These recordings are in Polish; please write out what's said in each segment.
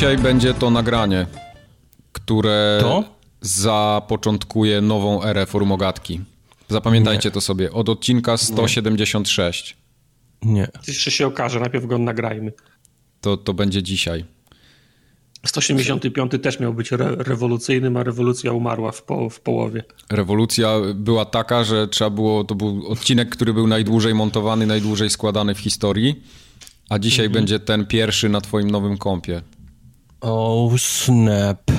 Dzisiaj będzie to nagranie, które To? zapoczątkuje nową erę formogatki. Zapamiętajcie to sobie. Od odcinka 176. Nie. Jeszcze się okaże, najpierw go nagrajmy. To, to będzie dzisiaj. 185 też miał być re rewolucyjnym, a rewolucja umarła w, po w połowie. Rewolucja była taka, że trzeba było, to był odcinek, który był najdłużej montowany, najdłużej składany w historii, a dzisiaj Mhm. będzie ten pierwszy na twoim nowym kompie. Oh snap.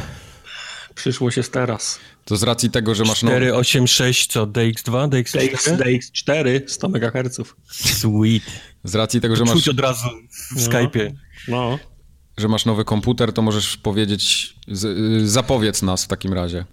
Przyszło się teraz. To z racji tego, że masz no... 486 co? DX2? DX, DX4? DX4 100 MHz. Sweet. z racji tego, że Czuć masz, od razu w Skype'ie. No. że masz nowy komputer, to możesz powiedzieć, z, y, zapowiedz nas w takim razie.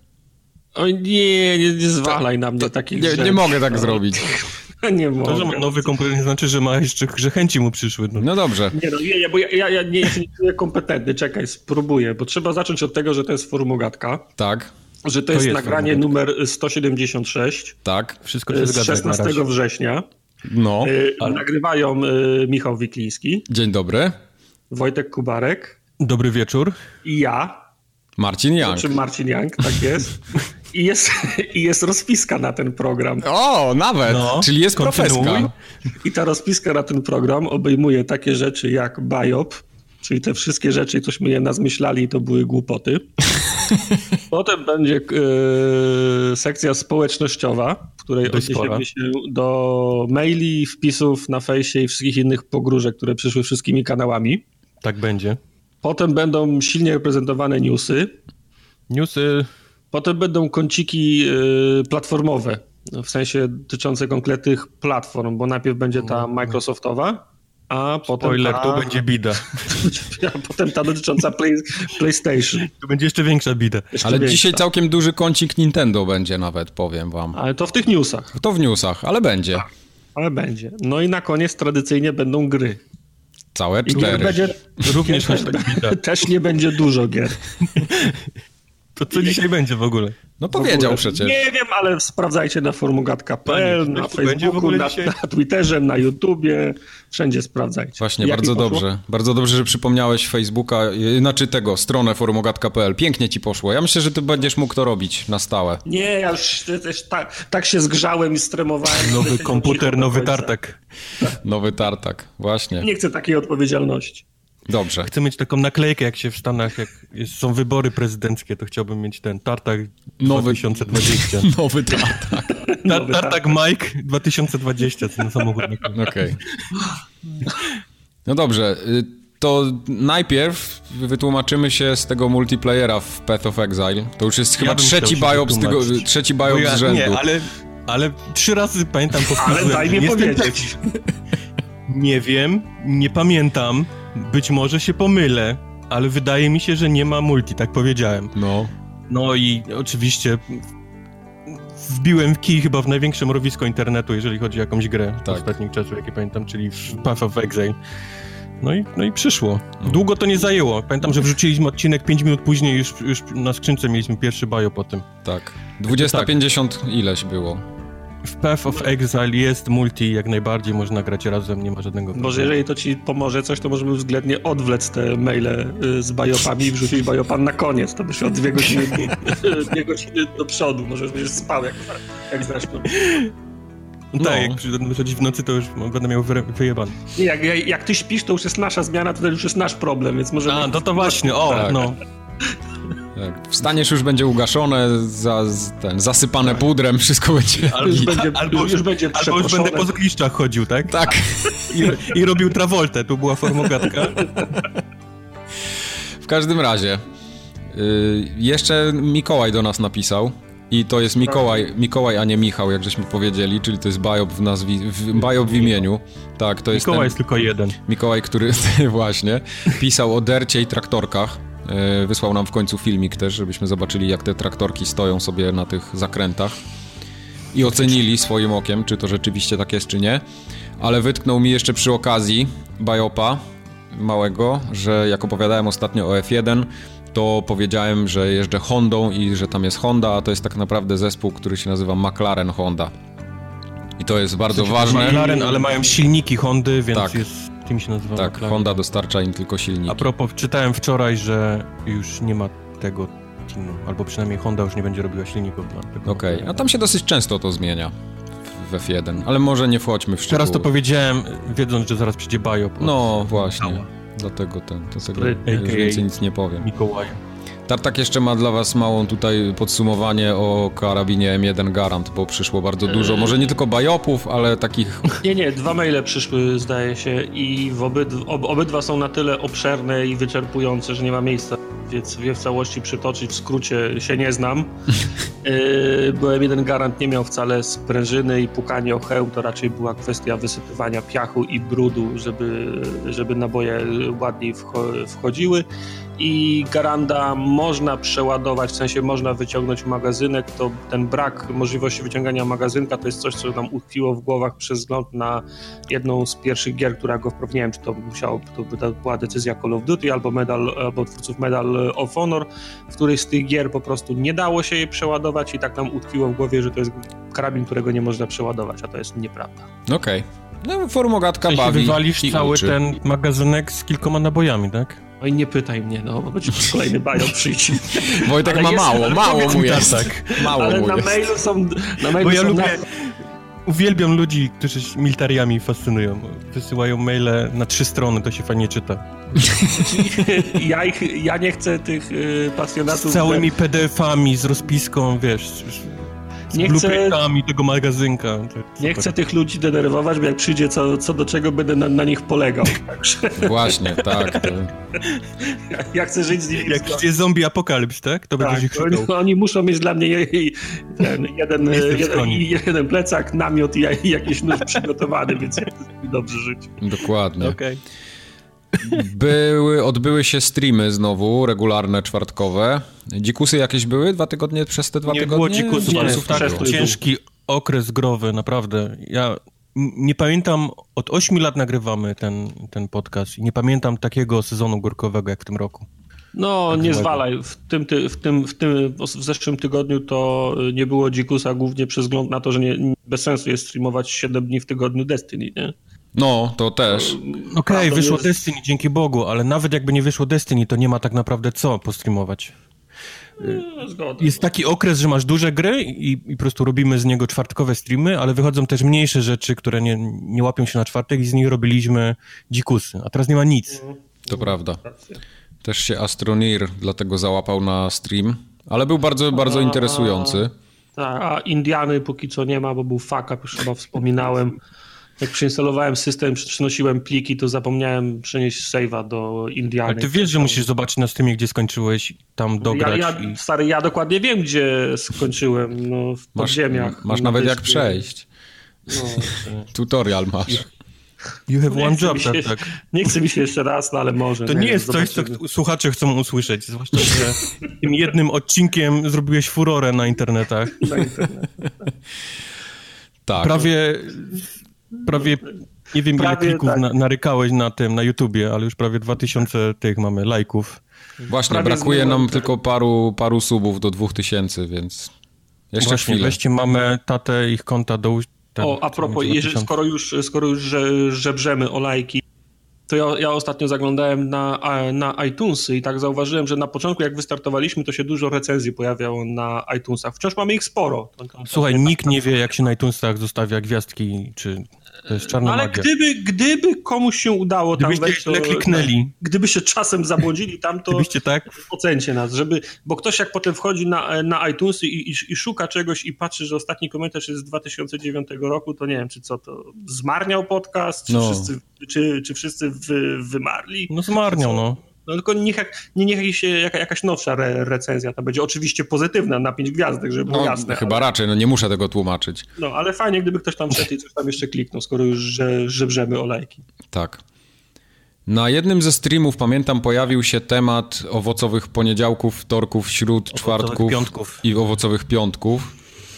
O nie, nie, nie zwalaj na mnie takich Nie, rzeczy. nie mogę tak zrobić. Nie To, że ma mogę. nowy komputer nie znaczy, że ma jeszcze, że chęci mu przyszły. No. No dobrze. Nie no, nie, bo ja, ja, ja nie jestem nie kompetentny. Czekaj, spróbuję, bo trzeba zacząć od tego, że to jest formogatka, Tak, że to, jest, jest nagranie numer 176 tak. Wszystko się z zgadza na 16 razie. września. No, Y, Nagrywają y, Michał Wikliński, dzień dobry. Wojtek Kubarek Dobry wieczór. i ja, Marcin Young. czy Marcin Young, tak jest. I jest, I jest rozpiska na ten program. O, nawet, No, czyli jest profeska. I ta rozpiska na ten program obejmuje takie rzeczy jak biop, czyli te wszystkie rzeczy, cośmy je nazmyślali i to były głupoty. Potem będzie e, sekcja społecznościowa, w której odniesiemy się do maili, wpisów na fejsie i wszystkich innych pogróżek, które przyszły wszystkimi kanałami. Tak będzie. Potem będą silnie reprezentowane newsy. Newsy. Potem będą kąciki e, platformowe, w sensie dotyczące konkretnych platform, bo najpierw będzie ta Microsoftowa, a potem Spoiler, ta, tu będzie bida. a potem ta dotycząca play, PlayStation. Tu będzie jeszcze większa bida. Jeszcze Ale większa. dzisiaj całkiem duży kącik Nintendo będzie nawet, powiem wam. Ale to w tych newsach, To w newsach, ale będzie. ale będzie. No i na koniec tradycyjnie będą gry. Całe I gier cztery. będzie, Również hashtag bida. też nie będzie dużo gier. To co dzisiaj będzie w ogóle? No powiedział ogóle. przecież. Nie wiem, ale sprawdzajcie na forumogatka.pl, Panie, na to będzie w Facebooku, ogóle na, na Twitterze, na YouTubie. Wszędzie sprawdzajcie. Właśnie, Jak bardzo dobrze. Bardzo dobrze, że przypomniałeś Facebooka, y, znaczy tego, stronę forumogatka.pl. Pięknie ci poszło. Ja myślę, że ty będziesz mógł to robić na stałe. Nie, ja już też tak, tak się zgrzałem i stremowałem. Nowy komputer, nowy tartak. Nowy tartak, właśnie. Nie chcę takiej odpowiedzialności. Dobrze. Chcę mieć taką naklejkę, jak się w Stanach, jak jest, są wybory prezydenckie, to chciałbym mieć ten tartak Nowy- 2020. Nowy tartak. Tar tartak Mike 2020, ten samochód. Okej. No dobrze, y, to najpierw wytłumaczymy się z tego multiplayera w Path of Exile. To już jest chyba trzeci chciał się biop z tego, trzeci biop ja, z rzędu. nie, ale, ale trzy razy pamiętam powtórzyłem. Ale daj mi powiedzieć. Nie wiem, nie pamiętam. Być może się pomylę, ale wydaje mi się, że nie ma multi, tak powiedziałem. No, No i oczywiście wbiłem kij chyba w największe mrowisko internetu, jeżeli chodzi o jakąś grę Tak. ostatnich czasów, jakie pamiętam, czyli w Path of Exile. No i, no i przyszło. No. Długo to nie zajęło. Pamiętam, że wrzuciliśmy odcinek 5 minut później, już, już na skrzynce mieliśmy pierwszy bio po tym. tak. 20-50 ileś było. W Path of Exile jest multi, jak najbardziej można grać razem, nie ma żadnego problemu. Może jeżeli to ci pomoże coś, to możemy względnie odwlec te maile y, z bajopami i wrzucić bajopan na koniec. To byś o dwie godziny, dwie godziny do przodu. Możesz będziesz spał jak, jak zresztą. No tak, No. jak przyjdę wychodzić w nocy, to już będę miał. Nie, jak, jak, jak ty śpisz, to już jest nasza zmiana, to już jest nasz problem, więc możemy... A, no to właśnie, o, Tak. no. Tak. Wstaniesz, już będzie ugaszone, za, ten, zasypane pudrem, wszystko będzie... Albo, Już będzie- albo, już będzie albo już będę po zgliszczach chodził, tak? Tak. I, I robił Travoltę, tu była formogatka. W każdym razie, y, jeszcze Mikołaj do nas napisał. I to jest Mikołaj, Mikołaj, a nie Michał, jak żeśmy powiedzieli, czyli to jest Biop w nazwi, w, w imieniu. Tak, to jest Mikołaj ten jest tylko jeden. Mikołaj, który właśnie pisał o dercie i traktorkach. Y, Wysłał nam w końcu filmik też, żebyśmy zobaczyli, jak te traktorki stoją sobie na tych zakrętach. I ocenili swoim okiem, czy to rzeczywiście tak jest, czy nie. Ale wytknął mi jeszcze przy okazji Biopa małego, że jak opowiadałem ostatnio o F1, to powiedziałem, że jeżdżę Hondą i że tam jest Honda, a to jest tak naprawdę zespół, który się nazywa McLaren Honda. I to jest bardzo ważne. McLaren, ale mają silniki Hondy, więc Tak. jest tym się nazywa. Tak, McLaren. Honda dostarcza im tylko silniki. A propos, czytałem wczoraj, że już nie ma tego teamu, albo przynajmniej Honda już nie będzie robiła silników dla tego. Okej, a tam się dosyć często to zmienia w F1, ale może nie wchodźmy w szczegóły. Teraz to powiedziałem, wiedząc, że zaraz przyjdzie Biop No właśnie, dlatego ten, to tego już więcej nic nie powiem. Mikołaja. Tartak jeszcze ma dla was małą tutaj podsumowanie o karabinie M1 Garant, bo przyszło bardzo dużo, może nie tylko bajopów, ale takich... Nie, nie, dwa maile przyszły, zdaje się, i w obyd ob obydwa są na tyle obszerne i wyczerpujące, że nie ma miejsca, więc je w całości przytoczyć. W skrócie się nie znam. Yy, byłem jeden garant, nie miał wcale sprężyny i pukanie o hełm, to raczej była kwestia wysypywania piachu i brudu, żeby, żeby naboje ładniej wcho wchodziły. I garanda można przeładować, w sensie można wyciągnąć magazynek, to ten brak możliwości wyciągania magazynka to jest coś, co nam utkwiło w głowach przez wzgląd na jedną z pierwszych gier, która go wprowadziła. Nie wiem, czy to musiało, to by- to była decyzja Call of Duty albo, medal, albo twórców Medal of Honor, w której z tych gier po prostu nie dało się jej przeładować i tak nam utkwiło w głowie, że to jest karabin, którego nie można przeładować, a to jest nieprawda. Okej. No, formogatka bawi wywalisz i cały uczy. ten magazynek z kilkoma nabojami, tak? No i nie pytaj mnie, no, bo będzie kolejny bajo przyjść. Wojtek Ale ma jest- mało, mało mu mi jest. tak. Mało Ale mu na jest. mailu są, na mailu Bo ja są lubię... na, Uwielbiam ludzi, którzy się militariami fascynują. Wysyłają maile na trzy strony, to się fajnie czyta. ja, ich, ja nie chcę tych y, Z pasjonatów... całymi PDF-ami, z rozpiską, wiesz, z Nie chcę- blueprintami tego magazynka. To Nie chcę tych ludzi denerwować, bo jak przyjdzie co, co do czego, będę na, na nich polegał. Właśnie, tak. To... ja, ja chcę żyć z nimi. Jak przyjdzie zombie apokalips, tak? To będziesz ich tak, oni, szukał. oni muszą mieć dla mnie ten, jeden, jeden, jeden plecak, namiot i, ja- i jakiś nóż przygotowany, więc ja chcę dobrze żyć. Dokładnie. Okej. Były, odbyły się streamy znowu, regularne, czwartkowe. Dzikusy jakieś były dwa tygodnie przez te dwa Nie tygodnie? było dzikusów, Nie, ale tak ciężki okres growy, naprawdę. Ja nie pamiętam, od 8 lat nagrywamy ten, ten podcast i nie pamiętam takiego sezonu górkowego jak w tym roku. No, Tak nie zwalaj. W tym, ty, w, tym, w, tym, w zeszłym tygodniu to y, nie było dzikusa głównie przez wzgląd na to, że nie, bez sensu jest streamować 7 dni w tygodniu Destiny, nie? No, to też. Okej, Prawdą wyszło jest- Destiny, dzięki Bogu, ale nawet jakby nie wyszło Destiny, to nie ma tak naprawdę co postreamować. Zgoda. Jest taki okres, że masz duże gry i, i po prostu robimy z niego czwartkowe streamy, ale wychodzą też mniejsze rzeczy, które nie, nie łapią się na czwartek i z nich robiliśmy dzikusy. A teraz nie ma nic. To prawda. Też się Astronir dlatego załapał na stream, ale był bardzo, bardzo interesujący. Tak, a Indiany póki co nie ma, bo był fuck up, już chyba wspominałem. Jak przeinstalowałem system, przynosiłem pliki, to zapomniałem przenieść save'a do Indiany. Ale ty wiesz, że musisz zobaczyć na Steamie, gdzie skończyłeś, tam Ja, dograć ja, i... stary, ja dokładnie wiem, gdzie skończyłem, no, w Masz, podziemiach. masz na nawet jak przejść. No, Tutorial masz. You have nie, one chce job, mi się, tak, tak. nie chce mi się jeszcze raz, no ale może. To nie nie jest coś, co słuchacze chcą usłyszeć, zwłaszcza, że tym jednym odcinkiem zrobiłeś furorę na internetach. Na internet. Tak. Prawie, prawie, nie wiem ile Prawie klików tak. na, narykałeś na tym, na YouTubie, ale już prawie 2000 tych mamy lajków. Właśnie, prawie brakuje nam tylko paru, paru subów do 2000, więc jeszcze Właśnie, chwilę. weźcie mamy tatę ich konta do... Ten, O, a propos, jeżeli, 2000. skoro już, skoro już że, żebrzemy o lajki, to ja, ja ostatnio zaglądałem na, na iTunesy i tak zauważyłem, że na początku jak wystartowaliśmy, to się dużo recenzji pojawiało na iTunesach. Wciąż mamy ich sporo. Słuchaj, nikt nie wie, jak się na iTunesach zostawia gwiazdki, czy to jest czarna Ale magia. gdyby, gdyby komuś się udało tam Gdybyście wejść, to, źle kliknęli, gdyby się czasem zabłądzili tam, to gdybyście tak... ocencie nas, żeby, bo ktoś jak potem wchodzi na, na iTunesy i, i, i szuka czegoś i patrzy, że ostatni komentarz jest z 2009 roku, to nie wiem, czy co to, zmarniał podcast, czy No. wszyscy, czy, czy wszyscy wy, wymarli? No zmarniał, no. No tylko niech, nie, niech jakiś, jaka, jakaś nowsza re, recenzja tam będzie, oczywiście pozytywna, na pięć gwiazdek, żeby było No, jasne. chyba ale, raczej, no nie muszę tego tłumaczyć. no, ale fajnie, gdyby ktoś tam wszedł i coś tam jeszcze kliknął, skoro już że, żebrzemy o lajki. Tak. Na jednym ze streamów, pamiętam, pojawił się temat owocowych poniedziałków, wtorków, śród, czwartków piątków. i owocowych piątków.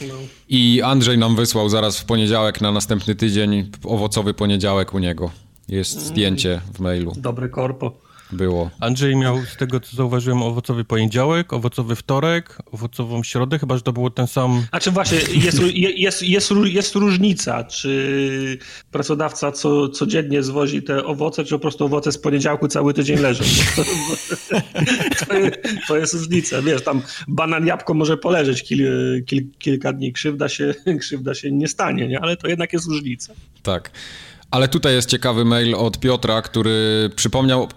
No. I Andrzej nam wysłał zaraz w poniedziałek na następny tydzień owocowy poniedziałek u niego. Jest zdjęcie w mailu. Dobre korpo. Było. Andrzej miał, z tego co zauważyłem, owocowy poniedziałek, owocowy wtorek, owocową środę, chyba, że to było ten sam... A czy właśnie, jest, jest, jest, jest różnica, czy pracodawca co, codziennie zwozi te owoce, czy po prostu owoce z poniedziałku cały tydzień leżą? To, jest, to jest różnica, wiesz, tam banan, jabłko może poleżeć kil, kil, kilka dni, krzywda się, krzywda się nie stanie, nie? ale to jednak jest różnica. Tak. Ale tutaj jest ciekawy mail od Piotra, który przypomniał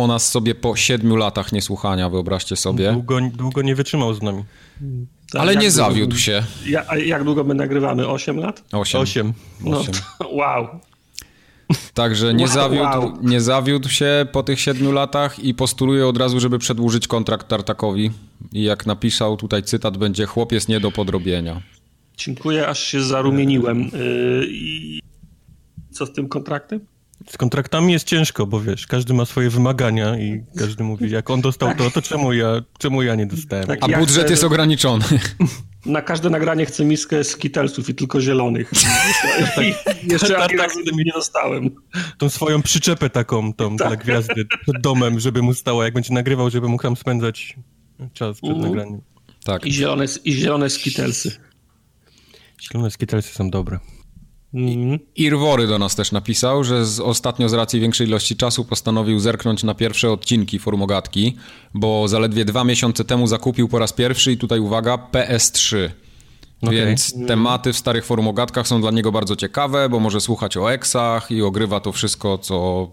o nas sobie po siedmiu latach niesłuchania, wyobraźcie sobie. Długo, długo nie wytrzymał z nami. Tak, Ale nie zawiódł długo, się. Ja, a jak długo my nagrywamy? Osiem lat? Osiem. Osiem. No, wow. Także nie, wow, zawiódł, wow. nie zawiódł się po tych siedmiu latach i postuluje od razu, żeby przedłużyć kontrakt Tartakowi. I jak napisał tutaj cytat, będzie chłopiec nie do podrobienia. Dziękuję, aż się zarumieniłem. Yy, I co z tym kontraktem? Z kontraktami jest ciężko, bo wiesz, każdy ma swoje wymagania i każdy mówi, jak on dostał to, to czemu ja, czemu ja nie dostałem? Tak, A budżet chcę... jest ograniczony. Na każde nagranie chcę miskę z kitelsów i tylko zielonych. I jeszcze tak, tak, nie dostałem. Tą swoją przyczepę taką, tą tak. dla gwiazdy przed domem, żeby mu stała, jak będzie nagrywał, żeby mógł tam spędzać czas przed mm. nagraniem. Tak. I zielone, I zielone skitelsy. Zielone skitelsy są dobre. Mm. Irwory do nas też napisał, że z, ostatnio z racji większej ilości czasu postanowił zerknąć na pierwsze odcinki Formogatki, bo zaledwie dwa miesiące temu zakupił po raz pierwszy i tutaj uwaga, PS3. Okay. Więc tematy w starych formogatkach są dla niego bardzo ciekawe, bo może słuchać o eksach i ogrywa to wszystko, co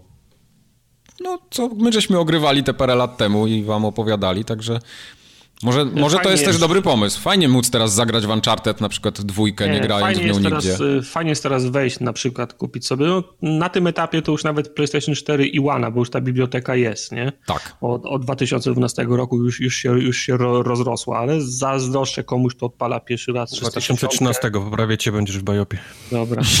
no, co my żeśmy ogrywali te parę lat temu i wam opowiadali, także może, może to jest też dobry pomysł. Fajnie móc teraz zagrać w Uncharted na przykład dwójkę, nie, nie grając w nią teraz, nigdzie. Y, fajnie jest teraz wejść na przykład, kupić sobie. No, na tym etapie to już nawet PlayStation 4 i One, bo już ta biblioteka jest, nie? Tak. Od, od 2012 roku już, już, się, już się rozrosła, ale zazdroszczę komuś, to odpala pierwszy raz. 2013 poprawię cię, będziesz w Bajopie. Dobra.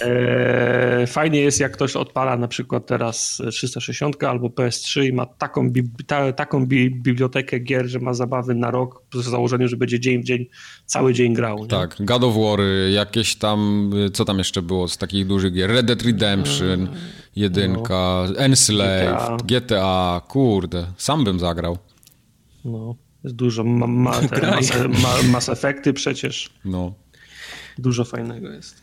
E, fajnie jest, jak ktoś odpala na przykład teraz 360 albo PS3 i ma taką, ta, taką bibliotekę gier, że ma zabawy na rok z założeniem, że będzie dzień w dzień, cały dzień grał. Nie? Tak, God of War, jakieś tam, co tam jeszcze było z takich dużych gier? Red Dead Redemption, jedynka, no. Enslave, GTA. GTA, kurde, sam bym zagrał. No, jest dużo, ma, ma, te, ma, Mass Effecty przecież. No. Dużo fajnego jest.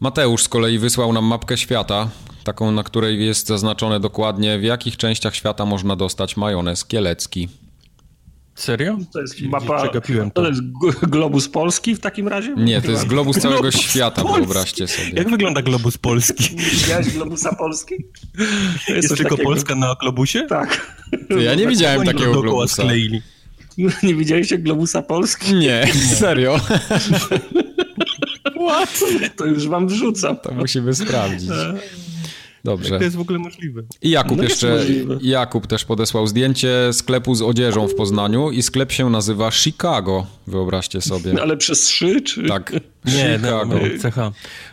Mateusz z kolei wysłał nam mapkę świata, taką, na której jest zaznaczone dokładnie, w jakich częściach świata można dostać majonez kielecki. Serio? To jest mapa. To. to jest globus polski w takim razie? Nie, to jest globus całego globus świata, Polski. wyobraźcie sobie. Jak wygląda globus polski? Widziałeś globusa Polski? Jest, jest tylko takiego... Polska na globusie? Tak. To ja nie widziałem takiego globusa. Skleili. Nie widzieliście globusa Polski? Nie, serio. What? To już wam wrzucam. To musimy sprawdzić. Dobrze. Jak to jest w ogóle możliwe? I Jakub no jeszcze, Jakub też podesłał zdjęcie sklepu z odzieżą w Poznaniu i sklep się nazywa Chicago, wyobraźcie sobie. Ale przez trzy, czy? Tak, Nie, Chicago. No, CH.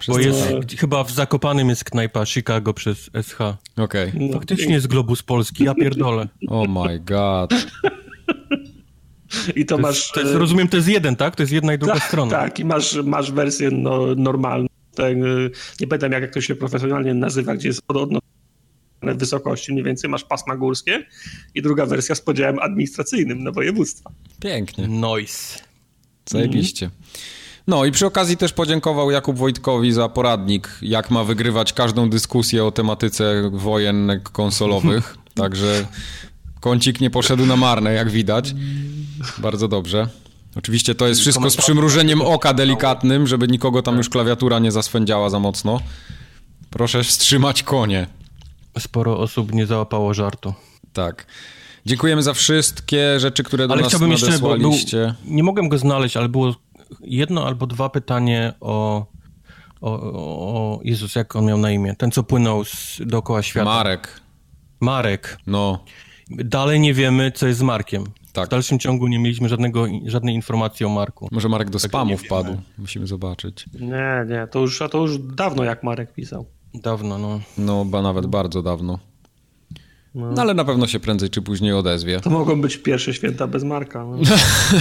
Bo jest, chyba w Zakopanym jest knajpa Chicago przez SH. Okej. Okay. No, Faktycznie jest globus polski, ja pierdolę. Oh my god. I to, to masz... Jest, to jest, rozumiem, to jest jeden, tak? To jest jedna i druga tak, strona. Tak, i masz, masz wersję no, normalną. Tak, nie pamiętam, jak to się profesjonalnie nazywa, gdzie jest odnoszone wysokości, mniej więcej masz pasma górskie i druga wersja z podziałem administracyjnym na województwa. Pięknie. Noise. Zajebiście. No i przy okazji też podziękował Jakub Wojtkowi za poradnik, jak ma wygrywać każdą dyskusję o tematyce wojen konsolowych. Także kącik nie poszedł na marne, jak widać. Bardzo dobrze. Oczywiście to jest wszystko z przymrużeniem oka delikatnym, żeby nikogo tam już klawiatura nie zaswędziała za mocno. Proszę wstrzymać konie. Sporo osób nie załapało żartu. Tak. Dziękujemy za wszystkie rzeczy, które do ale nas chciałbym jeszcze, bo był, Nie mogłem go znaleźć, ale było jedno albo dwa pytanie o, o, o Jezus, jak on miał na imię? Ten, co płynął z, dookoła świata. Marek. Marek. No. Dalej nie wiemy, co jest z Markiem. Tak. W dalszym ciągu nie mieliśmy żadnego, żadnej informacji o Marku. Może Marek do spamu wpadł. Musimy zobaczyć. Nie, nie, to już, to już dawno jak Marek pisał. Dawno, no. No, ba nawet bardzo dawno. No. no. ale na pewno się prędzej czy później odezwie. To mogą być pierwsze święta bez Marka. No.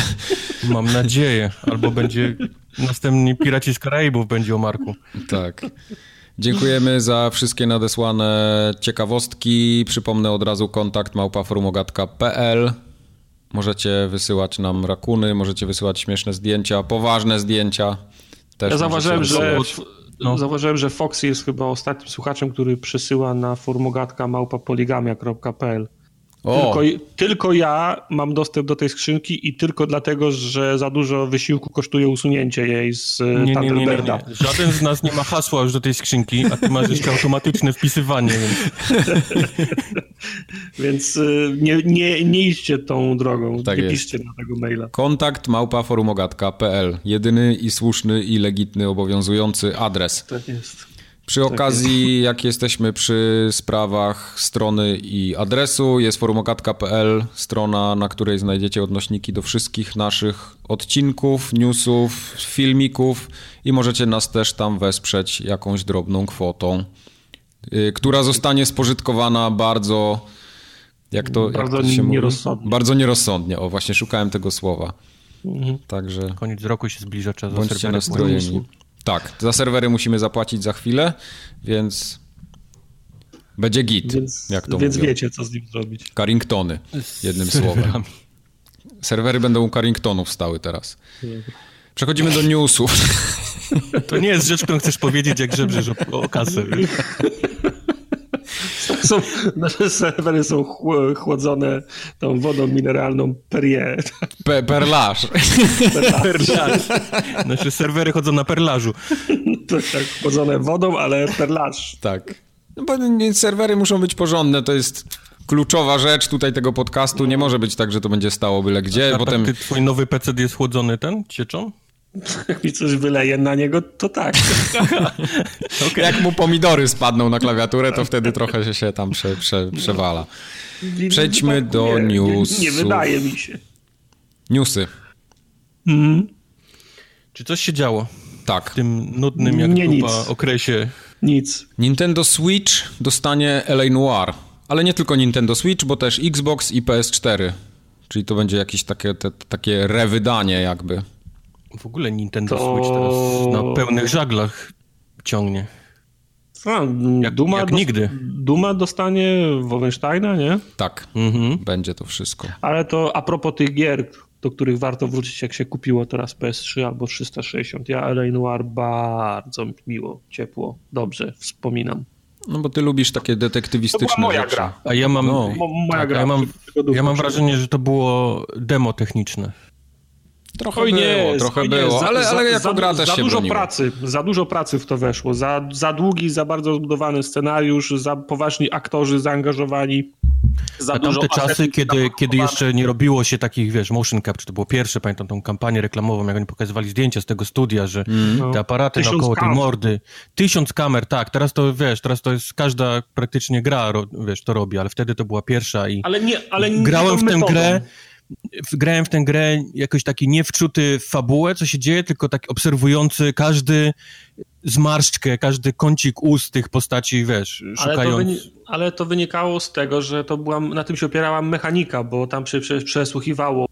Mam nadzieję. Albo będzie następni Piraci z Karaibów będzie o Marku. Tak. Dziękujemy za wszystkie nadesłane ciekawostki. Przypomnę od razu kontakt małpaforumogatka.pl. Możecie wysyłać nam rakuny, możecie wysyłać śmieszne zdjęcia, poważne zdjęcia. Też ja zauważyłem, że, no. zauważyłem, że Foxy jest chyba ostatnim słuchaczem, który przysyła na formogatka małpapoligamia.pl. Tylko, tylko, ja mam dostęp do tej skrzynki i tylko dlatego, że za dużo wysiłku kosztuje usunięcie jej z nie, nie, nie, nie, nie. Żaden z nas nie ma hasła już do tej skrzynki, a ty masz jeszcze automatyczne wpisywanie. Więc, więc y, nie, nie, nie idźcie tą drogą, tak nie jest. piszcie na tego maila. Kontakt małpaforumogatka.pl Jedyny i słuszny i legitny obowiązujący adres. Tak jest. Przy okazji, jak jesteśmy przy sprawach strony i adresu, jest forumokatka.pl, strona, na której znajdziecie odnośniki do wszystkich naszych odcinków, newsów, filmików i możecie nas też tam wesprzeć jakąś drobną kwotą, yy, która zostanie spożytkowana bardzo, jak to, bardzo jak to się nierozsądnie. Mówi? Bardzo nierozsądnie. O, właśnie szukałem tego słowa. Mhm. Także. Koniec roku się zbliża, czas bądźcie nastrojeni. Tak, za serwery musimy zapłacić za chwilę, więc będzie git, więc, jak to Więc mówią. wiecie, co z nim zrobić. Carringtony, jednym słowem. Serwery będą u Carringtonów stały teraz. Przechodzimy do newsów. To nie jest rzecz, którą chcesz powiedzieć, jak żebrzesz o, o kasę. Są, nasze serwery są chłodzone tą wodą mineralną Perrier. Pe perlaż. perlaż. Nasze serwery chodzą na perlażu. tak, tak, chłodzone wodą, ale perlaż. Tak. No bo serwery muszą być porządne, to jest kluczowa rzecz tutaj tego podcastu. Nie może być tak, że to będzie stało byle gdzie. A Potem... Tak, twój nowy PC jest chłodzony ten, cieczą? Jak mi coś wyleje na niego, to tak. okay. Jak mu pomidory spadną na klawiaturę, to wtedy trochę się tam prze, prze, przewala. Przejdźmy do nie, newsów. Nie, nie, wydaje mi się. Newsy. Mhm. Czy coś się działo? Tak. W tym nudnym jak nie, okresie. Nic. Nintendo Switch dostanie LA Noir. Ale nie tylko Nintendo Switch, bo też Xbox i PS4. Czyli to będzie jakieś takie, te, takie rewydanie jakby. W ogóle Nintendo to... Switch teraz na pełnych żaglach ciągnie. A, jak, Duma jak nigdy. Duma dostanie Wolfensteina, nie? Tak, mhm. będzie to wszystko. Ale to a propos tych gier, do których warto wrócić, jak się kupiło teraz PS3 albo 360. Ja LA Noir bardzo miło, ciepło, dobrze wspominam. No bo ty lubisz takie detektywistyczne to była moja rzeczy. gra. A ja mam, no. moja tak, gra. Ja mam, ja mam wrażenie, że to było demo techniczne. Trochę Oj, nie, było, trochę było, za, ale, ale jako za, gra też za się dużo broniło. pracy, Za dużo pracy w to weszło, za, za długi, za bardzo zbudowany scenariusz, za poważni aktorzy zaangażowani. Za A tamte czasy, kiedy, kiedy jeszcze nie robiło się takich, wiesz, motion capture, to było pierwsze, pamiętam tą kampanię reklamową, jak oni pokazywali zdjęcia z tego studia, że mm. te aparaty Tysiąc naokoło tej mordy. Tysiąc kamer, tak, teraz to, wiesz, teraz to jest każda praktycznie gra, wiesz, to robi, ale wtedy to była pierwsza i ale nie, ale nie grałem w tę grę grałem w tę grę jakoś taki nie wczuty w fabułę, co się dzieje, tylko tak obserwujący każdy zmarszczkę, każdy kącik ust tych postaci, wiesz, szukając... Ale to, wyni ale to wynikało z tego, że to była, na tym się opierała mechanika, bo tam się przesłuchiwało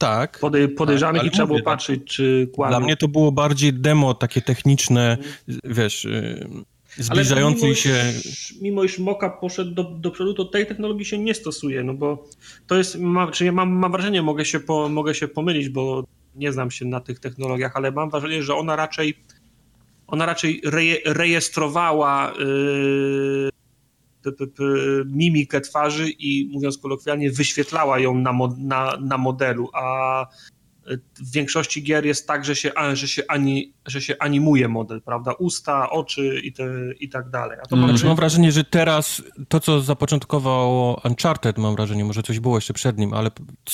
tak. Podej podejrzanych i trzeba było tak. patrzeć, czy kłamią. Dla mnie to było bardziej demo takie techniczne, wiesz, y, zbliżającej mimo, się... Iż, mimo iż Moka poszedł do, do przodu, to tej technologii się nie stosuje, no bo to jest, ma, czy ja mam, mam wrażenie, mogę się, po, mogę się pomylić, bo nie znam się na tych technologiach, ale mam wrażenie, że ona raczej ona raczej reje, rejestrowała yy, mimikę twarzy i mówiąc kolokwialnie wyświetlała ją na, na, na modelu, a w większości gier jest tak, że się, że się, ani, że się animuje model, prawda? Usta, oczy i, te, i tak dalej. A to mm. mam, mam wrażenie, że teraz to, co zapoczątkowało Uncharted, mam wrażenie, może coś było jeszcze przed nim, ale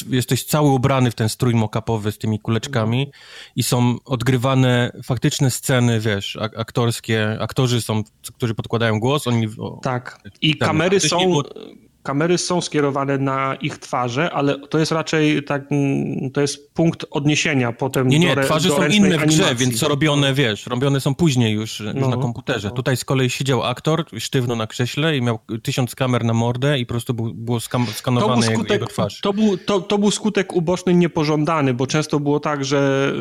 jesteś cały ubrany w ten strój mock-upowy z tymi kuleczkami i są odgrywane faktyczne sceny, wiesz, aktorskie, aktorzy są, którzy podkładają głos, oni... Tak, i kamery są kamery są skierowane na ich twarze, ale to jest raczej tak, mm, to jest punkt odniesienia potem Nie, nie, do, twarze do są inne w grze, animacji. więc co robione, wiesz, robione są później już, no, już na komputerze. No. Tutaj z kolei siedział aktor sztywno na krześle i miał tysiąc kamer na mordę i po prostu był, było skam, skanowane skutek, jego, jego twarz. To był, to, to był skutek uboczny niepożądany, bo często było tak, że...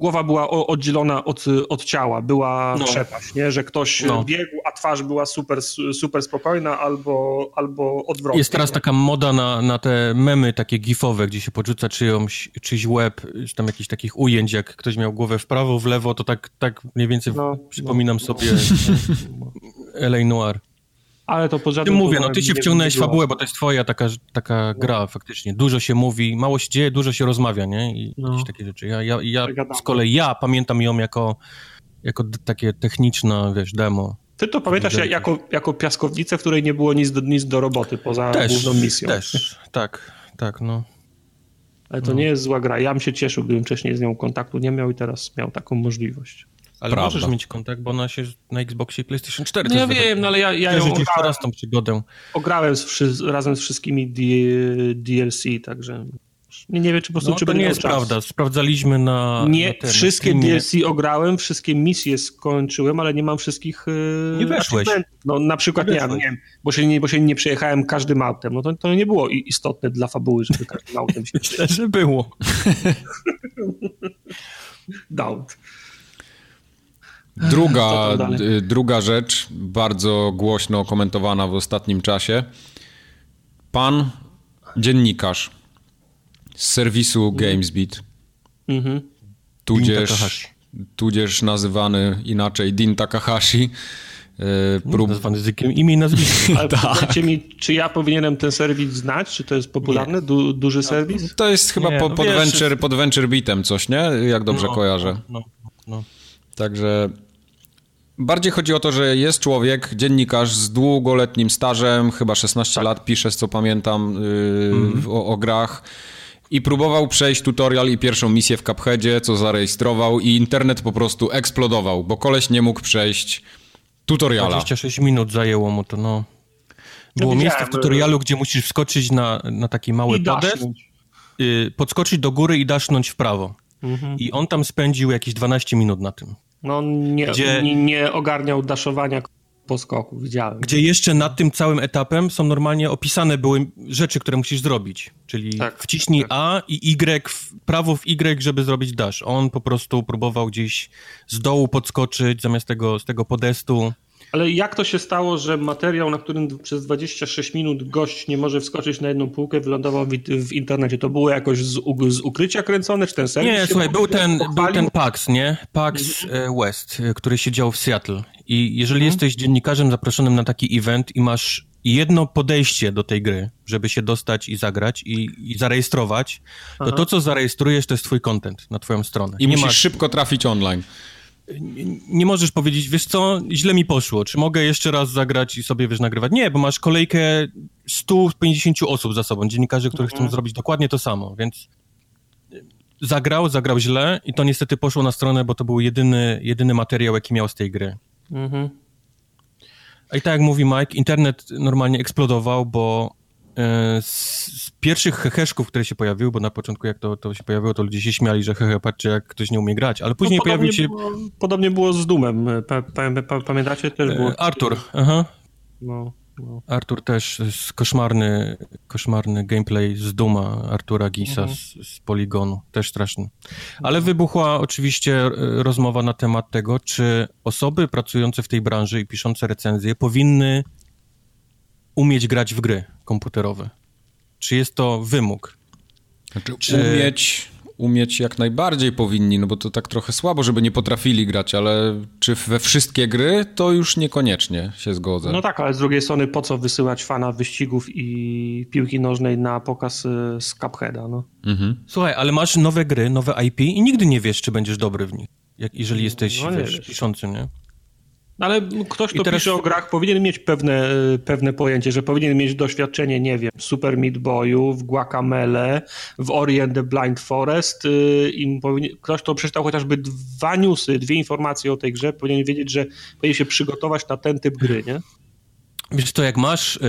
Głowa była oddzielona od, od ciała, była no. przepaść, nie? że ktoś no. biegł, a twarz była super, super spokojna albo, albo odwrotnie. Jest teraz nie? taka moda na, na te memy takie gifowe, gdzie się podrzuca czyjąś, czyjś łeb, czy tam jakichś takich ujęć, jak ktoś miał głowę w prawo, w lewo, to tak, tak mniej więcej no, przypominam no. sobie L.A. Noir. Ale to poza tym... mówię, no ty się wciągnąłeś fabułę, bo to jest twoja taka, taka gra faktycznie. Dużo się mówi, mało się dzieje, dużo się rozmawia, nie? I no. jakieś takie rzeczy. Ja, ja, ja z kolei ja pamiętam ją jako, jako takie techniczne, wiesz, demo. Ty to pamiętasz jako, jako piaskownicę, w której nie było nic do, nic do roboty poza też, główną misją. Też, tak, tak, no. Ale to no. nie jest zła gra. Ja bym się cieszył, gdybym wcześniej z nią kontaktu nie miał i teraz miał taką możliwość. Ale Prawda. możesz mieć kontakt, bo ona się na Xboxie i PlayStation 4 No ja wiem, no ale ja, ja ją ograłem, raz tą przygodę. Ograłem z, razem z wszystkimi D, DLC, także nie, nie wiem, czy po prostu no, czy to nie jest czas. prawda. Sprawdzaliśmy na. Nie, na ten, wszystkie na DLC ograłem, wszystkie misje skończyłem, ale nie mam wszystkich. Yy, nie weszłeś. No, na przykład nie, nie, nie wiem, bo się nie, bo się nie przejechałem każdym autem. No to, to nie było istotne dla fabuły, żeby każdym autem się Myślę, że było. Doubt. Druga, druga rzecz, bardzo głośno komentowana w ostatnim czasie. Pan dziennikarz z serwisu GamesBeat, mhm. tudzież, tudzież nazywany inaczej Din Takahashi, e, Prób... Nazwany z imię i nazwiskiem. Ale tak. mi, czy ja powinienem ten serwis znać? Czy to jest popularny, du, duży serwis? To jest chyba nie, po, no pod, wiesz, venture, pod Venture Beatem coś, nie? Jak dobrze no, kojarzę. No, no, no. Także Bardziej chodzi o to, że jest człowiek, dziennikarz z długoletnim stażem, chyba 16 tak. lat pisze, z co pamiętam, yy, mm. o, o, grach. I próbował przejść tutorial i pierwszą misję w Cupheadzie, co zarejestrował i internet po prostu eksplodował, bo koleś nie mógł przejść tutoriala. 26 minut zajęło mu to, no. Było no miejsce w tutorialu, gdzie musisz wskoczyć na, na taki mały podest, yy, podskoczyć do góry i dasznąć w prawo. Mhm. I on tam spędził jakieś 12 minut na tym. No nie, gdzie, nie, nie ogarniał daszowania po skoku, widziałem. Gdzie jeszcze nad tym całym etapem są normalnie opisane były rzeczy, które musisz zrobić. Czyli tak, wciśnij tak. A i Y, prawo w Y, żeby zrobić dash. On po prostu próbował gdzieś z dołu podskoczyć zamiast tego, z tego podestu. Ale jak to się stało, że materiał, na którym przez 26 minut gość nie może wskoczyć na jedną półkę, wylądował w, w internecie? To było jakoś z, z, ukrycia kręcone, czy ten serwis? Nie, słuchaj, był ten, był ten PAX, nie? PAX mhm. E, West, e, który siedział w Seattle. I jeżeli mhm. jesteś dziennikarzem zaproszonym na taki event i masz jedno podejście do tej gry, żeby się dostać i zagrać i, i zarejestrować, to Aha. to, co zarejestrujesz, to jest twój content na twoją stronę. I nie musisz masz... szybko trafić online nie możesz powiedzieć, wiesz co, źle mi poszło, czy mogę jeszcze raz zagrać i sobie, wiesz, nagrywać? Nie, bo masz kolejkę 150 osób za sobą, dziennikarzy, którzy mhm. chcą zrobić dokładnie to samo, więc zagrał, zagrał źle i to niestety poszło na stronę, bo to był jedyny, jedyny materiał, jaki miał z tej gry. Mhm. A i tak jak mówi Mike, internet normalnie eksplodował, bo E, z, pierwszych heheszków, które się pojawiły, bo na początku jak to, to się pojawiło, to ludzie się śmiali, że hehe, patrzcie jak ktoś nie umie grać, ale później no, pojawił się... Było, podobnie było z Dumem, pa, pa, pamiętacie? Też było... E, Artur, aha. No, no. Artur też, koszmarny, koszmarny gameplay z Duma Artura Gisa mhm. z, z Poligonu, też straszny. Ale mhm. wybuchła oczywiście e, rozmowa na temat tego, czy osoby pracujące w tej branży i piszące recenzje powinny umieć grać w gry komputerowe? Czy jest to wymóg? Znaczy, Czy... umieć, umieć jak najbardziej powinni, no bo to tak trochę słabo, żeby nie potrafili grać, ale czy we wszystkie gry, to już niekoniecznie się zgodzę. No tak, ale z drugiej strony po co wysyłać fana wyścigów i piłki nożnej na pokaz y, z Cupheada, no. Mhm. Słuchaj, ale masz nowe gry, nowe IP i nigdy nie wiesz, czy będziesz dobry w nich, jak, jeżeli jesteś, no, wiesz, piszący, nie? Ale ktoś, kto teraz... pisze o grach, powinien mieć pewne, pewne pojęcie, że powinien mieć doświadczenie, nie wiem, Super Meat Boyu, w Guacamele, w Ori and the Blind Forest y, i powinien, ktoś, kto przeczytał chociażby dwa newsy, dwie informacje o tej grze, powinien wiedzieć, że powinien się przygotować na ten typ gry, nie? Wiesz to, jak masz y,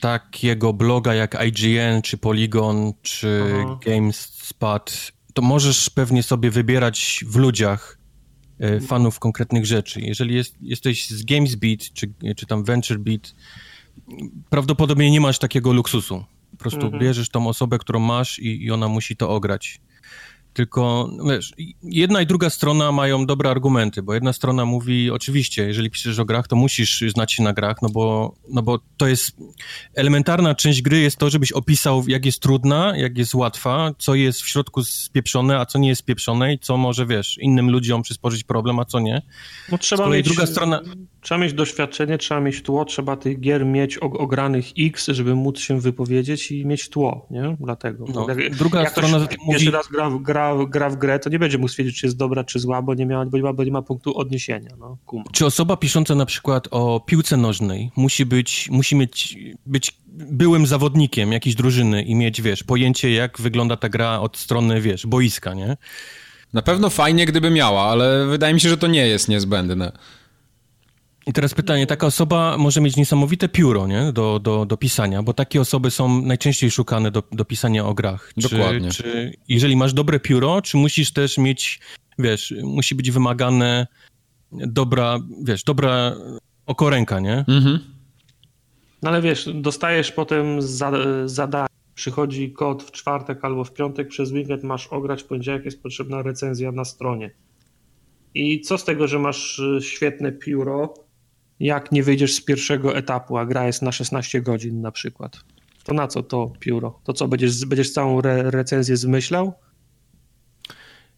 takiego bloga jak IGN, czy Polygon, czy Aha. GameSpot, to możesz pewnie sobie wybierać w ludziach fanów konkretnych rzeczy. Jeżeli jest, jesteś z GamesBeat czy, czy tam VentureBeat, prawdopodobnie nie masz takiego luksusu. Po prostu mhm. bierzesz tą osobę, którą masz i, i ona musi to ograć. Tylko, wiesz, jedna i druga strona mają dobre argumenty, bo jedna strona mówi, oczywiście, jeżeli piszesz o grach, to musisz znać się na grach, no bo, no bo to jest, elementarna część gry jest to, żebyś opisał, jak jest trudna, jak jest łatwa, co jest w środku spieprzone, a co nie jest spieprzone i co może, wiesz, innym ludziom przysporzyć problem, a co nie. No trzeba mieć, druga strona... Trzeba mieć doświadczenie, trzeba mieć tło, trzeba tych gier mieć ogranych X, żeby móc się wypowiedzieć i mieć tło, nie? Dlatego. No, jak, druga jak strona ktoś mówi... pierwszy raz gra, gra, gra w grę, to nie będzie mógł stwierdzić, czy jest dobra, czy zła, bo nie, miała, bo nie, ma, bo nie ma punktu odniesienia. No, Czy osoba pisząca na przykład o piłce nożnej musi być, musi mieć, być byłym zawodnikiem jakiejś drużyny i mieć, wiesz, pojęcie, jak wygląda ta gra od strony, wiesz, boiska, nie? Na pewno fajnie, gdyby miała, ale wydaje mi się, że to nie jest niezbędne. I teraz pytanie, taka osoba może mieć niesamowite pióro, nie? Do, do, do pisania, bo takie osoby są najczęściej szukane do, do pisania o grach. Czy, Dokładnie. Czy, jeżeli masz dobre pióro, czy musisz też mieć, wiesz, musi być wymagane dobra, wiesz, dobra okoręka, nie? Mhm. No ale wiesz, dostajesz potem za, zadanie, przychodzi kod w czwartek albo w piątek, przez weekend masz ograć, w poniedziałek jest potrzebna recenzja na stronie. I co z tego, że masz y, świetne pióro, jak nie wyjdziesz z pierwszego etapu, a gra jest na 16 godzin na przykład. To na co to pióro? To co, będziesz, będziesz całą re recenzję zmyślał?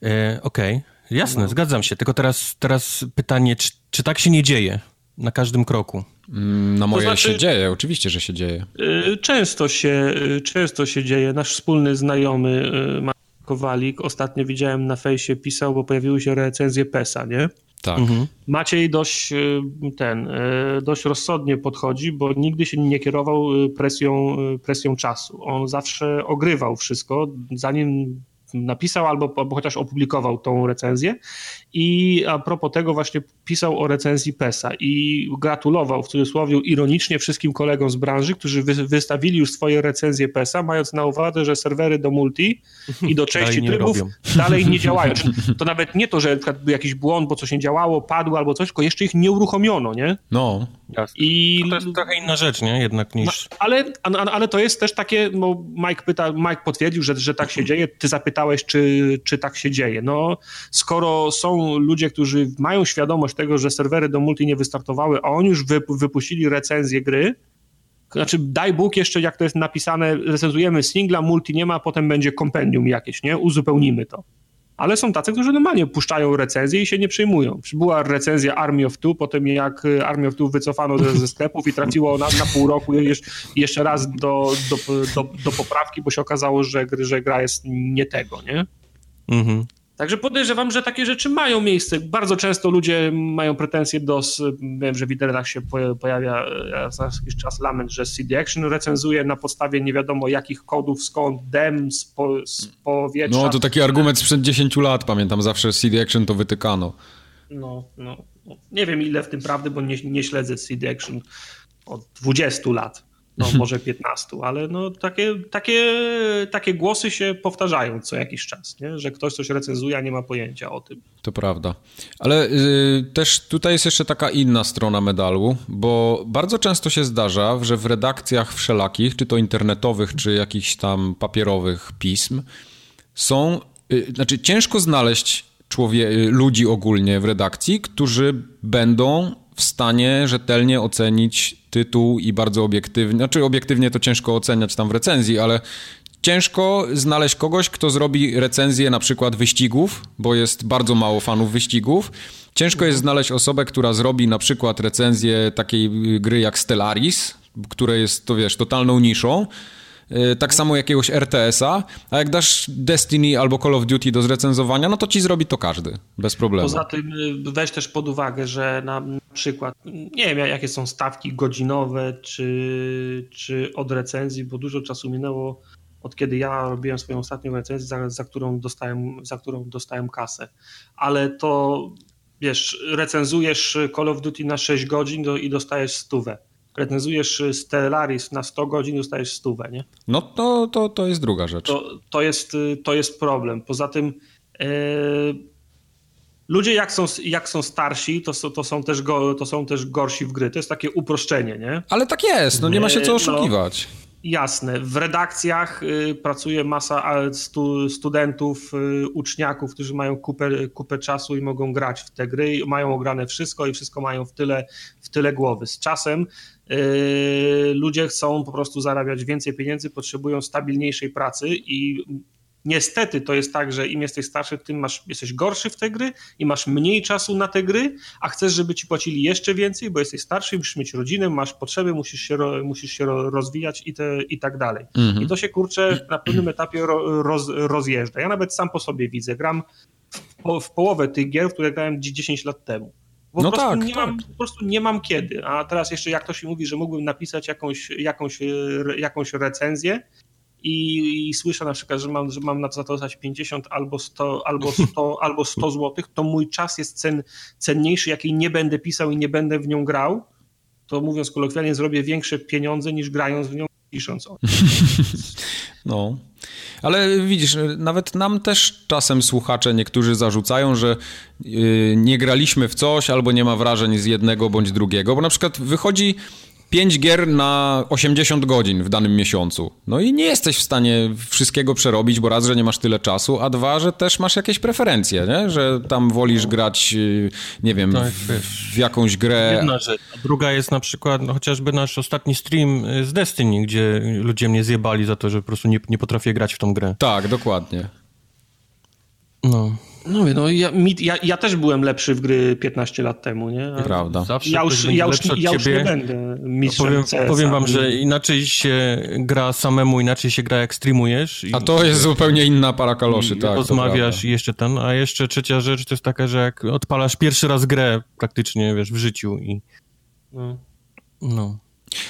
E, Okej, okay. jasne, no. zgadzam się. Tylko teraz, teraz pytanie, czy, czy tak się nie dzieje na każdym kroku? Mm, na moje to znaczy, się dzieje, oczywiście, że się dzieje. Y, często się, y, często się dzieje. Nasz wspólny znajomy y, Kowalik ostatnio widziałem na fejsie pisał, bo pojawiły się recenzje PESA, nie? Tak. Mhm. Maciej dość y, ten, y, dość rozsądnie podchodzi, bo nigdy się nie kierował y, presją, presją czasu. On zawsze ogrywał wszystko, zanim napisał albo, albo chociaż opublikował tą recenzję i a propos tego właśnie pisał o recenzji PESA i gratulował w cudzysłowie ironicznie wszystkim kolegom z branży, którzy wy, wystawili już swoje recenzje PESA, mając na uwadze, że serwery do multi i do części trybów dalej nie działają. To nawet nie to, że był jakiś błąd, bo coś nie działało, padło albo coś, tylko jeszcze ich nie uruchomiono, nie? No. I... To jest trochę inna rzecz, nie? Jednak niż... No, ale, ale to jest też takie, no Mike pyta, Mike potwierdził, że, że tak się dzieje, ty zapytałeś, czy, czy tak się dzieje. No, skoro są ludzie, którzy mają świadomość tego, że serwery do multi nie wystartowały, a oni już wypuścili recenzję gry, znaczy daj Bóg jeszcze, jak to jest napisane, recenzujemy singla, multi nie ma, potem będzie kompendium jakieś, nie? Uzupełnimy to ale są tacy, którzy normalnie puszczają recenzję i się nie przejmują. Była recenzja Army of Two, potem jak Army of Two wycofano ze, ze sklepów i trafiło na, na pół roku jeszcze raz do, do, do, do poprawki, bo się okazało, że, że gra jest nie tego, nie? Mhm. Także podejrzewam, że takie rzeczy mają miejsce. Bardzo często ludzie mają pretensje do, wiem, że w internetach się pojawia e, za jakiś czas lament, że CD Action recenzuje na podstawie nie wiadomo jakich kodów, skąd dem z, po, z powietrza. No to taki argument sprzed 10 lat, pamiętam, zawsze CD Action to wytykano. No, no. Nie wiem ile w tym prawdy, bo nie, nie śledzę CD Action od 20 lat no może 15, ale no takie, takie, takie głosy się powtarzają co jakiś czas, nie? że ktoś coś recenzuje, a nie ma pojęcia o tym. To prawda. Ale y, też tutaj jest jeszcze taka inna strona medalu, bo bardzo często się zdarza, że w redakcjach wszelakich, czy to internetowych, czy jakichś tam papierowych pism, są, y, znaczy ciężko znaleźć człowie- y, ludzi ogólnie w redakcji, którzy będą w stanie rzetelnie ocenić tytuł i bardzo obiektywnie, znaczy obiektywnie to ciężko oceniać tam w recenzji, ale ciężko znaleźć kogoś, kto zrobi recenzję na przykład wyścigów, bo jest bardzo mało fanów wyścigów. Ciężko jest znaleźć osobę, która zrobi na przykład recenzję takiej gry jak Stellaris, które jest, to wiesz, totalną niszą. Y, tak samo jakiegoś RTS-a, a jak dasz Destiny albo Call of Duty do zrecenzowania, no to ci zrobi to każdy, bez problemu. Poza tym y, weź też pod uwagę, że na przykład, nie wiem jakie są stawki godzinowe czy, czy od recenzji, bo dużo czasu minęło od kiedy ja robiłem swoją ostatnią recenzję, za, za, którą, dostałem, za którą dostałem kasę. Ale to wiesz, recenzujesz Call of Duty na 6 godzin do, i dostajesz stówę recenzujesz Stellaris na 100 godzin, dostajesz stówę, nie? No to, to, to jest druga rzecz. To, to, jest, to jest problem. Poza tym yy, ludzie jak są, jak są starsi, to, to, są też go, to są też gorsi w gry. To jest takie uproszczenie, nie? Ale tak jest, no nie ma się co oszukiwać. Jasne. W redakcjach y, pracuje masa stu, studentów, y, uczniaków, którzy mają kupę, kupę czasu i mogą grać w te gry, mają ograne wszystko i wszystko mają w tyle, w tyle głowy. Z czasem ludzie chcą po prostu zarabiać więcej pieniędzy, potrzebują stabilniejszej pracy i Niestety to jest tak, że im jesteś starszy, tym masz, jesteś gorszy w te gry i masz mniej czasu na te gry, a chcesz, żeby ci płacili jeszcze więcej, bo jesteś starszy, musisz mieć rodzinę, masz potrzeby, musisz się, musisz się rozwijać i, te, i tak dalej. Mhm. I to się kurczę na pewnym etapie roz, rozjeżdża. Ja nawet sam po sobie widzę, gram w, w połowę tych gier, które grałem 10 lat temu. Bo no po, prostu tak, nie tak. Mam, po prostu nie mam kiedy. A teraz jeszcze jak ktoś mi mówi, że mógłbym napisać jakąś, jakąś, jakąś recenzję, i, i słyszę na przykład, że mam, że mam na to za to dać 50 albo 100, albo 100, albo 100 złotych, to mój czas jest cen, cenniejszy, jakiej nie będę pisał i nie będę w nią grał, to mówiąc kolokwialnie, zrobię większe pieniądze niż grając w nią, pisząc o No. Ale widzisz, nawet nam też czasem słuchacze niektórzy zarzucają, że yy, nie graliśmy w coś albo nie ma wrażeń z jednego bądź drugiego, bo na przykład wychodzi 5 gier na 80 godzin w danym miesiącu. No i nie jesteś w stanie wszystkiego przerobić, bo raz, że nie masz tyle czasu, a dwa, że też masz jakieś preferencje, nie? Że tam wolisz grać, y, nie wiem, tak, w, w, jakąś grę. Jedna rzecz. A druga jest na przykład no, chociażby nasz ostatni stream y, z Destiny, gdzie ludzie mnie zjebali za to, że po prostu nie, nie potrafię grać w tą grę. Tak, dokładnie. No. No, no ja, ja, ja, też byłem lepszy w gry 15 lat temu, nie? Prawda. Zawsze ja już, ja już, ja już nie będę mistrzem powiem, powiem wam, że inaczej się gra samemu, inaczej się gra jak streamujesz. A to jest zupełnie inna para kaloszy, tak. Rozmawiasz i jeszcze ten, a jeszcze trzecia rzecz to jest taka, że jak odpalasz pierwszy raz grę praktycznie, wiesz, w życiu i... No. no.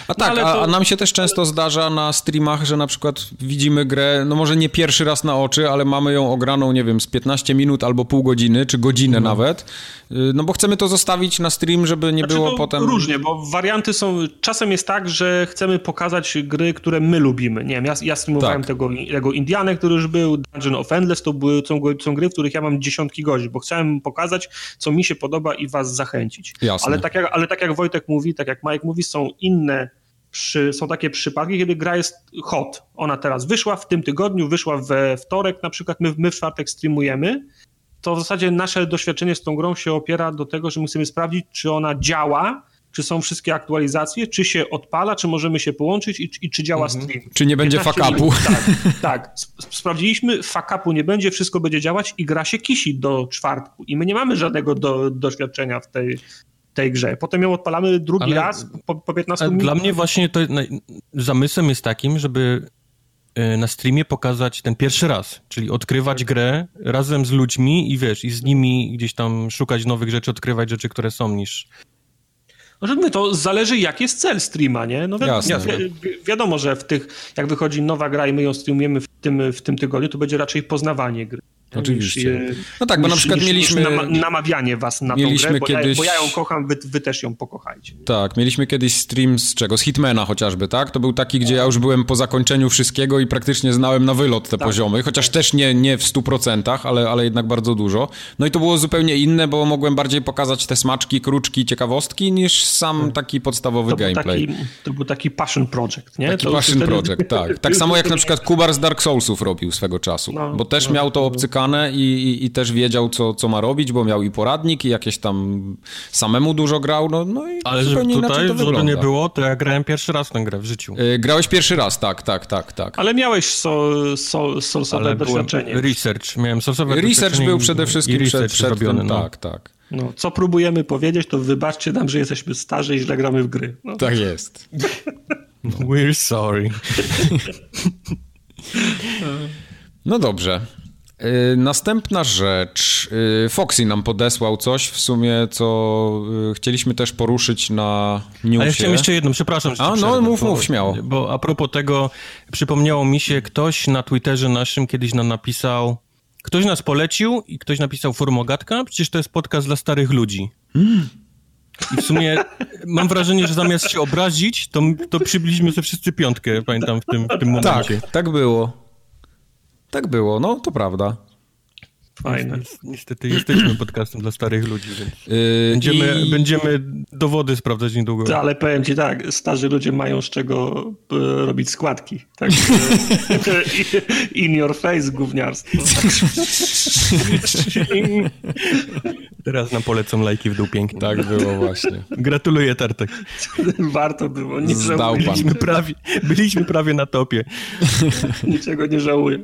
A tak, no, to... a, nam się też często zdarza na streamach, że na przykład widzimy grę, no może nie pierwszy raz na oczy, ale mamy ją ograną, nie wiem, z 15 minut albo pół godziny, czy godzinę no. nawet, y, no bo chcemy to zostawić na stream, żeby nie znaczy, było potem... Różnie, bo warianty są, czasem jest tak, że chcemy pokazać gry, które my lubimy. Nie wiem, ja, ja streamowałem tak. tego, tego Indianę, który już był, Dungeon of Endless, to były, są, są gry, w których ja mam dziesiątki godzin, bo chciałem pokazać, co mi się podoba i was zachęcić. Jasne. Ale tak jak, ale tak jak Wojtek mówi, tak jak Mike mówi, są inne przy, są takie przypadki, kiedy gra jest hot. Ona teraz wyszła w tym tygodniu, wyszła we wtorek, na przykład my, my w czwartek streamujemy, to w zasadzie nasze doświadczenie z tą grą się opiera do tego, że musimy sprawdzić, czy ona działa, czy są wszystkie aktualizacje, czy się odpala, czy możemy się połączyć i, i czy działa mhm. stream. Czy nie będzie fakapu. Tak, tak. Sprawdziliśmy, fakapu nie będzie, wszystko będzie działać i gra się kisi do czwartku i my nie mamy żadnego do, doświadczenia w tej, tej grze. Potem ją odpalamy drugi Ale raz po, po 15 minutach. Dla mnie właśnie to zamysłem jest takim, żeby e, na streamie pokazać ten pierwszy raz, czyli odkrywać tak. grę razem z ludźmi i wiesz, i z nimi gdzieś tam szukać nowych rzeczy, odkrywać rzeczy, które są niż... No, to zależy jaki jest cel streama, nie? No wi Jasne. Wi wiadomo, że w tych, jak wychodzi nowa gra i my ją streamujemy w tym, w tym tygodniu, to będzie raczej poznawanie gry. Oczywiście. No tak, bo niż, na przykład niż, mieliśmy... namawianie was na mieliśmy tą grę, bo, kiedyś... ja, bo ja ją kocham, wy, wy, też ją pokochajcie. Tak, mieliśmy kiedyś stream z czego? Z Hitmana chociażby, tak? To był taki, gdzie ja już byłem po zakończeniu wszystkiego i praktycznie znałem na wylot te tak. poziomy, chociaż też nie, nie w 100%, ale, ale jednak bardzo dużo. No i to było zupełnie inne, bo mogłem bardziej pokazać te smaczki, kruczki, ciekawostki, niż sam tak. taki podstawowy to gameplay. Taki, to był taki passion project, nie? Taki to passion wtedy... project, tak. Tak samo jak na przykład Kubar z Dark Soulsów robił swego czasu, no, bo też no, miał to obcykane i, i, i też wiedział, co, co ma robić, bo miał i poradnik, i jakieś tam samemu dużo grał, no, no i Ale zupełnie tutaj, inaczej to wygląda. nie było, to ja grałem pierwszy raz tę grę w życiu. Yy, grałeś pierwszy raz, tak, tak, tak, tak. Ale miałeś so, so, solsowe doświadczenie. Research, miałem solsowe Research był przede wszystkim przed, przed robiony, tym, no. tak, tak. No, co próbujemy powiedzieć, to wybaczcie nam, że jesteśmy starzy i źle gramy w gry. No. Tak jest. We're sorry. No dobrze. Y, następna rzecz. Y, Foxy nam podesłał coś w sumie, co y, chcieliśmy też poruszyć na newsie. A ja chciałem jeszcze jedno, przepraszam. A, no mów, bo, mów, śmiało. Bo a propos tego, przypomniało mi się, ktoś na Twitterze naszym kiedyś nam napisał, ktoś nas polecił i ktoś napisał Formogatka, przecież to jest podcast dla starych ludzi. Mm. I w sumie mam wrażenie, że zamiast się obrazić, to, to przybiliśmy sobie wszyscy piątkę, pamiętam, w tym, w tym momencie. Tak, tak było. Tak było, no to prawda. Fajne. Niestety jesteśmy podcastem dla starych ludzi, więc yy, będziemy, i... będziemy dowody sprawdzać niedługo. Ale powiem ci tak, starzy ludzie mają z czego e, robić składki. Tak, in your face gówniarstwo. Teraz nam polecą lajki w dół pięknie. Tak było właśnie. Gratuluję Tartek. Warto było. Nie Zdał pan. Byliśmy prawie, byliśmy prawie na topie. Niczego nie żałuję.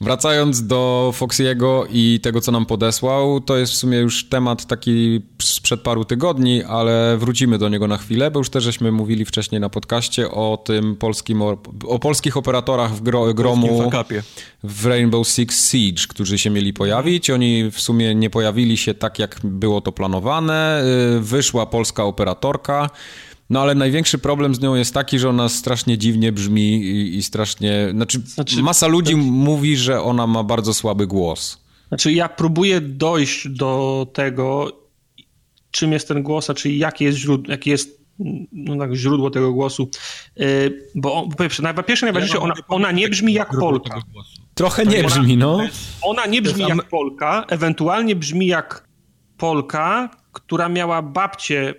Wracając do Foxiego i tego, co nam podesłał, to jest w sumie już temat taki sprzed paru tygodni, ale wrócimy do niego na chwilę, bo już też żeśmy mówili wcześniej na podcaście o tym polskim, o polskich operatorach w gro, gromu w Rainbow Six Siege, którzy się mieli pojawić. Oni w sumie nie pojawili się tak, jak było to planowane. Y, wyszła polska operatorka, no ale największy problem z nią jest taki, że ona strasznie dziwnie brzmi i, i strasznie. Znaczy, znaczy, masa ludzi to... mówi, że ona ma bardzo słaby głos. Znaczy, ja próbuję dojść do tego, czym jest ten głos, a czyli jakie jest źródło, jakie jest no, tak, źródło tego głosu. Yy, bo po pierwsze, najważniejsze, najważniejsze ona, ona nie brzmi jak Polka. Trochę nie brzmi, no. Ona nie brzmi jak Polka, ewentualnie brzmi jak Polka, która miała babcię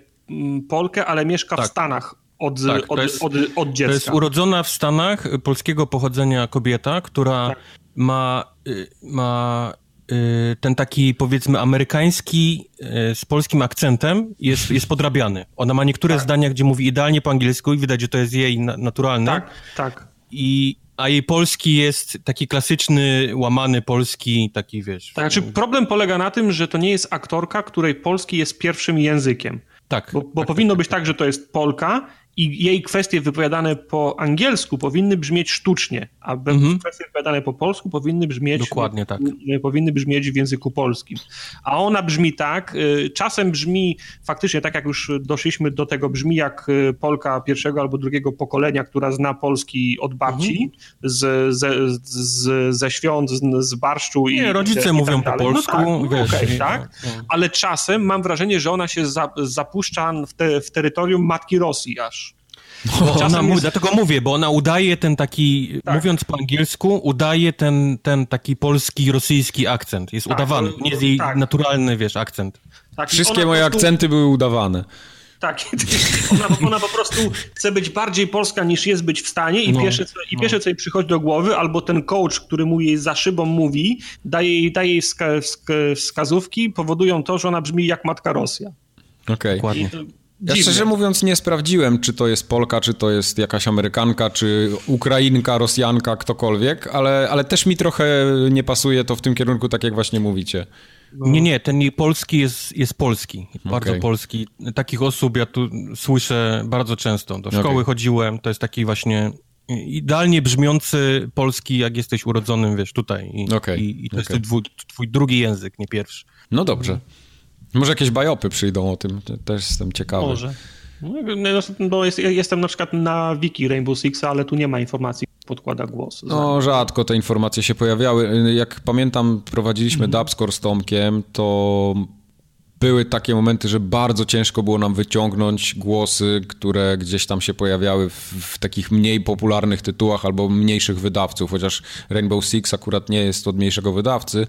Polkę, ale mieszka tak. w Stanach od, tak, od, jest, od, od, dziecka. To jest urodzona w Stanach polskiego pochodzenia kobieta, która tak. ma, y, ma y, ten taki powiedzmy amerykański y, z polskim akcentem jest, jest podrabiany. Ona ma niektóre tak. zdania, gdzie mówi idealnie po angielsku i widać, że to jest jej naturalne. Tak, tak. I, a jej polski jest taki klasyczny, łamany polski, taki wiesz. Tak, znaczy problem polega na tym, że to nie jest aktorka, której polski jest pierwszym językiem. Tak. Bo, bo tak, powinno tak, być tak, że to jest Polka i jej kwestie wypowiadane po angielsku powinny brzmieć sztucznie, a mhm. kwestie wypowiadane po polsku powinny brzmieć Dokładnie tak. powinny brzmieć w języku polskim. A ona brzmi tak, y, czasem brzmi faktycznie tak jak już doszliśmy do tego, brzmi jak y, Polka pierwszego albo drugiego pokolenia, która zna polski od babci, mhm. z, ze, z, ze świąt, z, z barszczu Nie, i rodzice i mówią tak po polsku, no tak, wiesz, okay, tak? No. ale czasem mam wrażenie, że ona się za, zapuszcza w, te, w terytorium matki Rosji aż. Bo ona, jest... Dlatego mówię, bo ona udaje ten taki, tak. mówiąc po angielsku, udaje ten, ten taki polski, rosyjski akcent. Jest tak, udawany, to, nie jest jej tak. naturalny, wiesz, akcent. Tak, Wszystkie moje prostu... akcenty były udawane. Tak, ona, ona, po prostu chce być bardziej polska niż jest być w stanie i, no, pierwsze, co, i no. pierwsze, co jej przychodzi do głowy, albo ten coach, który mu jej za szybą mówi, daje jej, daje jej wska, wska, wskazówki, powodują to, że ona brzmi jak matka Rosja. Okej. Okay. Dokładnie. Ja szczerze mówiąc nie sprawdziłem, czy to jest Polka, czy to jest jakaś Amerykanka, czy Ukrainka, Rosjanka, ktokolwiek, ale, ale też mi trochę nie pasuje to w tym kierunku, tak jak właśnie mówicie. Nie, nie, ten polski jest, jest polski, bardzo okay. polski. Takich osób ja tu słyszę bardzo często. Do szkoły okay. chodziłem, to jest taki właśnie idealnie brzmiący polski, jak jesteś urodzonym, wiesz, tutaj. I, okay. i, i to jest twój, twój drugi język, nie pierwszy. No dobrze. Może jakieś bajopy przyjdą o tym, też jestem ciekawy. Może. No, no, bo jest, jestem na przykład na wiki Rainbow Six, ale tu nie ma informacji, podkłada głos. No, rzadko te informacje się pojawiały. Jak pamiętam, prowadziliśmy mhm. Dubscore z Tomkiem, to były takie momenty, że bardzo ciężko było nam wyciągnąć głosy, które gdzieś tam się pojawiały w, w takich mniej popularnych tytułach albo mniejszych wydawców, chociaż Rainbow Six akurat nie jest od mniejszego wydawcy,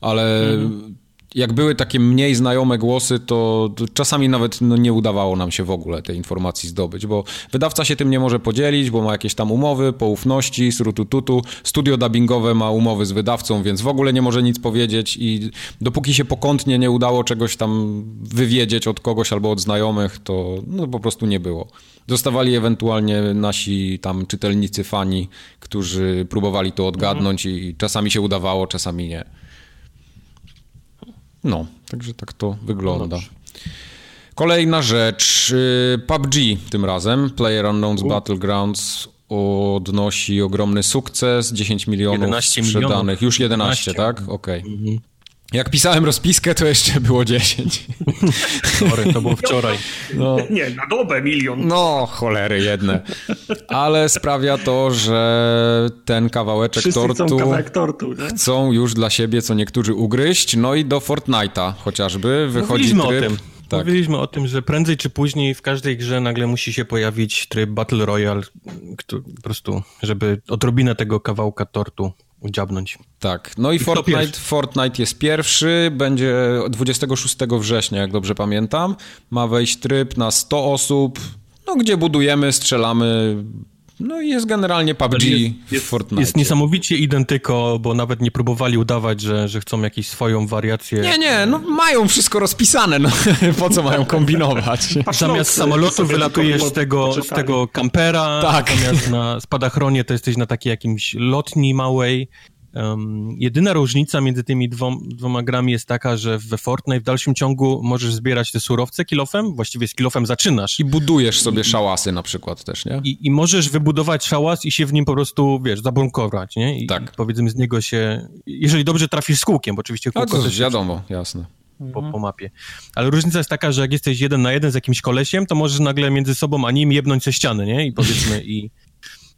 ale mhm jak były takie mniej znajome głosy, to, czasami nawet no, nie udawało nam się w ogóle tej informacji zdobyć, bo wydawca się tym nie może podzielić, bo ma jakieś tam umowy, poufności, srutututu, studio dubbingowe ma umowy z wydawcą, więc w ogóle nie może nic powiedzieć i dopóki się pokątnie nie udało czegoś tam wywiedzieć od kogoś albo od znajomych, to no, po prostu nie było. Dostawali ewentualnie nasi tam czytelnicy, fani, którzy próbowali to odgadnąć mhm. i czasami się udawało, czasami nie. No, także tak to wygląda. No Kolejna rzecz. Y, PUBG tym razem, Player Unknown's Battlegrounds odnosi ogromny sukces, 10 milionów sprzedanych. Milionów. Już 11, 11. tak? Okej. Okay. Mhm. Jak pisałem rozpiskę, to jeszcze było 10. Sorry, to było wczoraj. No. Nie, na dobę milion. No, cholery jedne. Ale sprawia to, że ten kawałeczek Wszyscy tortu, chcą kawałek tortu nie? chcą już dla siebie co niektórzy ugryźć. No i do Fortnite'a chociażby wychodzi Mówiliśmy tryb... O tym. Tak. Mówiliśmy o tym, że prędzej czy później w każdej grze nagle musi się pojawić tryb Battle Royale, który, po prostu, żeby odrobinę tego kawałka tortu dziabnąć. Tak, no i, I Fortnite, Fortnite jest pierwszy, będzie 26 września, jak dobrze pamiętam. Ma wejść tryb na 100 osób, no gdzie budujemy, strzelamy, no i jest generalnie PUBG jest, w Fortnite. Jest niesamowicie identyko, bo nawet nie próbowali udawać, że, że chcą jakąś swoją wariację. Nie, nie, no mają wszystko rozpisane, no po co mają kombinować? Zamiast samolotu wylatujesz z tego, z tego kampera, tak. zamiast na spadachronie to jesteś na takiej jakimś lotni małej, Um, jedyna różnica między tymi dwoma, dwoma grami jest taka, że we Fortnite w dalszym ciągu możesz zbierać te surowce kilofem, właściwie z kilofem zaczynasz. I budujesz sobie I, szałasy na przykład też, nie? I, I, możesz wybudować szałas i się w nim po prostu, wiesz, zabrunkować, nie? I, tak. I powiedzmy z niego się, jeżeli dobrze trafisz z kółkiem, bo oczywiście kółko A to wiadomo, jasne. Po, po, mapie. Ale różnica jest taka, że jak jesteś jeden na jeden z jakimś kolesiem, to możesz nagle między sobą a nim jebnąć ze ściany, nie? I powiedzmy i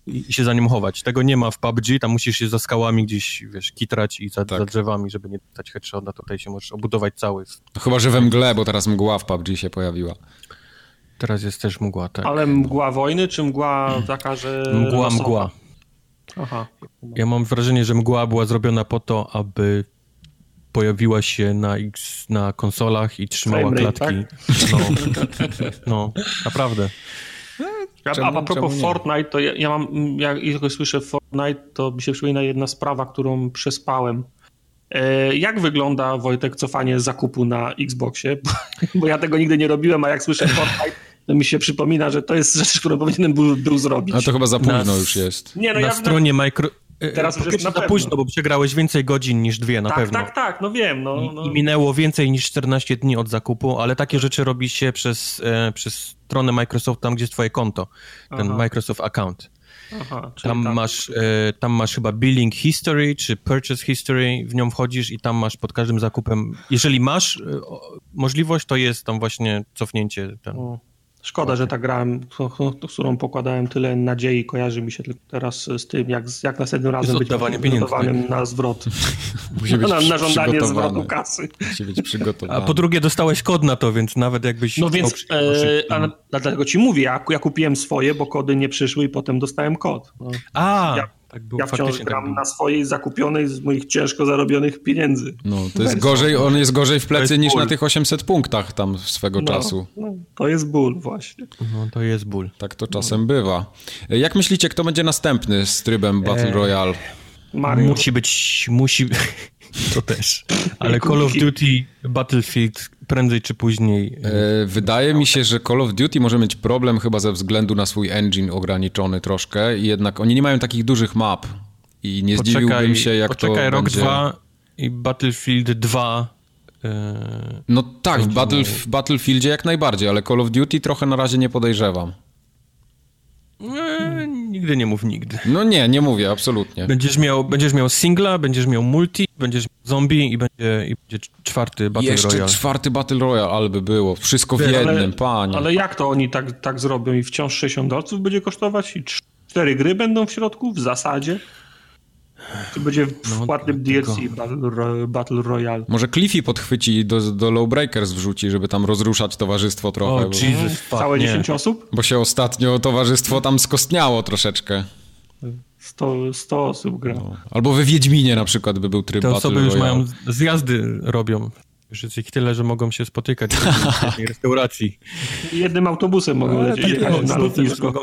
i, się za nim chować. Tego nie ma w PUBG, tam musisz się za skałami gdzieś, wiesz, kitrać i za, tak. za drzewami, żeby nie dać headshota, tutaj się możesz obudować cały. No chyba, że we mgle, bo teraz mgła w PUBG się pojawiła. Teraz jest też mgła, tak. Ale mgła wojny, czy mgła taka, że... Mgła, losowa? mgła. Aha. Ja mam wrażenie, że mgła była zrobiona po to, aby pojawiła się na, X, na konsolach i trzymała klatki. Tak? No, no, naprawdę. Czemu, a, a propos Fortnite, to ja, ja mam, jak słyszę Fortnite, to mi się przypomina jedna sprawa, którą przespałem. E, jak wygląda, Wojtek, cofanie zakupu na Xboxie? Bo, bo, ja tego nigdy nie robiłem, a jak słyszę Fortnite, to mi się przypomina, że to jest rzecz, którą powinienem był, był zrobić. A to chyba za późno na, już jest. Nie, no na ja, stronie micro... E, Teraz już jest na za późno, bo przegrałeś więcej godzin niż dwie, na tak, pewno. Tak, tak, no wiem. No, no. I, minęło więcej niż 14 dni od zakupu, ale takie rzeczy robi się przez, e, przez stronę Microsoft, tam gdzie jest twoje konto, ten Aha. Microsoft account. Aha, tam, tam, masz, e, tam masz chyba billing history, czy purchase history, w nią wchodzisz i tam masz pod każdym zakupem, jeżeli masz e, możliwość, to jest tam właśnie cofnięcie. Ten, Szkoda, że tak grałem, którą pokładałem tyle nadziei, kojarzy mi się tylko teraz z tym, jak, jak następnym razem być przygotowanym tak? na zwrot. Musi być na, na żądanie zwrotu kasy. Musi być przygotowany. A po drugie dostałeś kod na to, więc nawet jakbyś... No więc, e, dlatego ci mówię, ja, ja kupiłem swoje, bo kody nie przyszły i potem dostałem kod. No. A, ja, tak było, ja wciąż gram tak na swojej zakupionej z moich ciężko zarobionych pieniędzy. No, to jest gorzej, on jest gorzej w plecy niż ból. na tych 800 punktach tam swego no, czasu. No, to jest ból właśnie. No, to jest ból. Tak to czasem no. bywa. Jak myślicie, kto będzie następny z trybem Battle eee, Royale? Mario. Musi być, musi... To też. Ale Call of Duty Battlefield prędzej czy później. E, wydaje mi się, że Call of Duty może mieć problem chyba ze względu na swój engine ograniczony troszkę i jednak oni nie mają takich dużych map i nie poczekaj, zdziwiłbym się, jak poczekaj, to rok będzie... dwa i Battlefield 2 e, no tak, w, Battle, w Battlefieldzie jak najbardziej, ale Call of Duty trochę na razie nie podejrzewam. E, nigdy nie mów nigdy. No nie, nie mówię, absolutnie. Będziesz miał, będziesz miał singla, będziesz miał multi, będziesz miał zombie i będzie, i będzie czwarty Battle Jeszcze Royale. Jeszcze czwarty Battle Royale, alby było. Wszystko w jednym, ale, panie. Ale jak to oni tak, tak zrobią i wciąż 60 dolców będzie kosztować i cztery gry będą w środku w zasadzie? Czy będzie w no, płatnym DLC Battle, Battle, Royale? Może Cliffy podchwyci do, do Lowbreakers wrzuci, żeby tam rozruszać towarzystwo trochę. Oh, bo... Jesus, Całe 10 osób? Bo się ostatnio towarzystwo tam skostniało troszeczkę. 100, 100 osób gra. No. Albo we Wiedźminie na przykład by był tryb Te osoby już mają zjazdy robią. Już jest ich tyle, że mogą się spotykać w restauracji. Jednym autobusem mogą lecieć jednym na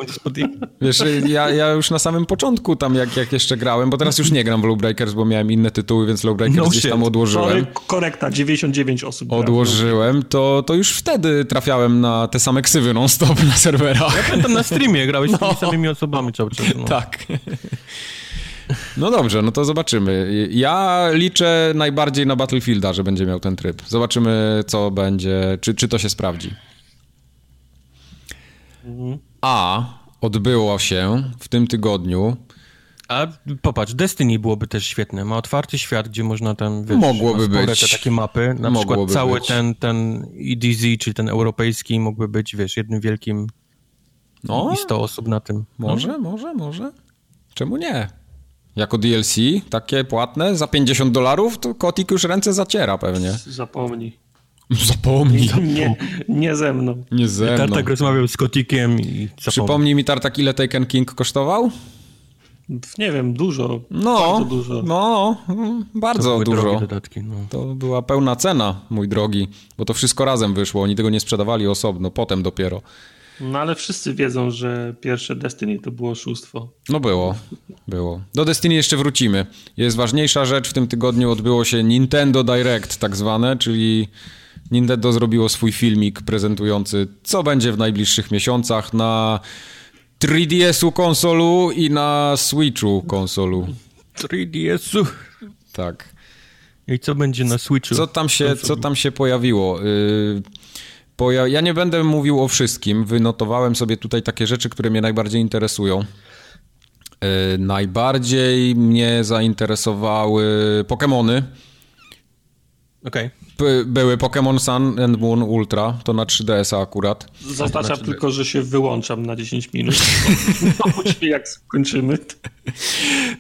się spotykać. Wiesz, ja, ja już na samym początku tam, jak, jak jeszcze grałem, bo teraz już nie gram w Lowbreakers, bo miałem inne tytuły, więc Lowbreakers no gdzieś tam odłożyłem. Korekta, 99 osób. Odłożyłem, to, to już wtedy trafiałem na te same ksywy non-stop na serwerach. Ja pamiętam na streamie, grałeś no. z tymi samymi osobami cały czas. No. Tak. No dobrze, no to zobaczymy. Ja liczę najbardziej na Battlefielda, że będzie miał ten tryb. Zobaczymy, co będzie, czy, czy to się sprawdzi. A odbyło się w tym tygodniu. A popatrz, Destiny byłoby też świetne. Ma otwarty świat, gdzie można tam wiesz, mogłoby być te takie mapy. Na mogłoby przykład cały być. ten ten EDZ, czyli ten europejski, mógłby być, wiesz, jednym wielkim no, i 100 osób na tym. Może, no. może, może. Czemu nie? Jako DLC, takie płatne, za 50 dolarów, to Kotik już ręce zaciera pewnie. Zapomnij. Zapomnij. Nie, nie ze mną. Nie ze mną. Tartak rozmawiał z Kotikiem i zapomnij. Przypomnij mi, Tartak, ile Taken King kosztował? Nie wiem, dużo. No, bardzo dużo. No, bardzo dużo. Dodatki, no. To była pełna cena, mój drogi, bo to wszystko razem wyszło. Oni tego nie sprzedawali osobno, potem dopiero. No ale wszyscy wiedzą, że pierwsze Destiny to było oszustwo. No było, było. Do Destiny jeszcze wrócimy. Jest ważniejsza rzecz, w tym tygodniu odbyło się Nintendo Direct tak zwane, czyli Nintendo zrobiło swój filmik prezentujący, co będzie w najbliższych miesiącach na 3DS-u konsolu i na Switchu konsolu. 3DS-u? Tak. I co będzie na Switchu? Co tam się, co tam się pojawiło? Yy, poja ja nie będę mówił o wszystkim. Wynotowałem sobie tutaj takie rzeczy, które mnie najbardziej interesują. Yy, najbardziej mnie zainteresowały Pokémony. Okej. Okay były Pokémon Sun and Moon Ultra, to na 3DS-a akurat. Zaznaczam tylko, że się wyłączam na 10 minut. No, jak skończymy.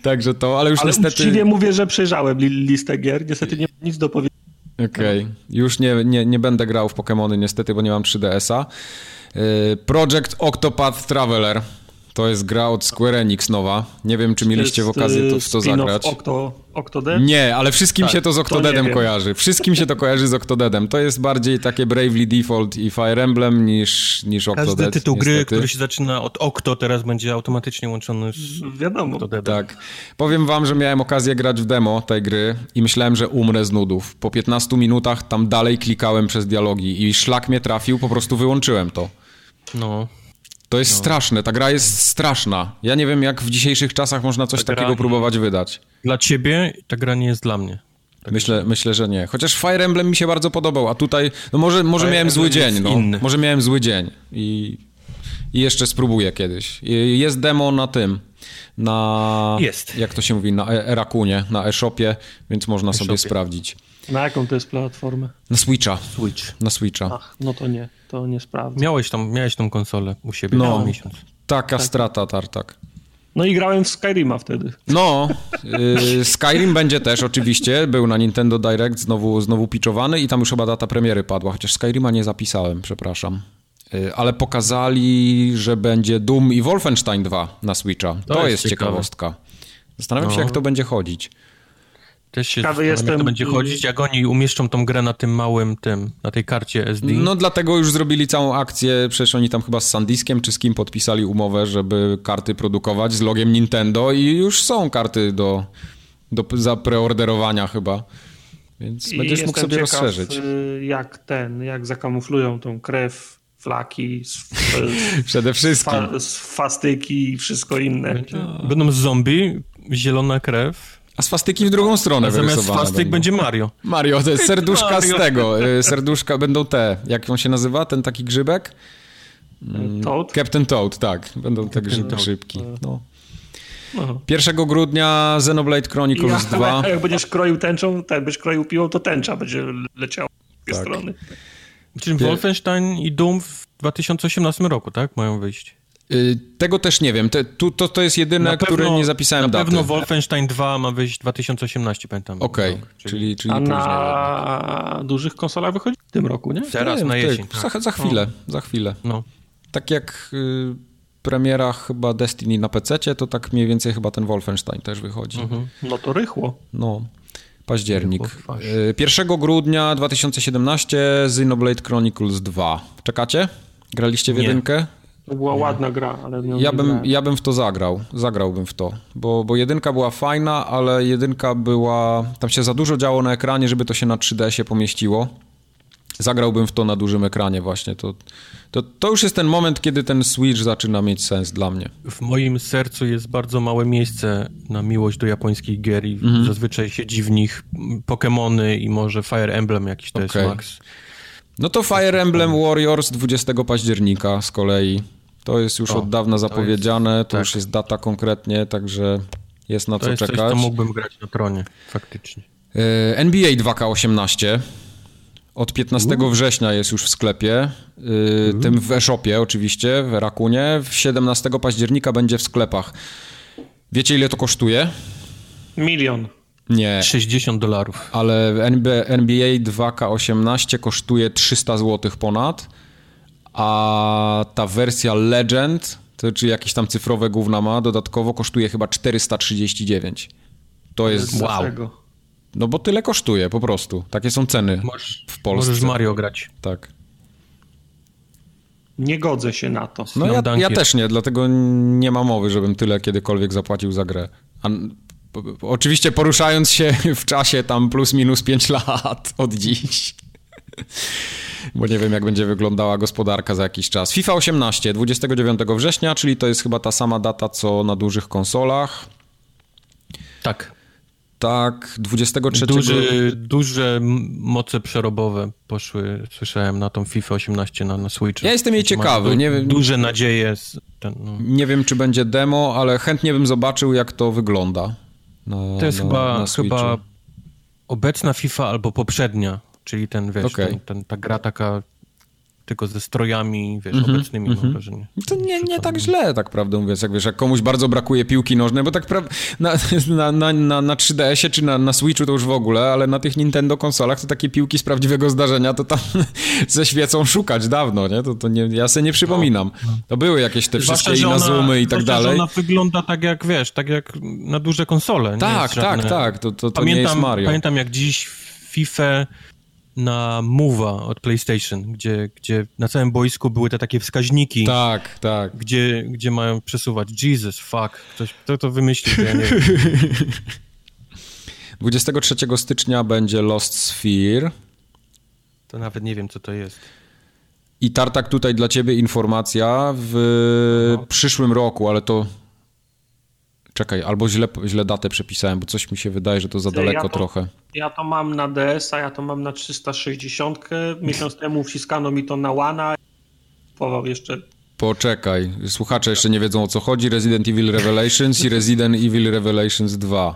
Także to, ale już ale niestety... uczciwie mówię, że przejrzałem listę gier. Niestety nie mam nic do powiedzenia. Okej, okay. już nie, nie, nie będę grał w Pokémony niestety, bo nie mam 3DS-a. Y, Project Octopath Traveler. To jest gra od Square Enix nowa. Nie wiem, czy mieliście w okazji to, w to zagrać. Octo, Octodad? Nie, ale wszystkim tak, się to z Octodadem kojarzy. Wszystkim się to kojarzy z Octodadem. To jest bardziej takie Bravely Default i Fire Emblem niż, niż Octodad. Każdy tytuł niestety. gry, który się zaczyna od Octo, teraz będzie automatycznie łączony z Wiadomo. Octodadem. Tak. Powiem wam, że miałem okazję grać w demo tej gry i myślałem, że umrę z nudów. Po 15 minutach tam dalej klikałem przez dialogi i szlak mnie trafił, po prostu wyłączyłem to. No. To jest no. straszne, ta gra jest straszna. Ja nie wiem, jak w dzisiejszych czasach można coś ta takiego próbować wydać. Dla ciebie ta gra nie jest dla mnie. Tak myślę, myślę, że nie. Chociaż Fire Emblem mi się bardzo podobał, a tutaj, no może, może miałem zły dzień, no. Inny. Może miałem zły dzień i, i jeszcze spróbuję kiedyś. Jest demo na tym, na... Jest. Jak to się mówi, na e Rakunie, na e-shopie, więc można e sobie sprawdzić. Na jaką to jest platformę? Na Switcha. Switch. Na Switcha. Ach, no to nie, to nie sprawdzę. Miałeś tą, miałeś tą konsolę u siebie no, na miesiąc. Taka tak. strata, Tartak. No i grałem w Skyrima wtedy. No, yy, Skyrim będzie też oczywiście, był na Nintendo Direct znowu, znowu pitchowany i tam już chyba data premiery padła, chociaż Skyrima nie zapisałem, przepraszam. Yy, ale pokazali, że będzie Doom i Wolfenstein 2 na Switcha. To, to jest, jest ciekawostka. Zastanawiam no. się, jak to będzie chodzić. Też się Ciekawy jestem, jak to będzie chodzić, jak oni umieszczą tą grę na tym małym tym, na tej karcie SD. No dlatego już zrobili całą akcję, przecież oni tam chyba z Sandiskiem czy z kim podpisali umowę, żeby karty produkować z logiem Nintendo i już są karty do, do zapreorderowania chyba. Więc I będziesz mógł sobie ciekaw, rozszerzyć. Y, jak ten, jak zakamuflują tą krew, flaki, Przede wszystkim. Fa, fastyki i wszystko inne. Będą zombie, zielona krew, a swastyki w drugą stronę A zamiast swastyk będą. będzie Mario. Mario, to jest serduszka Mario. z tego. Y, serduszka będą te, jak on się nazywa, ten taki grzybek? Mm, Toad? Captain Toad, tak. Będą te grzybki. No. 1 grudnia Xenoblade Chronicles ja, 2. Jak będziesz kroił tęczą, tak, będziesz kroił piłą, to tęcza będzie leciała z tak. strony. Czyli Wolfenstein i Doom w 2018 roku, tak? Mają wyjść. Y, tego też nie wiem. Te, tu, to, to jest jedyne, pewno, które nie zapisałem na daty. Na pewno Wolfenstein 2 ma wyjść 2018, pamiętam. Okej, okay. czyli, czyli A na dużych konsolach wychodzi w tym roku, nie? Teraz, nie, na jesień. Tak. Za, za, chwilę, no. za chwilę. No. Tak jak y, premiera chyba Destiny na PC, to tak mniej więcej chyba ten Wolfenstein też wychodzi. Mhm. No to rychło. No. Październik. 1 y, grudnia 2017 Xenoblade Chronicles 2. Czekacie? Graliście w jedynkę? To była ładna gra, ale w nią ja bym, ja bym w to zagrał, zagrałbym w to, bo, bo jedynka była fajna, ale jedynka była, tam się za dużo działo na ekranie, żeby to się na 3D się pomieściło. Zagrałbym w to na dużym ekranie właśnie, to, to, to już jest ten moment, kiedy ten Switch zaczyna mieć sens dla mnie. W moim sercu jest bardzo małe miejsce na miłość do japońskich gier i mhm. zazwyczaj siedzi w nich Pokémony i może Fire Emblem jakiś to okay. jest max. No to Fire Emblem Warriors 20 października z kolei. To jest już o, od dawna zapowiedziane, to, jest, to tak. już jest data konkretnie, także jest na to co jest czekać. Coś, to mógłbym grać na tronie, faktycznie. E, NBA 2K18 od 15 U. września jest już w sklepie, yy, tym w e-shopie oczywiście, w Rakunie. 17 października będzie w sklepach. Wiecie ile to kosztuje? Milion. Nie. 60 dolarów. Ale NBA 2K18 kosztuje 300 zł ponad a ta wersja Legend to, czy jakieś tam cyfrowe gówna ma, dodatkowo kosztuje chyba 439. To jest... Wow. No bo tyle kosztuje po prostu. Takie są ceny możesz, w Polsce. Możesz Mario grać. Tak. Nie godzę się na to. No ja, ja, też nie, dlatego nie ma mowy, żebym tyle kiedykolwiek zapłacił za grę. A, oczywiście poruszając się w czasie tam plus minus 5 lat od dziś. Bo nie wiem, jak będzie wyglądała gospodarka za jakiś czas. FIFA 18, 29 września, czyli to jest chyba ta sama data, co na dużych konsolach. Tak. Tak, 23. Duży, duże moce przerobowe poszły, słyszałem, na tą FIFA 18 na, na Switch. Ja jestem jej ciekawy. Du nie duże nadzieje. Ten, no. Nie wiem, czy będzie demo, ale chętnie bym zobaczył, jak to wygląda. Na, to jest na, chyba, na chyba obecna FIFA albo poprzednia, czyli ten, wiesz, okay. ten, ten, ta gra taka tylko ze strojami, wiesz, mm -hmm, obecnymi, mm -hmm. mam wrażenie. To nie, nie tak źle, tak prawdę mówiąc, jak wiesz, jak komuś bardzo brakuje piłki nożnej, bo tak pra- na, na, na, na, na 3DS-ie czy na, na Switchu to już w ogóle, ale na tych Nintendo konsolach to takie piłki z prawdziwego zdarzenia to tam ze świecą szukać dawno, nie? To, to nie, ja sobie nie przypominam. No, no. To były jakieś te wszystkie Inazumy i tak dalej. ona wygląda tak jak, wiesz, tak jak na duże konsole. Tak, tak, tak, to, to, to pamiętam, nie jest Mario. Pamiętam jak dziś FIFA na Move'a od PlayStation, gdzie, gdzie na całym boisku były te takie wskaźniki. Tak, tak. Gdzie, gdzie mają przesuwać. Jesus, fuck. Ktoś, kto to wymyślił? Ja nie 23 stycznia będzie Lost Sphere. To nawet nie wiem, co to jest. I Tartak, tutaj dla ciebie informacja. W no. przyszłym roku, ale to Czekaj, albo źle, źle datę przepisałem, bo coś mi się wydaje, że to za daleko ja to, trochę. Ja to mam na DS-a, ja to mam na 360. Miesiąc temu wciskano mi to na Łana. Pował jeszcze Poczekaj, słuchacze jeszcze nie wiedzą o co chodzi. Resident Evil Revelations i Resident Evil Revelations 2.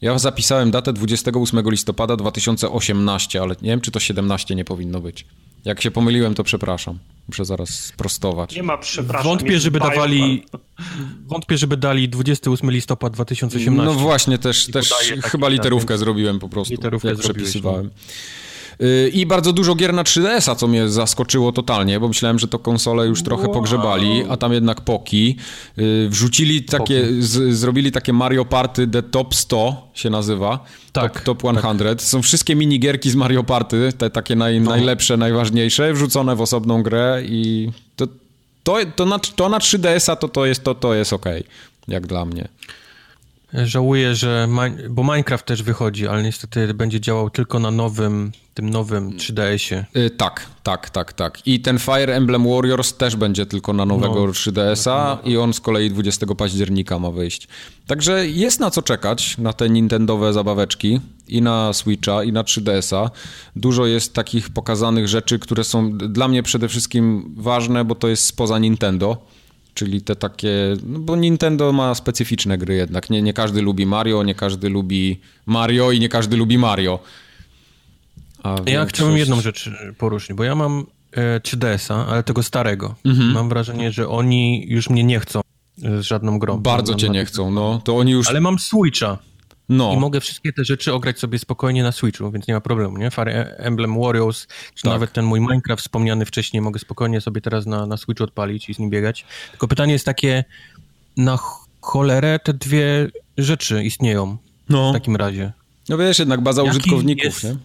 Ja zapisałem datę 28 listopada 2018, ale nie wiem, czy to 17 nie powinno być. Jak się pomyliłem, to przepraszam. Muszę zaraz sprostować. Nie ma przepraszam. Wątpię, żeby dawali wątpię, żeby dali 28 listopad 2018. No właśnie, też, też chyba literówkę zrobiłem po prostu, literówkę jak przepisywałem. No. Y, I bardzo dużo gier na 3DS-a, co mnie zaskoczyło totalnie, bo myślałem, że to konsole już trochę wow. pogrzebali, a tam jednak Poki. Y, wrzucili takie, z, zrobili takie Mario Party The Top 100 się nazywa. Tak. Top, top 100. Tak. Są wszystkie minigierki z Mario Party, te takie naj, no. najlepsze, najważniejsze, wrzucone w osobną grę i to, to, to, na, to na 3DS-a to, to jest, to, to jest ok, jak dla mnie. Żałuję, że. Bo Minecraft też wychodzi, ale niestety będzie działał tylko na nowym, tym nowym 3DS-ie. Yy, tak, tak, tak, tak. I ten Fire Emblem Warriors też będzie tylko na nowego no, 3DS-a no, no. i on z kolei 20 października ma wyjść. Także jest na co czekać na te Nintendowe zabaweczki i na Switcha, i na 3DS-a. Dużo jest takich pokazanych rzeczy, które są dla mnie przede wszystkim ważne, bo to jest spoza Nintendo Czyli te takie, no bo Nintendo ma specyficzne gry jednak. Nie, nie każdy lubi Mario, nie każdy lubi Mario i nie każdy lubi Mario. A ja chciałbym jedną rzecz poruszyć, bo ja mam e, 3DS-a, ale tego starego. Mhm. Mam wrażenie, że oni już mnie nie chcą z żadną grą. Bardzo cię nie chcą, no. To oni już... Ale mam Switcha. No. I mogę wszystkie te rzeczy ograć sobie spokojnie na Switchu, więc nie ma problemu, nie? Fire Emblem Warriors, czy tak. nawet ten mój Minecraft wspomniany wcześniej, mogę spokojnie sobie teraz na, na Switchu odpalić i z nim biegać. Tylko pytanie jest takie, na cholerę te dwie rzeczy istnieją no. w takim razie. No wiesz, jednak baza Jaki użytkowników, jest, nie?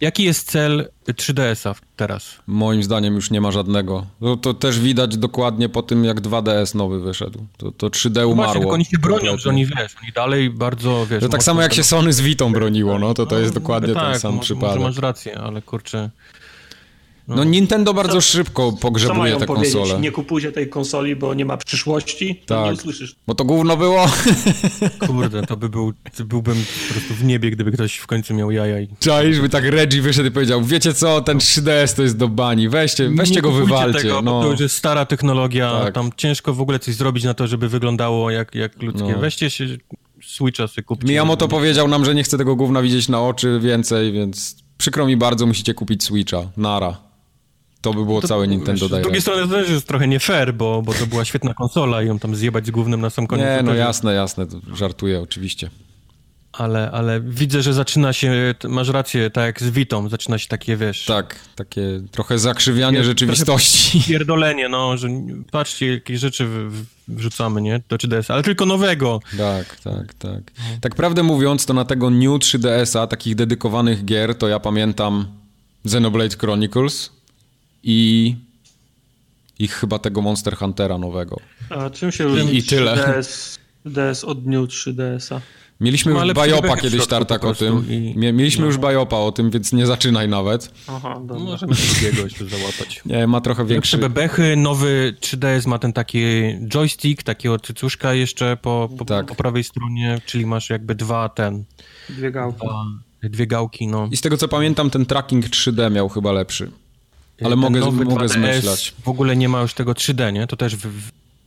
Jaki jest cel 3DS-a teraz? Moim zdaniem już nie ma żadnego. To, to, też widać dokładnie po tym, jak 2DS nowy wyszedł. To, to 3D umarło. Właśnie, tylko oni się bronią, że oni, wiesz, oni dalej bardzo, wiesz... No tak samo jak się Sony z Vitą broniło, no to to jest no, dokładnie no, tak, ten sam może, przypadek. Może masz rację, ale kurczę... No, no Nintendo bardzo co, szybko pogrzebuje te konsole. Nie kupujcie tej konsoli, bo nie ma przyszłości. To tak. nie usłyszysz. Bo to gówno było. Kurde, to by był, byłbym po prostu w niebie, gdyby ktoś w końcu miał jaja. I... Czaisz, by tak Reggie wyszedł i powiedział, wiecie co, ten 3DS to jest do bani, weźcie, weźcie nie go wywalcie. Tego, no. To już jest stara technologia, tak. tam ciężko w ogóle coś zrobić na to, żeby wyglądało jak, jak ludzkie. No. Weźcie się Switcha sobie kupcie. Miyamoto powiedział nam, że nie chce tego gówna widzieć na oczy więcej, więc przykro mi bardzo, musicie kupić Switcha. Nara. To by było to, całe Nintendo Direct. Z drugiej strony to też jest trochę nie fair, bo, bo to była świetna konsola i ją tam zjebać z głównym na sam koniec. Nie, no jasne, jasne, żartuję oczywiście. ale, ale widzę, że zaczyna się, masz rację, tak jak z Witą, zaczyna się takie, wiesz... Tak, takie trochę zakrzywianie rzeczywistości. Pierdolenie, no, że patrzcie, jakie rzeczy wrzucamy, nie, do 3DS, ale tylko nowego. Tak, tak, tak. Tak prawdę mówiąc, to na tego New 3DS-a, takich dedykowanych gier, to ja pamiętam Xenoblade Chronicles i i chyba tego Monster Huntera nowego. A czym się różni I, i tyle. 3DS, DS od New 3DS-a? Mieliśmy no, już Bajopa kiedyś, Tartak, o tym. I... Mieliśmy no. już Bajopa o tym, więc nie zaczynaj nawet. Aha, dobra. Możemy drugiego jeszcze załapać. Nie, ma trochę większy... bebechy, nowy 3DS ma ten taki joystick, takiego cycuszka jeszcze po, po, tak. po, prawej stronie, czyli masz jakby dwa ten... Dwie gałki. Dwa, dwie gałki, no. I z tego co pamiętam, ten tracking 3D miał chyba lepszy. Ale ten mogę, mogę zmyślać. W ogóle nie ma już tego 3D, nie? To też wy,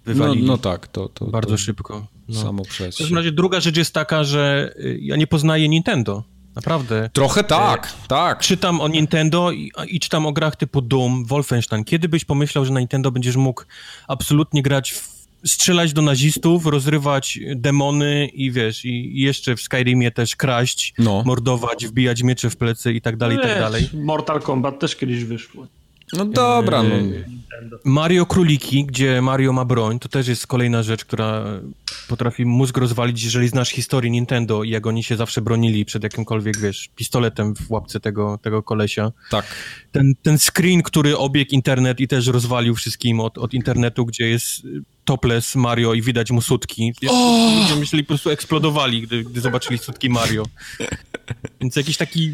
wywalili. No, no tak, to, to bardzo to szybko. No. Samo przez. W każdym razie druga rzecz jest taka, że y, ja nie poznaję Nintendo. Naprawdę. Trochę tak, e, tak. Czytam o Nintendo i, i, czytam o grach typu Doom, Wolfenstein. Kiedy byś pomyślał, że na Nintendo będziesz mógł absolutnie grać w strzelać do nazistów, rozrywać demony i wiesz, i jeszcze w Skyrimie też kraść, no. mordować, wbijać miecze w plecy i tak dalej, i tak dalej. Mortal Kombat też kiedyś wyszło. No dobra, no. Mario Króliki, gdzie Mario ma broń, to też jest kolejna rzecz, która potrafi mózg rozwalić, jeżeli znasz historię Nintendo i jak oni się zawsze bronili przed jakimkolwiek, wiesz, pistoletem w łapce tego, tego kolesia. Tak. Ten, ten screen, który obiegł internet i też rozwalił wszystkim od, od internetu, gdzie jest topless Mario i widać mu sutki. Ludzie myśleli, po prostu eksplodowali, gdy, gdy zobaczyli sutki Mario. Więc jakiś taki,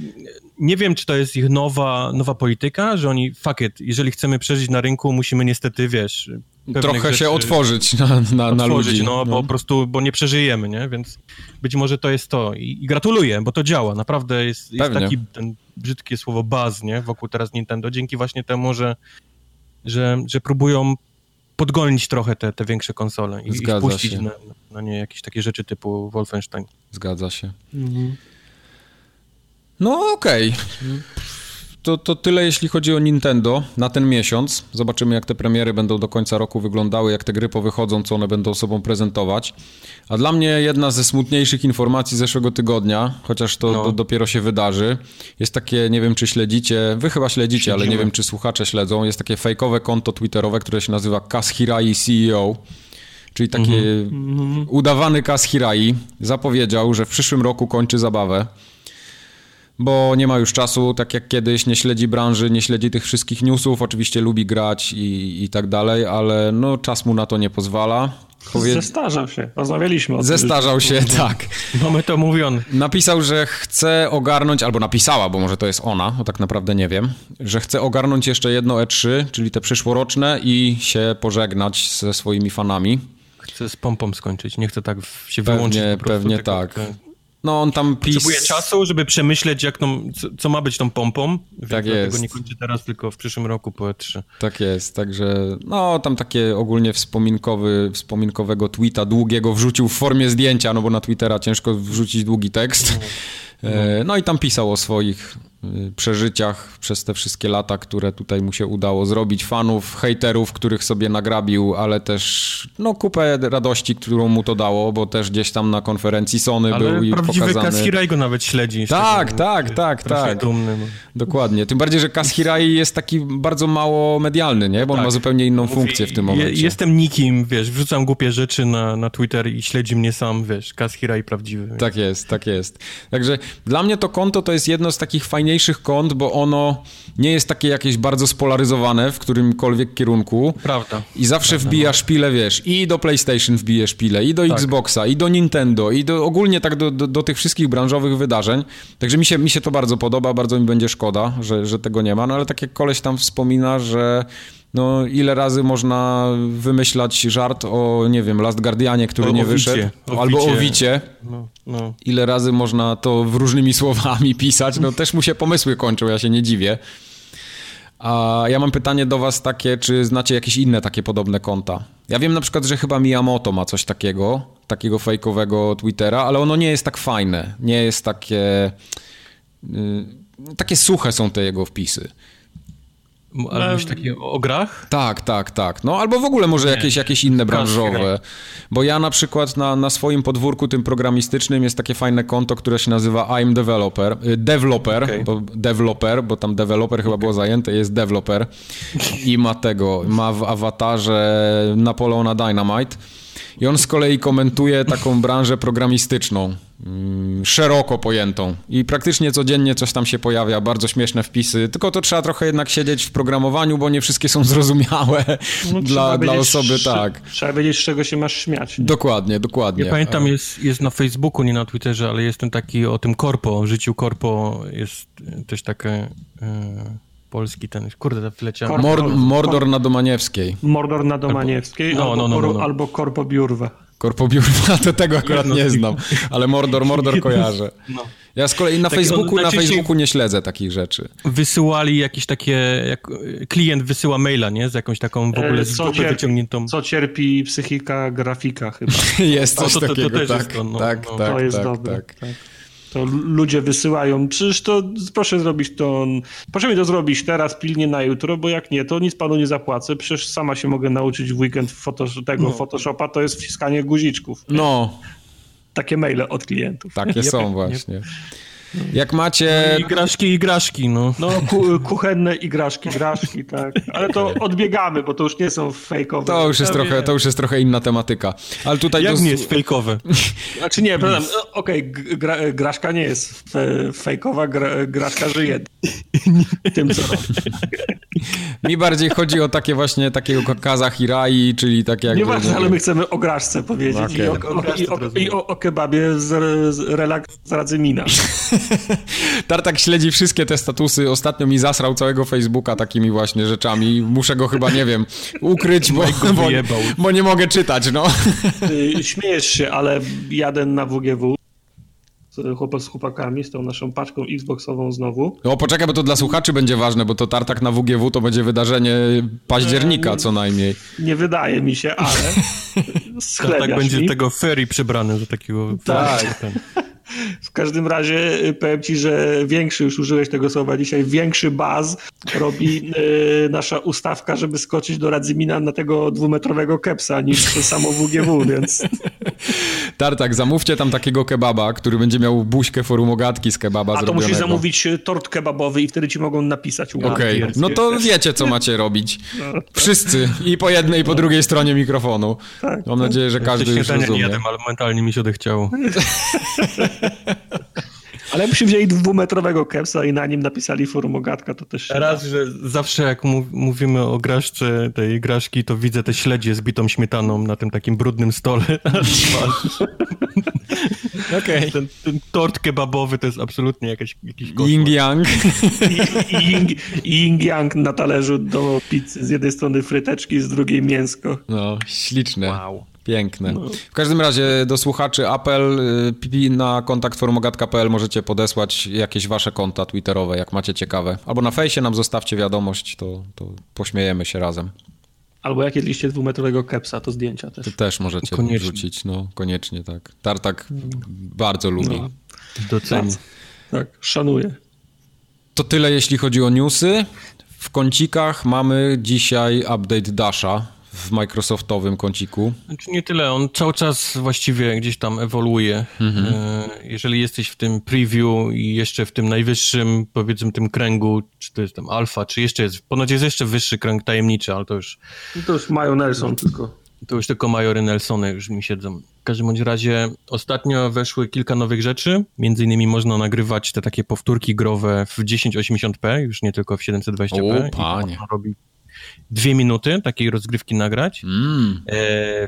nie wiem, czy to jest ich nowa, nowa polityka, że oni, fuck it, jeżeli chcemy przeżyć na rynku, musimy niestety, wiesz... Trochę się otworzyć na, na, na otworzyć, ludzi. No, no, po prostu, bo nie przeżyjemy, nie? Więc być może to jest to. I, i gratuluję, bo to działa. Naprawdę jest, jest taki, ten brzydkie słowo buzz, nie? Wokół teraz Nintendo. Dzięki właśnie temu, że, że, że próbują podgonić trochę te, te większe konsole i, i wpuścić na, na, nie jakieś takie rzeczy typu Wolfenstein. Zgadza się. Mhm. No okej. Okay. To, to tyle jeśli chodzi o Nintendo na ten miesiąc. Zobaczymy jak te premiery będą do końca roku wyglądały, jak te gry powychodzą, co one będą sobą prezentować. A dla mnie jedna ze smutniejszych informacji zeszłego tygodnia, chociaż to no. do, dopiero się wydarzy, jest takie, nie wiem czy śledzicie, wy chyba śledzicie, Śledzimy. ale nie wiem czy słuchacze śledzą, jest takie fejkowe konto twitterowe, które się nazywa Kaz Hirai CEO czyli taki mm -hmm. udawany Kaz Hirai, zapowiedział, że w przyszłym roku kończy zabawę bo nie ma już czasu, tak jak kiedyś, nie śledzi branży, nie śledzi tych wszystkich newsów, oczywiście lubi grać i, i tak dalej, ale no czas mu na to nie pozwala. Powie... Zestarzał się, rozmawialiśmy o tym. Zestarzał się, tak. Mamy to mówione. Napisał, że chce ogarnąć, albo napisała, bo może to jest ona, bo tak naprawdę nie wiem, że chce ogarnąć jeszcze jedno E3, czyli te przyszłoroczne i się pożegnać ze swoimi fanami. Chce z pompą skończyć, nie chce tak się pewnie, wyłączyć. Pewnie tak. No on tam pis... Potrzebuje czasu, żeby przemyśleć, jak tą, co, co ma być tą pompą. Tak jest. Dlatego nie kończy teraz, tylko w przyszłym roku po E3. Tak jest, także no tam takie ogólnie wspominkowy, wspominkowego tweeta długiego wrzucił w formie zdjęcia, no bo na Twittera ciężko wrzucić długi tekst. No, no. no i tam pisał o swoich Y, przeżyciach przez te wszystkie lata, które tutaj mu się udało zrobić, fanów, hejterów, których sobie nagrabił, ale też no kupę radości, którą mu to dało, bo też gdzieś tam na konferencji Sony ale był i prawdziwy pokazany... Hirai go nawet śledzi. Tak, tak, tak, tak. Dumny. Dokładnie. Tym bardziej, że Hirai jest taki bardzo mało medialny, nie? Bo tak. on ma zupełnie inną Mówi, funkcję w tym momencie. jestem nikim, wiesz, wrzucam głupie rzeczy na, na Twitter i śledzi mnie sam, wiesz, Hirai prawdziwy. Tak jest, tak jest. Także dla mnie to konto to jest jedno z takich fajniejszych kąt, bo ono nie jest takie jakieś bardzo spolaryzowane w którymkolwiek kierunku. Prawda. I zawsze Prawda, wbija no. szpilę, wiesz, i do PlayStation wbije szpilę, i do tak. Xboxa, i do Nintendo, i do, ogólnie tak do, do, do, tych wszystkich branżowych wydarzeń. Także mi się, mi się to bardzo podoba, bardzo mi będzie szkoda, że, że tego nie ma, no ale tak jak koleś tam wspomina, że no ile razy można wymyślać żart o, nie wiem, Last Guardianie, który o, nie wyszedł, o albo o Wicie. No, no. Ile razy można to w różnymi słowami pisać, no też mu się pomysły kończą, ja się nie dziwię. A ja mam pytanie do was takie, czy znacie jakieś inne takie podobne konta? Ja wiem na przykład, że chyba Miyamoto ma coś takiego, takiego fejkowego Twittera, ale ono nie jest tak fajne, nie jest takie... Yy, takie suche są te jego wpisy Ale już takie o grach? Tak, tak, tak. No albo w ogóle może jakieś, jakieś inne branżowe. Bo ja na przykład na, na swoim podwórku tym programistycznym jest takie fajne konto, które się nazywa I'm Developer. Y, developer, okay. bo developer, bo tam developer chyba było zajęte, jest developer. I ma tego, ma w awatarze Napoleona Dynamite. I on z kolei komentuje taką branżę programistyczną, mm, szeroko pojętą. I praktycznie codziennie coś tam się pojawia, bardzo śmieszne wpisy. Tylko to trzeba trochę jednak siedzieć w programowaniu, bo nie wszystkie są zrozumiałe no, dla, dla osoby, tak. Trzeba wiedzieć, z czego się masz śmiać. Nie? Dokładnie, dokładnie. Ja pamiętam, jest, jest na Facebooku, nie na Twitterze, ale jest ten taki o tym korpo, o życiu korpo, jest też takie... Yy polski ten, kurde, wleciałem. Mor Mordor na Domaniewskiej. Mordor na Domaniewskiej no, albo, no, no, no, albo Korpo Biurwa. Korpo Biurwa, to tego akurat nie znam, ale Mordor, Mordor kojarzę. No. Ja z kolei na Facebooku, na Facebooku nie śledzę takich rzeczy. Wysyłali jakieś takie, jak klient wysyła maila, nie? Z jakąś taką w ogóle z co cierpi, wyciągniętą... Co cierpi psychika grafika chyba. jest coś to, to, takiego, to, tak, jest to, no, tak, no. tak, to jest tak, dobre, tak. tak. To ludzie wysyłają, przecież to proszę zrobić to, proszę mi to zrobić teraz, pilnie na jutro, bo jak nie, to nic panu nie zapłacę, przecież sama się mogę nauczyć w weekend fotos tego no. Photoshopa, to jest wciskanie guziczków. No. Takie maile od klientów. Takie są właśnie. Jak macie... No, igraszki, igraszki, no. No, ku, kuchenne igraszki, igraszki, tak. Ale to odbiegamy, bo to już nie są fejkowe. To już jest, trochę, to już jest trochę inna tematyka. Ale tutaj... Jak dos... nie jest fejkowe? Znaczy nie, prawda, okej, okay, gra, graszka nie jest fejkowa, gra, graszka żyje tym, co Mi bardziej chodzi o takie właśnie takiego Kaza Hirai, czyli takie jak... Nieważne, ale my chcemy o graszce powiedzieć okay. i, o, o, i, o, i o, o kebabie z, z relaks z Radzymina. Tartak śledzi wszystkie te statusy. Ostatnio mi zasrał całego Facebooka takimi właśnie rzeczami. Muszę go chyba, nie wiem, ukryć, bo, bo, bo nie mogę czytać, no. Śmiejesz się, ale jadę na WGW z chłopakami, z tą naszą paczką Xboxową znowu. No poczekaj, bo to dla słuchaczy będzie ważne, bo to tartak na WGW to będzie wydarzenie października co najmniej. Nie wydaje mi się, ale tak będzie mi. tego ferry przybrany do takiego... Tak. W każdym razie y, powiem ci, że większy, już użyłeś tego słowa dzisiaj, większy baz robi y, nasza ustawka, żeby skoczyć do Radzymina na tego dwumetrowego kepsa niż samo WGW, więc... Tartak, zamówcie tam takiego kebaba, który będzie miał buźkę forumogatki z kebaba A to musisz zamówić y, tort kebabowy i wtedy ci mogą napisać. Okej, okay. no to wiecie, co macie robić. No. Wszyscy. I po jednej, i po drugiej stronie mikrofonu. Tak, Mam tak. nadzieję, że każdy już rozumie. nie jadłem, ale mentalnie mi się odechciało. Ale wzięli dwumetrowego kepsa i na nim napisali formogatka, to też... Raz, że zawsze jak mówimy o graszce tej graszki, to widzę te śledzie z bitą śmietaną na tym takim brudnym stole. Okej. Okay. Ten, ten, tort kebabowy to jest absolutnie jakaś, jakiś Ying-yang. Ying-yang na talerzu do pizzy. Z jednej strony fryteczki, z drugiej mięsko. No, śliczne. Wow. Piękne. No. W każdym razie do słuchaczy apel y, na kontakt formogat.pl możecie podesłać jakieś wasze konta twitterowe, jak macie ciekawe. Albo na fejsie nam zostawcie wiadomość, to, to pośmiejemy się razem. Albo jak jedliście dwumetrowego kepsa, to zdjęcia też. To też możecie koniecznie. wrzucić, no koniecznie tak. Tartak no. bardzo lubi. No. Doceni. Tak, szanuję. To tyle jeśli chodzi o newsy. W kącikach mamy dzisiaj update Dasha w Microsoftowym kąciku? Znaczy nie tyle, on cały czas właściwie gdzieś tam ewoluuje. Mhm. E, jeżeli jesteś w tym preview i jeszcze w tym najwyższym, powiedzmy tym kręgu, czy to jest tam alfa, czy jeszcze jest, ponoć jest jeszcze wyższy kręg tajemniczy, ale to już... To już Majo Nelson tylko. To już tylko Majory Nelsony już mi siedzą. W każdym bądź razie ostatnio weszły kilka nowych rzeczy. Między innymi można nagrywać te takie powtórki growe w 1080p, już nie tylko w 720p. O, panie. robi dwie minuty takiej rozgrywki nagrać. Mm. E,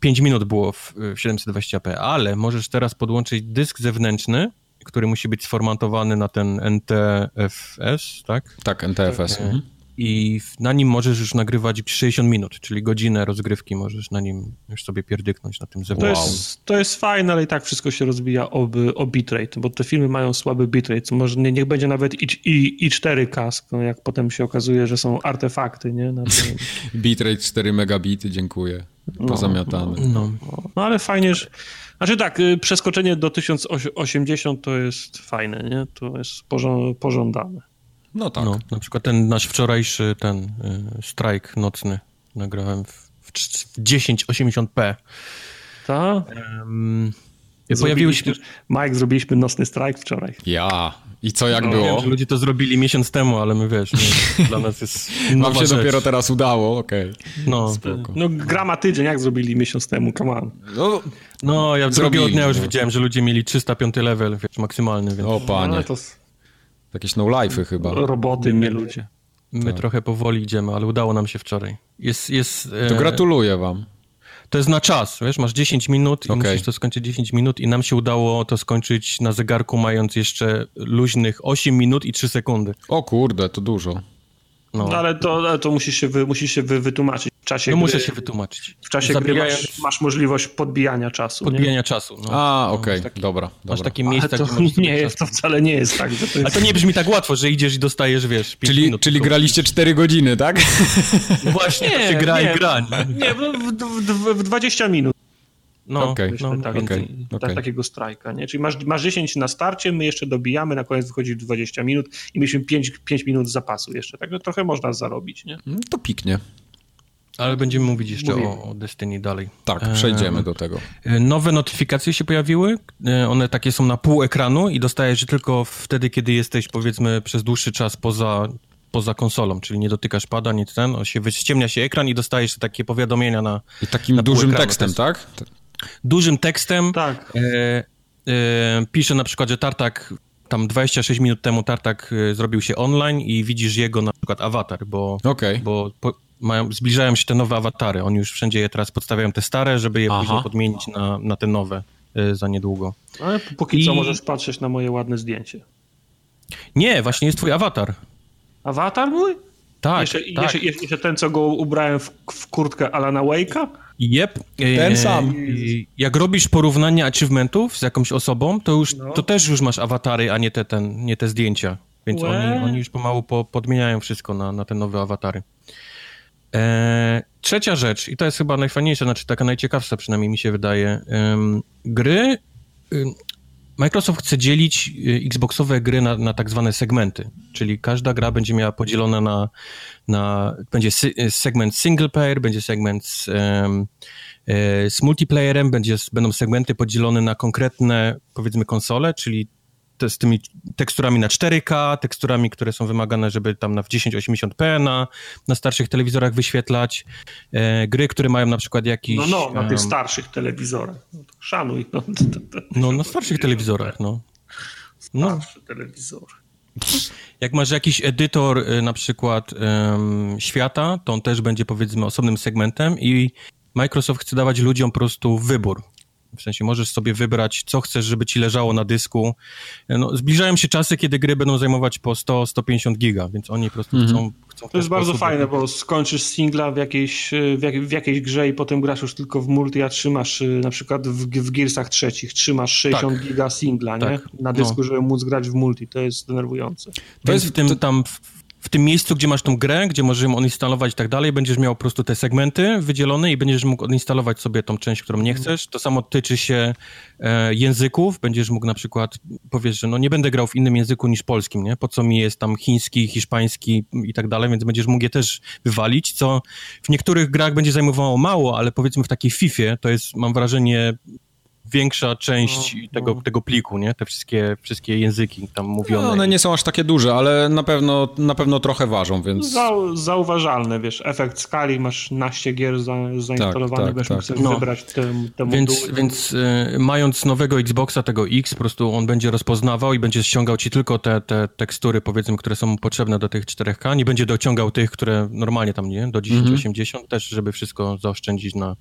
5 minut było w, w 720p, ale możesz teraz podłączyć dysk zewnętrzny, który musi być sformatowany na ten NTFS, tak? Tak, NTFS. E, mhm i na nim możesz już nagrywać 60 minut, czyli godzinę rozgrywki możesz na nim już sobie pierdyknąć na tym zewnątrz. To, jest, to jest fajne, ale i tak wszystko się rozbija o, o bitrate, bo te filmy mają słaby bitrate, może nie, niech będzie nawet i, i, i 4K, no jak potem się okazuje, że są artefakty, nie? bitrate 4 megabity, dziękuję. No, Pozamiatane. No, no. no, ale fajnie, że... Znaczy tak, y, przeskoczenie do 1080 to jest fajne, nie? To jest pożądane. No tak. No, na przykład ten nasz wczorajszy ten y, strajk nocny nagrałem w, w 1080p. Tak? Um, pojawiły się... Mike, zrobiliśmy nocny strajk wczoraj. Ja. I co, jak no, było? Wiem, że ludzie to zrobili miesiąc temu, ale my wiesz, nie, dla nas jest Wam się rzecz. dopiero teraz udało, okej. Okay. No, Spoko. no gra tydzień, jak zrobili miesiąc temu, come on. No, no ja drugiego dnia już no. widziałem, że ludzie mieli 305 level, wiesz, maksymalny, więc... O panie. No, to... Jakieś no-life'y chyba. Roboty, nie ludzie. My tak. trochę powoli idziemy, ale udało nam się wczoraj. Jest, jest, to e... gratuluję wam. To jest na czas, wiesz, masz 10 minut i okay. musisz to skończyć 10 minut i nam się udało to skończyć na zegarku mając jeszcze luźnych 8 minut i 3 sekundy. O kurde, to dużo. No. no ale to, ale to musisz się, wy, musisz się wy, wytłumaczyć. W czasie no gry, muszę się wytłumaczyć. W czasie Zabijając... gry masz, masz, możliwość podbijania czasu. Podbijania nie? czasu. No. A, okej, okay. dobra, dobra. Masz takie miejsca, to nie jest, to wcale nie jest tak. Jest... Ale to nie brzmi tak łatwo, że idziesz i dostajesz, wiesz, Czyli, minut, czyli graliście 4 godziny, tak? No właśnie, nie, to się gra nie, i gra. Nie, w, w, w 20 minut. No, okay, no tak, okay, okay. takiego strajka, nie? Czyli masz, masz 10 na starcie, my jeszcze dobijamy, na koniec wychodzi 20 minut i mieliśmy 5, 5 minut zapasu jeszcze, także trochę można zarobić, nie? Mm, to piknie. Ale będziemy mówić jeszcze o, o Destiny dalej. Tak, przejdziemy e, do tego. E, nowe notyfikacje się pojawiły. E, one takie są na pół ekranu i dostajesz je tylko wtedy, kiedy jesteś powiedzmy przez dłuższy czas poza, poza konsolą, czyli nie dotykasz pada, nic ten, się ściemnia się ekran i dostajesz takie powiadomienia na I takim na dużym tekstem, tak? Dużym tekstem. Tak. E, e, pisze na przykład, że Tartak tam 26 minut temu Tartak e, zrobił się online i widzisz jego na przykład awatar, bo, okay. bo po, mają, zbliżają się te nowe awatary. Oni już wszędzie je teraz podstawiają te stare, żeby je Aha. później podmienić na, na te nowe e, za niedługo. Ale póki I... co możesz patrzeć na moje ładne zdjęcie. Nie, właśnie jest twój awatar. Awatar mój? Tak, jeszcze, tak. Jeszcze, jeszcze ten, co go ubrałem w, w kurtkę Alana Wake'a? Yep. Ten e, sam. Jak robisz porównanie achievementów z jakąś osobą, to już no. to też już masz awatary, a nie te, ten, nie te zdjęcia. Więc oni, oni już pomału po, podmieniają wszystko na, na te nowe awatary. E, trzecia rzecz, i to jest chyba najfajniejsza, znaczy taka najciekawsza przynajmniej mi się wydaje. gry Microsoft chce dzielić y, Xboxowe gry na, na tak zwane segmenty, czyli każda gra będzie miała podzielone na, na będzie y, segment single player, będzie segment z, um, z multiplayerem, będzie, będą segmenty podzielone na konkretne, powiedzmy, konsole, czyli te, z tymi teksturami na 4K, teksturami, które są wymagane, żeby tam na w 1080p na, na starszych telewizorach wyświetlać, e, gry, które mają na przykład jakiś... No, no, na tych starszych telewizorach. No, szanuj. No, no na starszych telewizorach, no. no. Starsze telewizory. Jak masz jakiś edytor e, na przykład um, świata, to on też będzie powiedzmy osobnym segmentem i Microsoft chce dawać ludziom po prostu wybór. W sensie możesz sobie wybrać, co chcesz, żeby ci leżało na dysku. No, zbliżają się czasy, kiedy gry będą zajmować po 100-150 giga, więc oni po prostu mm -hmm. chcą, chcą... To jest bardzo fajne, bo skończysz singla w jakiejś, w, jak, w, jakiejś grze i potem grasz już tylko w multi, a trzymasz y, na przykład w, w Gearsach trzecich, trzymasz 60 tak. giga singla, tak. nie? Na dysku, no. żeby móc grać w multi. To jest denerwujące. To jest w tym to... tam w tym miejscu, gdzie masz tą grę, gdzie możesz ją odinstalować i tak dalej, będziesz miał po prostu te segmenty wydzielone i będziesz mógł odinstalować sobie tą część, którą nie chcesz. To samo tyczy się e, języków. Będziesz mógł na przykład powiesz, że no nie będę grał w innym języku niż polskim, nie? Po co mi jest tam chiński, hiszpański i tak dalej, więc będziesz mógł je też wywalić, co w niektórych grach będzie zajmowało mało, ale powiedzmy w takiej FIFA to jest, mam wrażenie, większa część no, tego, no. tego pliku, nie? Te wszystkie, wszystkie języki tam mówione. No, one nie są aż takie duże, ale na pewno, na pewno trochę ważą, więc... Zau, zauważalne, wiesz, efekt skali, masz naście gier za, zainstalowanych, tak, tak, tak. no. wybrać te, te Więc, więc y, mając nowego Xboxa, tego X, po prostu on będzie rozpoznawał i będzie ściągał ci tylko te, te tekstury, powiedzmy, które są potrzebne do tych 4K, nie będzie dociągał tych, które normalnie tam, nie? Do 1080 mm -hmm. też, żeby wszystko zaoszczędzić na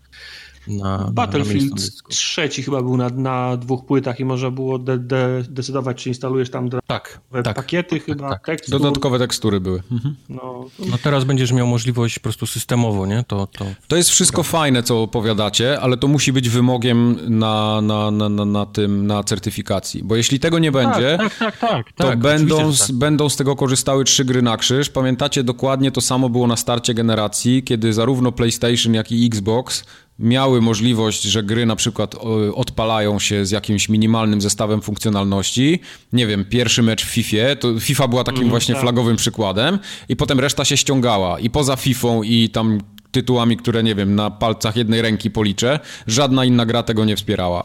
na Battlefield na trzeci chyba był na, na dwóch płytach i można było de, de, decydować, czy instalujesz tam tak, tak, pakiety tak, chyba, tak, tekstur. Dodatkowe tekstury były. Mhm. No, no, teraz będziesz miał możliwość po prostu systemowo, nie? To, to... to jest wszystko fajne, co opowiadacie, ale to musi być wymogiem na, na, na, na, na tym, na certyfikacji, bo jeśli tego nie będzie, tak, tak, tak, to tak, będą, z, będą z tego korzystały trzy gry na krzyż. Pamiętacie, dokładnie to samo było na starcie generacji, kiedy zarówno PlayStation, jak i Xbox miały możliwość, że gry na przykład odpalają się z jakimś minimalnym zestawem funkcjonalności. Nie wiem, pierwszy mecz w FIFA, to FIFA była takim mm, właśnie tak. flagowym przykładem i potem reszta się ściągała i poza FIFA i tam tytułami, które nie wiem, na palcach jednej ręki policzę, żadna inna gra tego nie wspierała.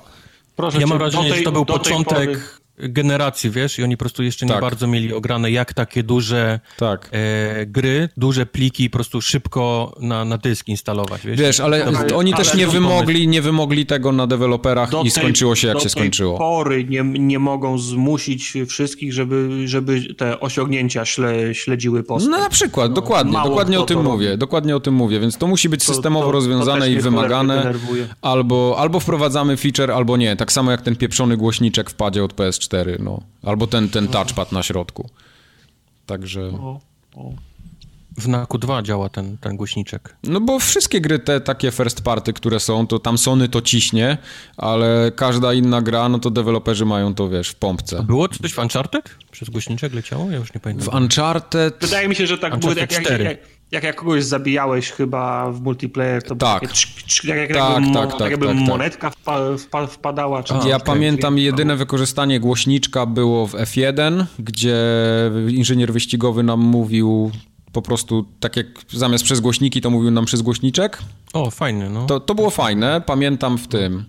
Proszę ja mam wrażenie, że to był początek generacji, wiesz, i oni po prostu jeszcze nie tak. bardzo mieli ograne, jak takie duże tak. e, gry, duże pliki po prostu szybko na, na dysk instalować, wiesz. Wiesz, ale, oni ale też nie wymogli, nie wymogli tego na deweloperach do i skończyło się jak się skończyło. Pory nie, nie mogą zmusić wszystkich, żeby, żeby te osiągnięcia śle, śledziły postęp. No na przykład, no, dokładnie, dokładnie o tym mówię, dokładnie o tym mówię, więc to musi być to, systemowo to, rozwiązane i wymagane, albo, albo wprowadzamy feature, albo nie, tak samo jak ten pieprzony głośniczek w padzie od PS4 no. Albo ten, ten touchpad na środku. Także... O, o. W Naku 2 działa ten, ten głośniczek. No bo wszystkie gry te takie first party, które są, to tam Sony to ciśnie, ale każda inna gra, no to deweloperzy mają to, wiesz, w pompce. A było coś w Uncharted? Przez głośniczek leciało? Ja już nie pamiętam. W Uncharted... Wydaje mi się, że tak było. Jak, jak, jak, jak, jak kogoś zabijałeś chyba w multiplayer, to tak. Takie, jak, jak, tak, jakby, tak, tak, jakby tak, tak, monetka wpa, wpadała. Czy A, ja pamiętam jedyne wykorzystanie głośniczka było w F1, gdzie inżynier wyścigowy nam mówił po prostu tak jak zamiast przez głośniki, to mówił nam przez głośniczek. O, fajne, no. To, to było fajne. Pamiętam w tym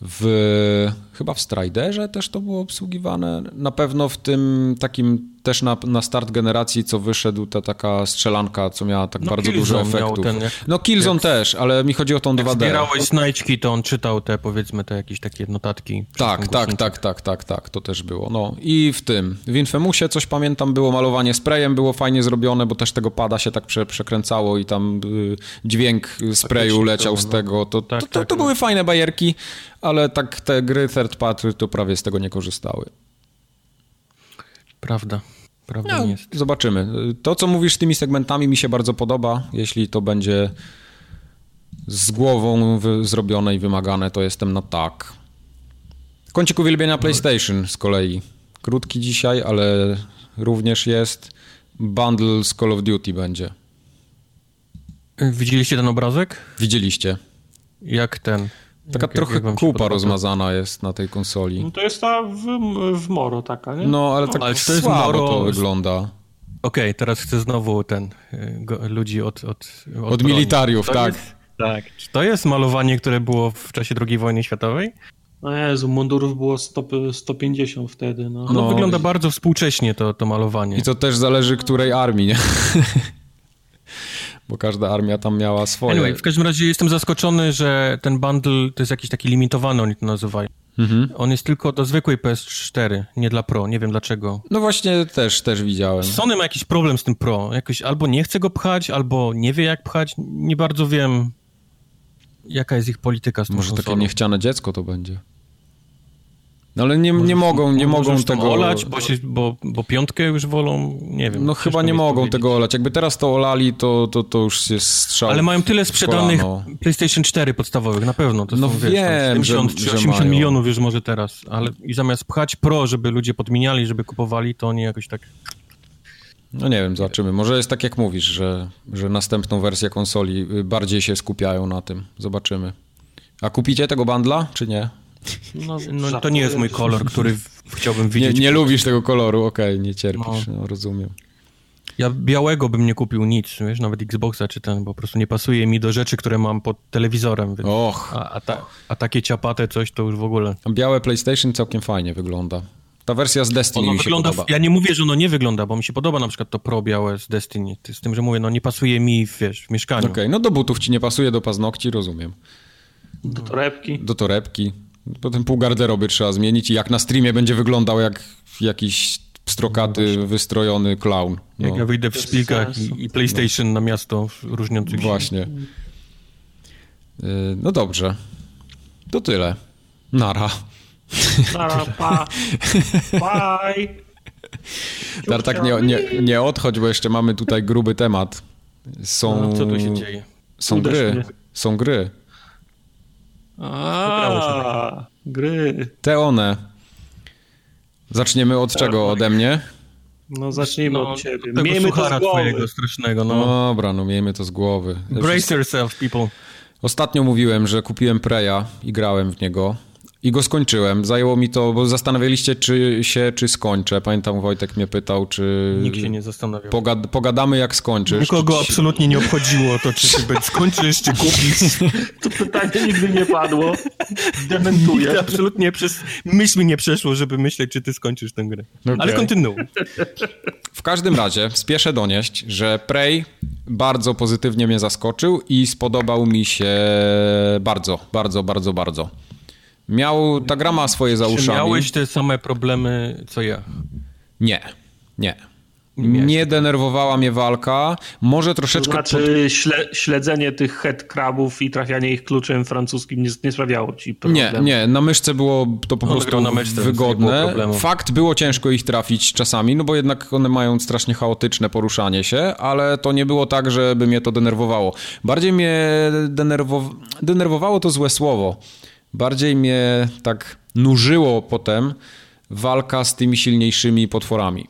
w, chyba w Striderze też to było obsługiwane. Na pewno w tym takim też na, na start generacji, co wyszedł, ta taka strzelanka, co miała tak no, bardzo dużo efektów. Ten, jak, no Killzone jak, też, ale mi chodzi o tą 2D. Jak zbierałeś znajdźki, to on czytał te, powiedzmy, te jakieś takie notatki. Tak, tak, tak, tak, tak, tak, to też było. No i w tym, w Infemusie coś pamiętam, było malowanie sprayem, było fajnie zrobione, bo też tego pada się tak prze, przekręcało i tam y, dźwięk sprayu leciał z tego. To, tak, to, to, tak, to no. były fajne bajerki, ale tak te gry third party to prawie z tego nie korzystały. Prawda. Prawda no, jest. Zobaczymy. To, co mówisz z tymi segmentami, mi się bardzo podoba. Jeśli to będzie z głową zrobione i wymagane, to jestem na tak. Kącik uwielbienia PlayStation z kolei. Krótki dzisiaj, ale również jest. Bundle z Call of Duty będzie. Widzieliście ten obrazek? Widzieliście. Jak ten? Taka jak, trochę jak kupa rozmazana jest na tej konsoli. No to jest ta w, w Moro taka, nie? No, ale tak ale to jest Moro... to wygląda. Okej, okay, teraz chcę znowu ten, y, go, ludzi od... Od, od, od militariów, to tak. Jest, tak. Czy to jest malowanie, które było w czasie II wojny światowej? No Jezu, mundurów było 100, 150 wtedy, no. no. No, wygląda bardzo współcześnie to, to malowanie. I to też zależy, której armii, nie? bo każda armia tam miała swoje. Anyway, w każdym razie jestem zaskoczony, że ten bundle to jest jakiś taki limitowany, oni to nazywają. Mhm. On jest tylko do zwykłej PS4, nie dla Pro, nie wiem dlaczego. No właśnie też, też widziałem. Sony ma jakiś problem z tym Pro, jakoś albo nie chce go pchać, albo nie wie jak pchać, nie bardzo wiem jaka jest ich polityka z tym Może konsolą. takie niechciane dziecko to będzie. No ale nie, nie mogą, nie mogą tego... olać, bo, się, bo, bo piątkę już wolą, nie wiem. No chyba nie mogą powiedzieć. tego olać. Jakby teraz to olali, to, to, to już jest strzał Ale mają tyle sprzedanych PlayStation 4 podstawowych, na pewno. To no są, wiem, wiesz, 70 czy 80 mają. milionów już może teraz, ale i zamiast pchać Pro, żeby ludzie podmieniali, żeby kupowali, to oni jakoś tak... No nie wiem, zobaczymy. Może jest tak jak mówisz, że, że następną wersję konsoli bardziej się skupiają na tym. Zobaczymy. A kupicie tego bandla, czy nie? No, no to nie jest mój kolor, który chciałbym widzieć. Nie, nie lubisz tego koloru, okej, okay, nie cierpisz, no. no. rozumiem. Ja białego bym nie kupił nic, wiesz, nawet Xboxa czy ten, bo po prostu nie pasuje mi do rzeczy, które mam pod telewizorem. Więc, Och. A, a, ta, a takie ciapate coś to już w ogóle. Białe PlayStation całkiem fajnie wygląda. Ta wersja z Destiny ono mi się wygląda, podoba. Ja nie mówię, że ono nie wygląda, bo mi się podoba na przykład to pro białe z Destiny. Z tym, że mówię, no nie pasuje mi, wiesz, w mieszkaniu. Okej, okay, no do butów ci nie pasuje, do paznokci, rozumiem. Do torebki. Do torebki. Potem pół garderoby trzeba zmienić i jak na streamie będzie wyglądał jak jakiś strokaty, no wystrojony clown. No. Jak ja wyjdę w szpilkach i, i, PlayStation no. na miasto różniących się. Właśnie. Y, no dobrze. To tyle. Nara. Nara, pa. Bye. tak nie, nie, nie odchodź, bo jeszcze mamy tutaj gruby temat. Są, no, co tu się dzieje? Są gry. Są gry. A, gry. Te one. Zaczniemy od czego? Ode mnie? No zacznijmy no, od ciebie. Miejmy to z głowy. twojego strasznego, no. Dobra, no miejmy to z głowy. Brace yourself, people. Ostatnio mówiłem, że kupiłem Preya i grałem w niego. I go skończyłem. Zajęło mi to, bo zastanawialiście czy się, czy skończę. Pamiętam, Wojtek mnie pytał, czy... Nikt się nie zastanawiał. Pogad pogadamy, jak skończysz. Nikogo czy... absolutnie nie obchodziło to, czy się skończysz, czy kupisz. To pytanie nigdy nie padło. Dementuję. Nigdy absolutnie przez myśl mi nie przeszło, żeby myśleć, czy ty skończysz tę grę. Okay. Ale kontynuuj. W każdym razie spieszę donieść, że Prey bardzo pozytywnie mnie zaskoczył i spodobał mi się bardzo, bardzo, bardzo, bardzo. Miał, ta gra ma swoje za uszami. Czy miałeś te same problemy, co ja? Nie, nie. Nie denerwowała mnie walka. Może troszeczkę. To znaczy, pod... śle śledzenie tych headcrabów i trafianie ich kluczem francuskim nie, nie sprawiało ci problemu. Nie, nie. Na myszce było to po no, prostu na myszce, wygodne. Było Fakt, było ciężko ich trafić czasami, no bo jednak one mają strasznie chaotyczne poruszanie się, ale to nie było tak, żeby mnie to denerwowało. Bardziej mnie denerwow... denerwowało to złe słowo bardziej mnie tak nużyło potem walka z tymi silniejszymi potworami.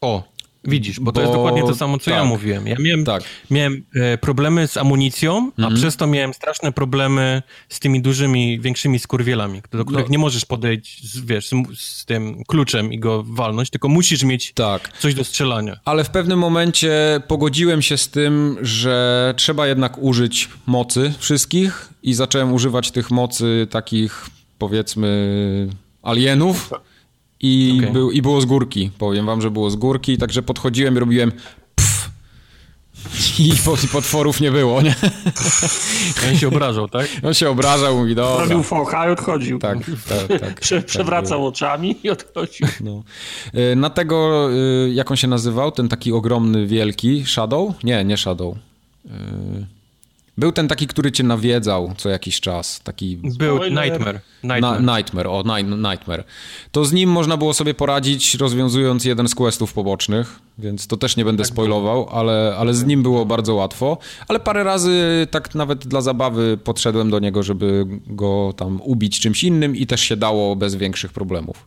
O, Widzisz, bo, bo, to jest dokładnie to samo, co tak, ja mówiłem. Ja miałem, tak. miałem e, problemy z amunicją, a mhm. przez to miałem straszne problemy z tymi dużymi, większymi skurwielami, do których no. nie możesz podejść, z, wiesz, z, z, tym kluczem i go walnąć, tylko musisz mieć tak. coś do strzelania. Ale w pewnym momencie pogodziłem się z tym, że trzeba jednak użyć mocy wszystkich i zacząłem używać tych mocy takich, powiedzmy, alienów i, okay. był, I było z górki, powiem wam, że było z górki, także podchodziłem i robiłem pff, i potworów nie było, nie? On się obrażał, tak? On się obrażał, mówi, dobra. Robił focha i odchodził. Tak, tak, tak. Prze tak przewracał oczami i odchodził. No. Y, na tego, y, jak on się nazywał, ten taki ogromny, wielki, Shadow? Nie, nie Shadow. Y, był ten taki, który cię nawiedzał co jakiś czas. Taki... Był Nightmare. Nightmare. Na, nightmare, o, Nightmare. To z nim można było sobie poradzić, rozwiązując jeden z questów pobocznych, więc to też nie będę tak spoilował, ale, ale z nim było bardzo łatwo. Ale parę razy tak nawet dla zabawy podszedłem do niego, żeby go tam ubić czymś innym i też się dało bez większych problemów.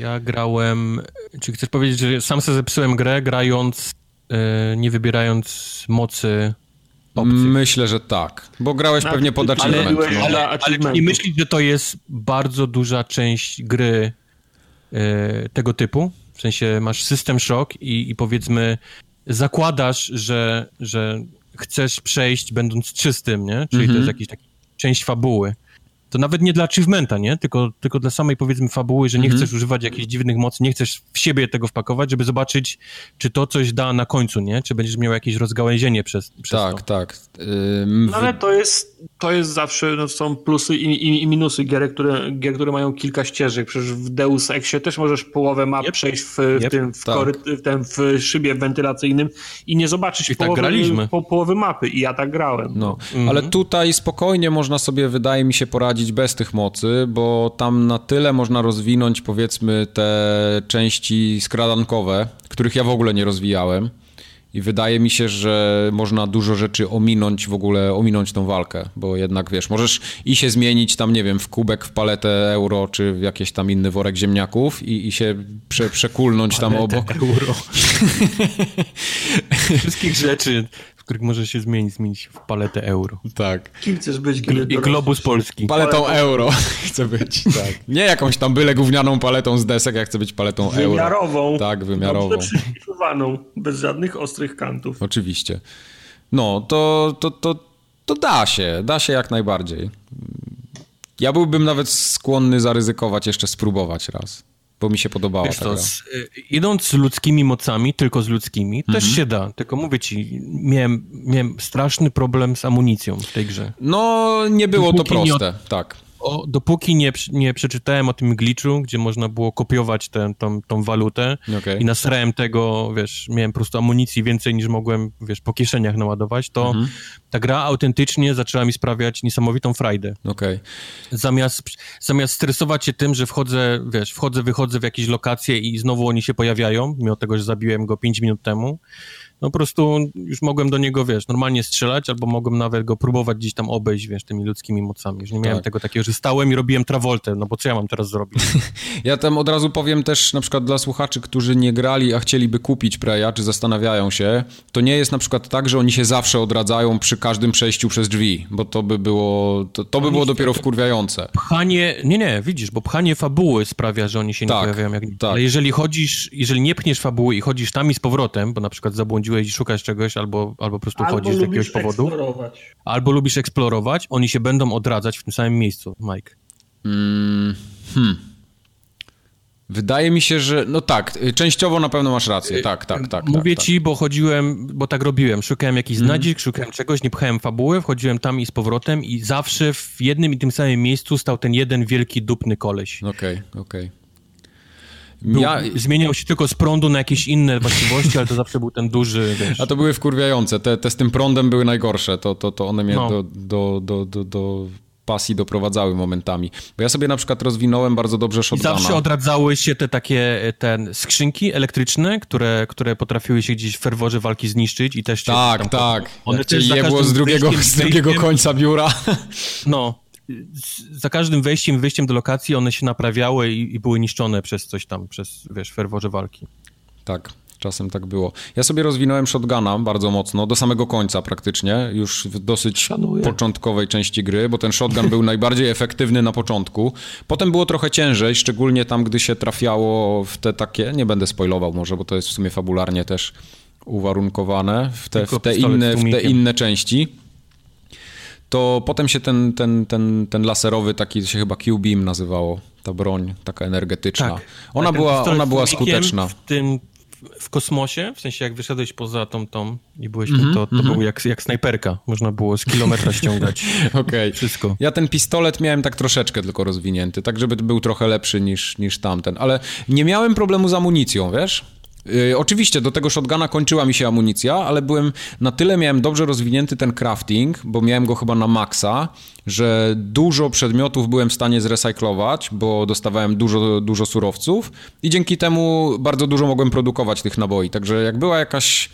Ja grałem... Czy chcesz powiedzieć, że sam sobie zepsułem grę, grając, yy, nie wybierając mocy opcji. Myślę, że tak, bo grałeś pewnie pod achievement. Ale, no. ale, ale nie myślisz, że to jest bardzo duża część gry e, tego typu? W sensie masz system shock i, i powiedzmy zakładasz, że, że chcesz przejść będąc czystym, nie? Czyli to jest mhm. jakiś taki część fabuły to nawet nie dla achievementa, nie? Tylko, tylko dla samej powiedzmy fabuły, że nie mhm. chcesz używać jakichś dziwnych mocy, nie chcesz w siebie tego wpakować, żeby zobaczyć, czy to coś da na końcu, nie? Czy będziesz miał jakieś rozgałęzienie przez, przez tak, to. Tak, ym... no, ale to jest, to jest zawsze, no, są plusy i, i, i, minusy gier które, gier, które mają kilka ścieżek. Przecież w Deus Exie też możesz połowę map yep. przejść w, w yep. tym, w, tak. kory, w, tym, w szybie wentylacyjnym i nie zobaczyć I tak połowy, tak po, połowy mapy. I ja tak grałem. No. Mhm. Ale tutaj spokojnie można sobie, wydaje mi się, poradzić prowadzić bez tych mocy, bo tam na tyle można rozwinąć powiedzmy te części skradankowe, których ja w ogóle nie rozwijałem. I wydaje mi się, że można dużo rzeczy ominąć, w ogóle ominąć tą walkę, bo jednak wiesz, możesz i się zmienić tam, nie wiem, w kubek, w paletę euro, czy w jakiś tam inny worek ziemniaków i, i się prze, przekulnąć tam obok. euro. Wszystkich rzeczy w których może się zmienić, zmienić w paletę euro. Tak. Kim chcesz być, kiedy I globus polski. Paletą euro chcę być, tak. Nie jakąś tam byle gównianą paletą z desek, ja chcę być paletą wymiarową. euro. Wymiarową. Tak, wymiarową. Dobrze bez żadnych ostrych kantów. Oczywiście. No, to, to, to, to da się, da się jak najbardziej. Ja byłbym nawet skłonny zaryzykować, jeszcze spróbować raz bo mi się podobała Wiesz to, z, y, idąc z ludzkimi mocami, tylko z ludzkimi, mhm. też się da. Tylko mówię ci, miałem, miałem straszny problem z amunicją w tej grze. No, nie było Dopóki to proste, nie, tak o, dopóki nie, nie przeczytałem o tym glitchu, gdzie można było kopiować tę, tą, tą walutę okay. i nasrałem tego, wiesz, miałem po prostu amunicji więcej niż mogłem, wiesz, po kieszeniach naładować, to mhm. ta gra autentycznie zaczęła mi sprawiać niesamowitą frajdę. Okay. Zamiast, zamiast stresować się tym, że wchodzę, wiesz, wchodzę, wychodzę w jakieś lokacje i znowu oni się pojawiają, mimo tego, że zabiłem go 5 minut temu, no po prostu już mogłem do niego, wiesz, normalnie strzelać, albo mogłem nawet go próbować gdzieś tam obejść, wiesz, tymi ludzkimi mocami. Już nie miałem tak. tego takiego, że stałem i robiłem Travoltę, no bo co ja mam teraz zrobić? ja tam od razu powiem też na przykład dla słuchaczy, którzy nie grali, a chcieliby kupić Preya, czy zastanawiają się, to nie jest na przykład tak, że oni się zawsze odradzają przy każdym przejściu przez drzwi, bo to by było, to, to by było dopiero wkurwiające. Pchanie, nie, nie, widzisz, bo pchanie fabuły sprawia, że oni się nie tak, pojawiają jak tak. Ale jeżeli chodzisz, jeżeli nie pchniesz fabuły i chodzisz tam i z powrotem, bo na przykład zabłądziłeś i szukasz czegoś, albo, albo po prostu albo chodzisz z jakiegoś powodu. Eksplorować. Albo lubisz eksplorować, oni się będą odradzać w tym samym miejscu, Mike. Mm, hmm. Wydaje mi się, że no tak, y, częściowo na pewno masz rację, y, tak, tak, tak. Mówię tak, ci, tak. bo chodziłem, bo tak robiłem, szukałem jakichś mm. szukałem czegoś, nie pchałem fabuły, wchodziłem tam i z powrotem i zawsze w jednym i tym samym miejscu stał ten jeden wielki, dupny koleś. Okej, okay, okej. Okay. Był, ja... Zmieniał się tylko z prądu na jakieś inne właściwości, ale to zawsze był ten duży, wiesz. A to były wkurwiające. Te, te z tym prądem były najgorsze. To, to, to one mnie no. do, do, do, do, do pasji doprowadzały momentami. Bo ja sobie na przykład rozwinąłem bardzo dobrze shotguna. I zawsze odradzały się te takie ten, skrzynki elektryczne, które, które potrafiły się gdzieś w ferworze walki zniszczyć i też... Tak, tam, tak. One też je było z drugiego, z drugiego końca biura. No, za każdym wejściem wyjściem do lokacji one się naprawiały i, i, były niszczone przez coś tam, przez, wiesz, ferworze walki. Tak, czasem tak było. Ja sobie rozwinąłem shotguna bardzo mocno, do samego końca praktycznie, już w dosyć Szanuję. początkowej części gry, bo ten shotgun był najbardziej efektywny na początku. Potem było trochę ciężej, szczególnie tam, gdy się trafiało w te takie, nie będę spoilował może, bo to jest w sumie fabularnie też uwarunkowane, w te, w te, inne, w te inne części to potem się ten, ten, ten, ten laserowy, taki się chyba Q-Beam nazywało, ta broń taka energetyczna. Tak, ona, tak, była, ona była skuteczna. W tym w kosmosie, w sensie jak wyszedłeś poza tą, tą i byłeś mm -hmm, to, to mm -hmm. był jak, jak snajperka. Można było z kilometra ściągać okay. wszystko. Ja ten pistolet miałem tak troszeczkę tylko rozwinięty, tak żeby był trochę lepszy niż, niż tamten, ale nie miałem problemu z amunicją, wiesz? Yy, oczywiście do tego shotguna kończyła mi się amunicja, ale byłem na tyle miałem dobrze rozwinięty ten crafting, bo miałem go chyba na maksa, że dużo przedmiotów byłem w stanie zrecyklować, bo dostawałem dużo, dużo surowców i dzięki temu bardzo dużo mogłem produkować tych naboi. Także jak była jakaś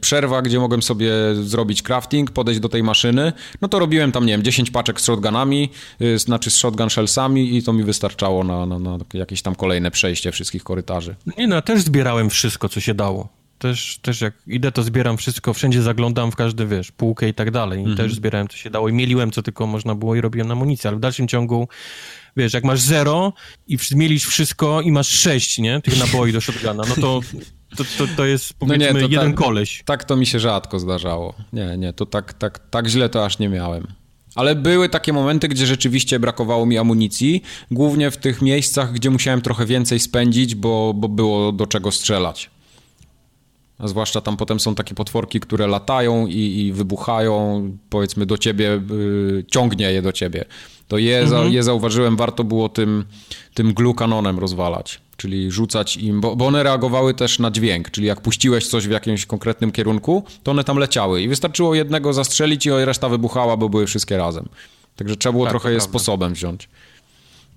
przerwa, gdzie mogłem sobie zrobić crafting, podejść do tej maszyny, no to robiłem tam, nie wiem, 10 paczek z shotgunami, y, znaczy z shotgun shellsami i to mi wystarczało na, na, na jakieś tam kolejne przejście wszystkich korytarzy. Nie no, też zbierałem wszystko, co się dało. Też, też jak idę, to zbieram wszystko, wszędzie zaglądam w każdy, wiesz, półkę i tak dalej. I mhm. też zbierałem, co się dało i mieliłem, co tylko można było i robiłem amunicję, ale w dalszym ciągu wiesz, jak masz zero i mieliś wszystko i masz sześć, nie, tych naboi do shotguna, no to to, to, to jest powiedzmy no nie, to jeden tak, koleś. Tak to mi się rzadko zdarzało. Nie, nie, to tak, tak, tak źle to aż nie miałem. Ale były takie momenty, gdzie rzeczywiście brakowało mi amunicji, głównie w tych miejscach, gdzie musiałem trochę więcej spędzić, bo, bo było do czego strzelać. A zwłaszcza tam potem są takie potworki, które latają i, i wybuchają, powiedzmy do ciebie, yy, ciągnie je do ciebie. To je, mhm. je zauważyłem, warto było tym, tym glue kanonem rozwalać czyli rzucać im, bo, bo, one reagowały też na dźwięk, czyli jak puściłeś coś w jakimś konkretnym kierunku, to one tam leciały i wystarczyło jednego zastrzelić i reszta wybuchała, bo były wszystkie razem. Także trzeba było tak, trochę je sposobem wziąć.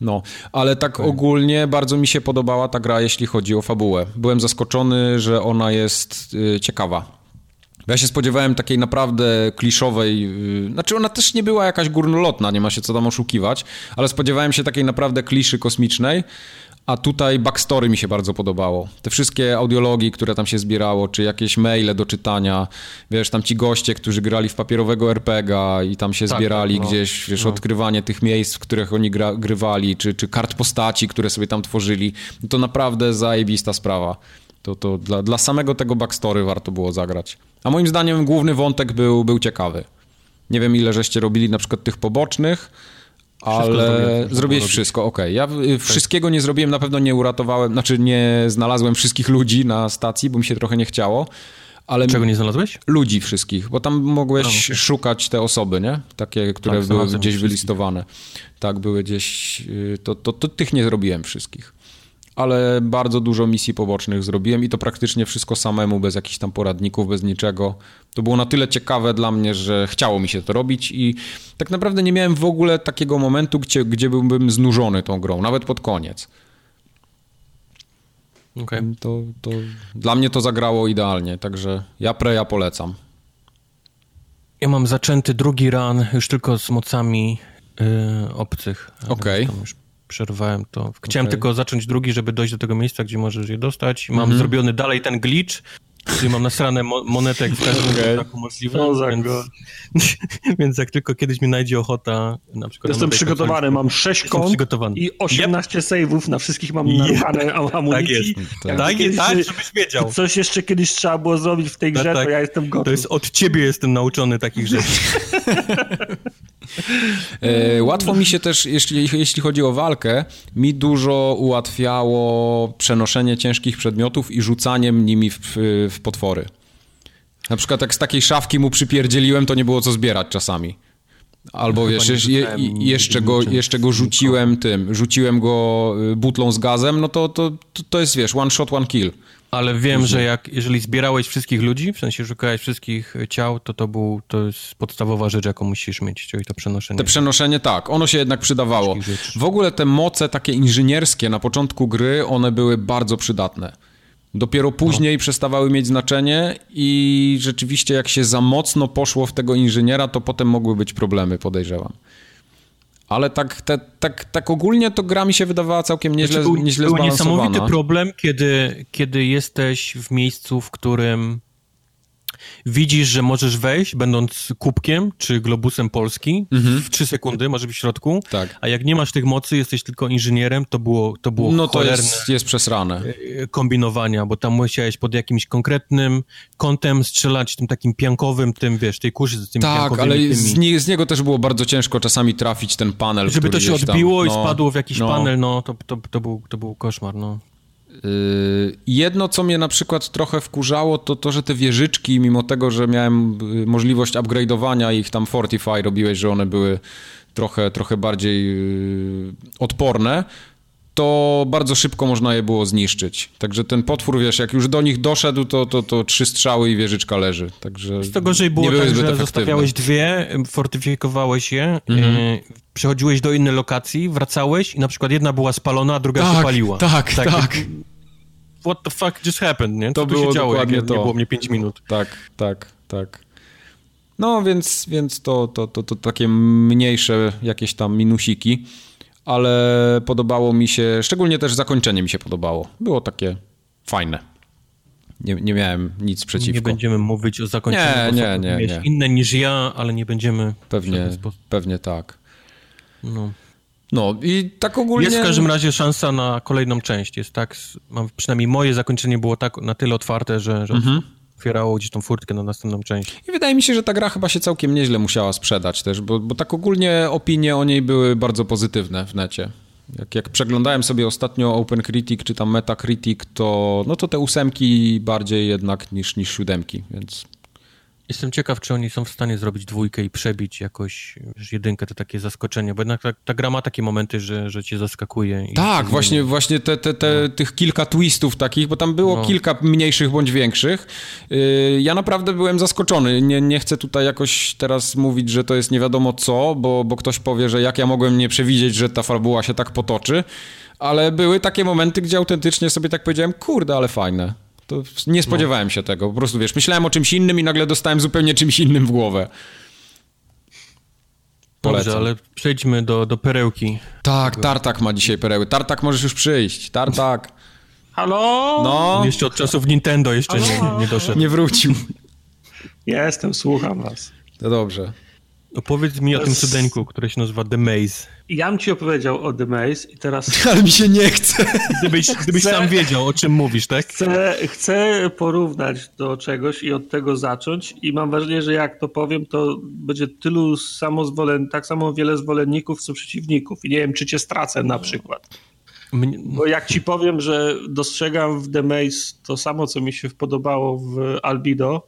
No, ale tak okay. ogólnie bardzo mi się podobała ta gra, jeśli chodzi o fabułę. Byłem zaskoczony, że ona jest y, ciekawa. Ja się spodziewałem takiej naprawdę kliszowej, yy, znaczy ona też nie była jakaś górnolotna, nie ma się co tam oszukiwać, ale spodziewałem się takiej naprawdę kliszy kosmicznej, a tutaj backstory mi się bardzo podobało. Te wszystkie audiologii, które tam się zbierało, czy jakieś maile do czytania, wiesz, tam ci goście, którzy grali w papierowego RPGa i tam się tak, zbierali no, gdzieś, wiesz, no. odkrywanie tych miejsc, w których oni gra, grywali, czy, czy kart postaci, które sobie tam tworzyli. To naprawdę zajebista sprawa. To, to dla, dla samego tego backstory warto było zagrać. A moim zdaniem główny wątek był, był ciekawy. Nie wiem, ile żeście robili na przykład tych pobocznych, ale zrobiłeś wszystko, okej. Okay. Ja wszystkiego nie zrobiłem, na pewno nie uratowałem, znaczy nie znalazłem wszystkich ludzi na stacji, bo mi się trochę nie chciało. Ale Czego nie znalazłeś? Ludzi wszystkich, bo tam mogłeś A, okay. szukać te osoby, nie? Takie, które tak, były gdzieś wylistowane. Tak, były gdzieś... Y, to, to, to tych nie zrobiłem wszystkich ale bardzo dużo misji pobocznych zrobiłem i to praktycznie wszystko samemu, bez jakichś tam poradników, bez niczego. To było na tyle ciekawe dla mnie, że chciało mi się to robić i tak naprawdę nie miałem w ogóle takiego momentu, gdzie, gdzie byłbym znużony tą grą, nawet pod koniec. Okay. To, to, dla mnie to zagrało idealnie, także ja Preya polecam. Ja mam zaczęty drugi run już tylko z mocami yy, obcych. Okej. Okay. Już przerwałem to. Chciałem okay. tylko zacząć drugi, żeby dojść do tego miejsca, gdzie możesz je dostać. Mam mm -hmm. zrobiony dalej ten glitch, Czyli mam nasrane mo monetek w każdym okay. taku możliwym, więc, więc jak tylko kiedyś mi najdzie ochota na przykład... Jestem przygotowany, mam 6 kont i 18 yep. save'ów, na wszystkich mam yep. amunicji. Tak jest, tak, tak, kiedyś, tak, żebyś wiedział. Coś jeszcze kiedyś trzeba było zrobić w tej grze, tak, tak. to ja jestem gotów. To jest od ciebie jestem nauczony takich rzeczy. e, łatwo mi się też, jeśli, jeśli chodzi o walkę, mi dużo ułatwiało przenoszenie ciężkich przedmiotów i rzucaniem nimi w, w potwory. Na przykład jak z takiej szafki mu przypierdzieliłem, to nie było co zbierać czasami. Albo wiesz, je, jeszcze, go, jeszcze go rzuciłem tym, rzuciłem go y, butlą z gazem, no to, to, to jest, wiesz, one shot, one kill. Ale wiem, że jak, jeżeli zbierałeś wszystkich ludzi, w sensie szukałeś wszystkich ciał, to to, był, to jest podstawowa rzecz, jaką musisz mieć, czyli to przenoszenie. Te przenoszenie, tak, ono się jednak przydawało. W ogóle te moce takie inżynierskie na początku gry, one były bardzo przydatne. Dopiero później no. przestawały mieć znaczenie i rzeczywiście jak się za mocno poszło w tego inżyniera, to potem mogły być problemy, podejrzewam. Ale tak, te, tak, tak ogólnie to gra mi się wydawała całkiem nieźle, znaczy, był, nieźle był niesamowity problem, kiedy, kiedy jesteś w miejscu, w którym widzisz, że możesz wejść, będąc kubkiem czy globusem Polski mhm. w trzy sekundy, może być w środku, tak. a jak nie masz tych mocy, jesteś tylko inżynierem, to było to było No to jest, jest przesrane. E, kombinowania, bo tam musiałeś pod jakimś konkretnym kątem strzelać tym takim piankowym, tym wiesz, tej kurzy z tymi Tak, ale tymi. Z, nie, z, niego też było bardzo ciężko czasami trafić ten panel, Żeby to się odbiło tam, no, i spadło w jakiś no. panel, no to, to, to, był, to był koszmar, no. Yy, jedno, co mnie na przykład trochę wkurzało, to to, że te wieżyczki, mimo tego, że miałem yy, możliwość upgrade'owania ich tam Fortify, robiłeś, że one były trochę, trochę bardziej yy, odporne, to bardzo szybko można je było zniszczyć. Także ten potwór, wiesz, jak już do nich doszedł, to, to, to trzy strzały i wieżyczka leży. Także Z tego gorzej było nie tak, że zostawiałeś dwie, fortyfikowałeś je, mhm. e, przechodziłeś do innej lokacji, wracałeś i na przykład jedna była spalona, a druga tak, się paliła. Tak, tak, tak. What the fuck just happened, nie? Co to było się działo, jak nie, to. nie było mnie pięć minut. Tak, tak, tak. No, więc, więc to, to, to, to takie mniejsze jakieś tam minusiki ale podobało mi się, szczególnie też zakończenie mi się podobało. Było takie fajne. Nie, nie miałem nic przeciwko. Nie będziemy mówić o zakończeniu. Nie, nie, nie, nie. Inne niż ja, ale nie będziemy... Pewnie, pewnie tak. No. No i tak ogólnie... Jest w każdym razie szansa na kolejną część. Jest tak, mam, przynajmniej moje zakończenie było tak na tyle otwarte, że, że mhm otwierało gdzieś tą furtkę na następną część. I wydaje mi się, że ta gra chyba się całkiem nieźle musiała sprzedać też, bo, bo tak ogólnie opinie o niej były bardzo pozytywne w necie. Jak, jak przeglądałem sobie ostatnio Open Critic czy tam Metacritic, to, no to te ósemki bardziej jednak niż, niż siódemki, więc Jestem ciekaw, czy oni są w stanie zrobić dwójkę i przebić jakoś wiesz, jedynkę, to takie zaskoczenie, bo jednak ta, ta gra ma takie momenty, że, że cię zaskakuje. tak, właśnie, właśnie te, te, te no. tych kilka twistów takich, bo tam było no. kilka mniejszych bądź większych. Yy, ja naprawdę byłem zaskoczony. Nie, nie chcę tutaj jakoś teraz mówić, że to jest nie wiadomo co, bo, bo ktoś powie, że jak ja mogłem nie przewidzieć, że ta fabuła się tak potoczy, ale były takie momenty, gdzie autentycznie sobie tak powiedziałem, kurde, ale fajne. To nie spodziewałem no. się tego. Po prostu, wiesz, myślałem o czymś innym i nagle dostałem zupełnie czymś innym w głowę. Polecam. Dobrze, ale przejdźmy do, do perełki. Tak, Tartak ma dzisiaj pereły. Tartak, możesz już przyjść. Tartak. Halo? No. Jeszcze od czasów Nintendo jeszcze nie, nie doszedł. Nie wrócił. Jestem, słucham was. To dobrze. Opowiedz mi o tym cudeńku, które się nazywa The Maze. Ja bym ci opowiedział o The Maze i teraz... Ale mi się nie chce. Gdybyś, gdybyś chcę, sam wiedział, o czym mówisz, tak? Chcę, chcę porównać do czegoś i od tego zacząć i mam wrażenie, że jak to powiem, to będzie tylu samo zwolen... tak samo wiele zwolenników, co przeciwników i nie wiem, czy cię stracę na przykład. Bo jak ci powiem, że dostrzegam w The Maze to samo, co mi się podobało w Albido,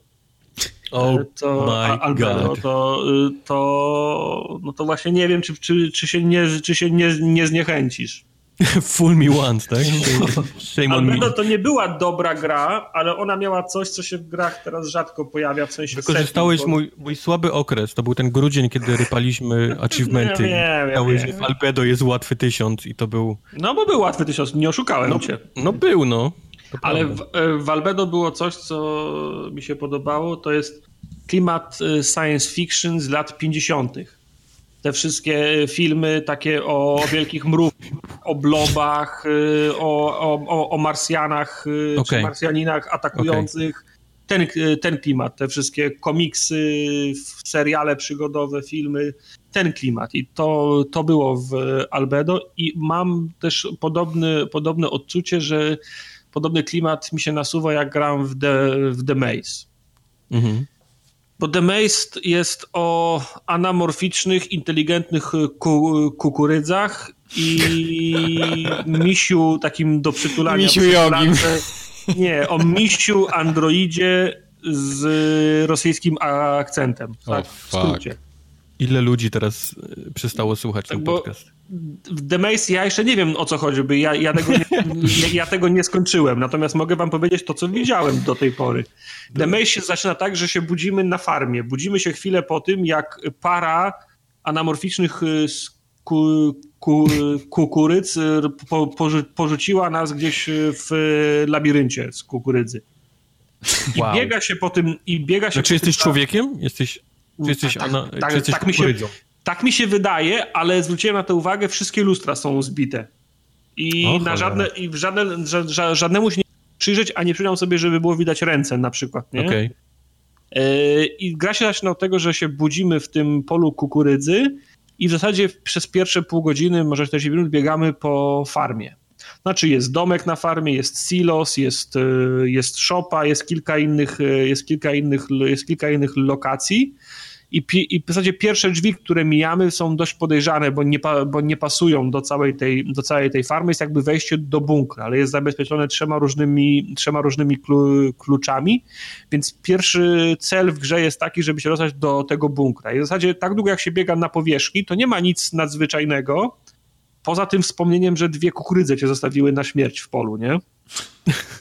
Oh to, Albedo. To, y, to, no to właśnie nie wiem, czy, czy, czy się, nie, czy się nie, nie zniechęcisz. Full me once, tak? Shame Albedo to nie była dobra gra, ale ona miała coś, co się w grach teraz rzadko pojawia, w sensie Wykorzystałeś setting, bo... mój, mój słaby okres, to był ten grudzień, kiedy rypaliśmy achievementy. Ja wiem, ja wiem. Albedo jest łatwy tysiąc i to był... No bo był łatwy tysiąc, nie oszukałem no, cię. No był, no. Ale w, e, w Albedo było coś, co mi się podobało, to jest klimat e, science fiction z lat 50. Te wszystkie filmy takie o wielkich mrówkach, o blobach, e, o, o, o Marsjanach okay. czy Marsjaninach atakujących. Okay. Ten, ten klimat, te wszystkie komiksy, seriale przygodowe, filmy, ten klimat. I to, to było w Albedo i mam też podobny, podobne odczucie, że podobny klimat mi się nasuwa, jak gram w The, w The Maze. Mhm. Bo The Maze jest o anamorficznych, inteligentnych ku, kukurydzach i misiu takim do przytulania. Misiu jogim. Nie, o misiu androidzie z rosyjskim akcentem. Tak, w skrócie. Ile ludzi teraz e, przestało słuchać tak, ten podcast? W The Maze ja jeszcze nie wiem o co chodzi, bo ja, ja, tego nie, ja, ja, tego nie skończyłem, natomiast mogę wam powiedzieć to, co widziałem do tej pory. The Maze się zaczyna tak, że się budzimy na farmie. Budzimy się chwilę po tym, jak para anamorficznych e, ku, ku, kukuryc e, po, porzuciła nas gdzieś w labiryncie z kukurydzy. I wow. biega się po tym... I biega się znaczy jesteś człowiekiem? Jesteś... Czy jesteś, tak, ona, tak, czy jesteś tak, mi się, tak mi się wydaje, ale zwróciłem na to uwagę, wszystkie lustra są zbite. I na żadne, i w żadne, ża, żadnemu się nie przyjrzeć, a nie przyjrzał sobie, żeby było widać ręce na przykład, nie? Okay. Yy, I gra się zaczyna od tego, że się budzimy w tym polu kukurydzy i w zasadzie przez pierwsze pół godziny, może 40 minut biegamy po farmie. Znaczy jest domek na farmie, jest silos, jest, e, jest szopa, jest kilka innych, e, jest kilka innych, jest kilka innych lokacji i, i w zasadzie pierwsze drzwi, które mijamy są dość podejrzane, bo nie, bo nie pasują do całej, tej, do całej tej farmy, jest jakby wejście do bunkra, ale jest zabezpieczone trzema różnymi, trzema różnymi kluczami, więc pierwszy cel w grze jest taki, żeby się dostać do tego bunkra. I w zasadzie tak długo jak się biega na powierzchni, to nie ma nic nadzwyczajnego, poza tym wspomnieniem, że dwie kukurydze cię zostawiły na śmierć w polu, nie?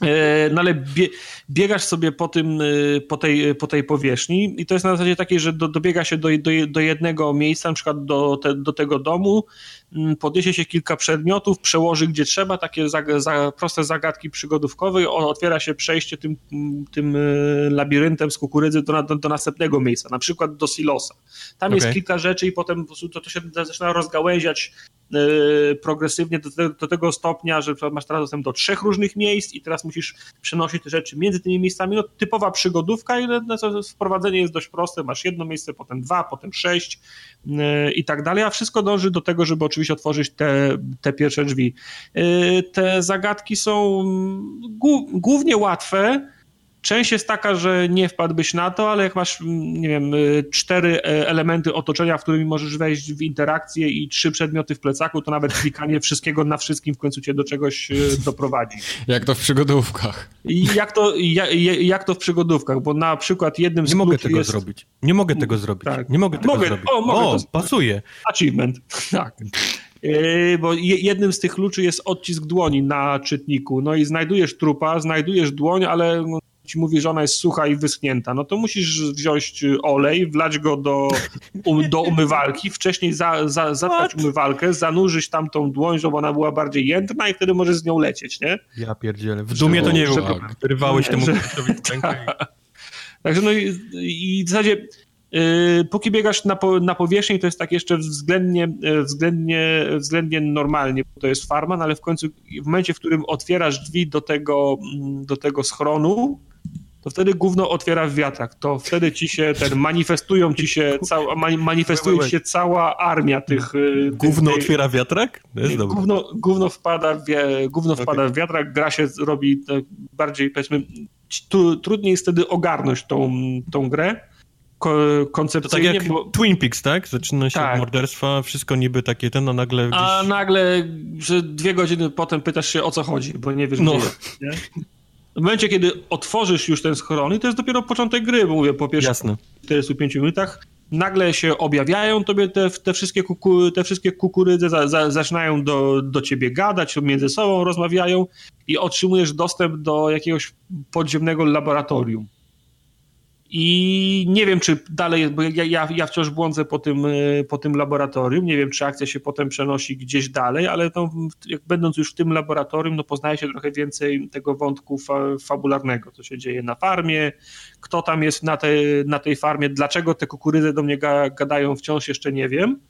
E, no ale bie, biegasz sobie po, tym, e, po, tej, po tej powierzchni i to jest na zasadzie takiej, że do, dobiega się do, do, do jednego miejsca, na przykład do, te, do tego domu, podniesie się kilka przedmiotów, przełoży gdzie trzeba, takie za, za, proste zagadki przygodówkowe, otwiera się przejście tym, tym e, labiryntem z kukurydzy do, do, do następnego miejsca, na przykład do silosa. Tam okay. jest kilka rzeczy i potem to, to się zaczyna rozgałęziać progresywnie do, do tego stopnia, że masz teraz dostęp do trzech różnych miejsc i teraz musisz przenosić te rzeczy między tymi miejscami. No, typowa przygodówka i no, wprowadzenie jest dość proste. Masz jedno miejsce, potem dwa, potem sześć yy, i tak dalej, a wszystko dąży do tego, żeby oczywiście otworzyć te, te pierwsze drzwi. Yy, te zagadki są głównie łatwe, Część jest taka, że nie wpadłbyś na to, ale jak masz, mm, nie wiem, y, cztery e, elementy otoczenia, w którymi możesz wejść w interakcję i trzy przedmioty w plecaku, to nawet klikanie wszystkiego na wszystkim w końcu cię do czegoś y, doprowadzi. Jak to w przygodówkach. I jak to, jak, jak to w przygodówkach, bo na przykład jednym z Nie mogę tego jest... zrobić. Nie mogę tego zrobić. Tak. Nie mogę tego mogę, zrobić. O, mogę o to... pasuje. Achievement, tak. Y, bo jednym z tych kluczy jest odcisk dłoni na czytniku. No i znajdujesz trupa, znajdujesz dłoń, ale ci mówi, że ona jest sucha i wyschnięta, no to musisz wziąć olej, wlać go do, um, do umywalki, wcześniej za, za, zatkać umywalkę, zanurzyć tam tą dłoń, żeby ona była bardziej jędrna i wtedy możesz z nią lecieć, nie? Ja pierdzielę. W dumie to nie był. Wyrywałeś temu że, Także no i, i w zasadzie Yy, póki biegasz na, po, na powierzchni, to jest tak jeszcze względnie, yy, względnie, względnie normalnie, bo to jest farma, no ale w końcu w momencie, w którym otwierasz drzwi do tego, mm, do tego schronu, to wtedy gówno otwiera w wiatrak. To wtedy ci się ten, manifestują ci się, cała, manifestuje ci się cała armia tych... Y, gówno tych, otwiera wiatrak? Gówno, gówno, wpada, w, gówno okay. wpada w wiatrak, gra się robi bardziej, powiedzmy, tu, trudniej jest wtedy ogarnąć tą, tą grę, koncepcyjnie. To tak jak bo... Twin Peaks, tak? Zaczyna się tak. od morderstwa, wszystko niby takie ten, a nagle gdzieś... A nagle, że dwie godziny potem pytasz się o co chodzi, bo nie wiesz no. gdzie jest, nie? W momencie, kiedy otworzysz już ten schron, i to jest dopiero początek gry, bo mówię, po pierwszych 45 minutach, nagle się objawiają tobie te, te, wszystkie, kuku, te wszystkie kukurydze, za, za, zaczynają do, do ciebie gadać, między sobą rozmawiają i otrzymujesz dostęp do jakiegoś podziemnego laboratorium. I nie wiem, czy dalej, bo ja, ja, ja wciąż błądzę po tym, e, po tym laboratorium. Nie wiem, czy akcja się potem przenosi gdzieś dalej, ale to, jak będąc już w tym laboratorium, no poznaje się trochę więcej tego wątku fa, fabularnego, co się dzieje na farmie, kto tam jest na, te, na tej farmie, dlaczego te kukurydze do mnie ga, gadają, wciąż jeszcze nie wiem.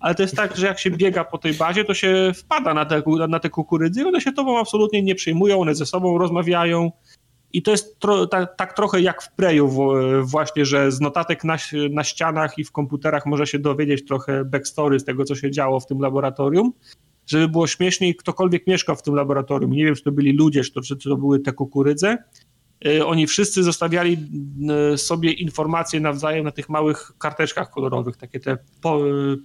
Ale to jest tak, że jak się biega po tej bazie, to się wpada na te, na te kukurydzy i one się tobą absolutnie nie przejmują, one ze sobą rozmawiają i to jest tro, tak, trochę jak w Preju właśnie, że z notatek na, na ścianach i w komputerach może się dowiedzieć trochę backstory z tego, co się działo w tym laboratorium, żeby było śmieszniej, ktokolwiek mieszkał w tym laboratorium, nie wiem, czy to byli ludzie, czy to, czy to były te kukurydze, oni wszyscy zostawiali y, sobie informacje nawzajem na tych małych karteczkach kolorowych, takie te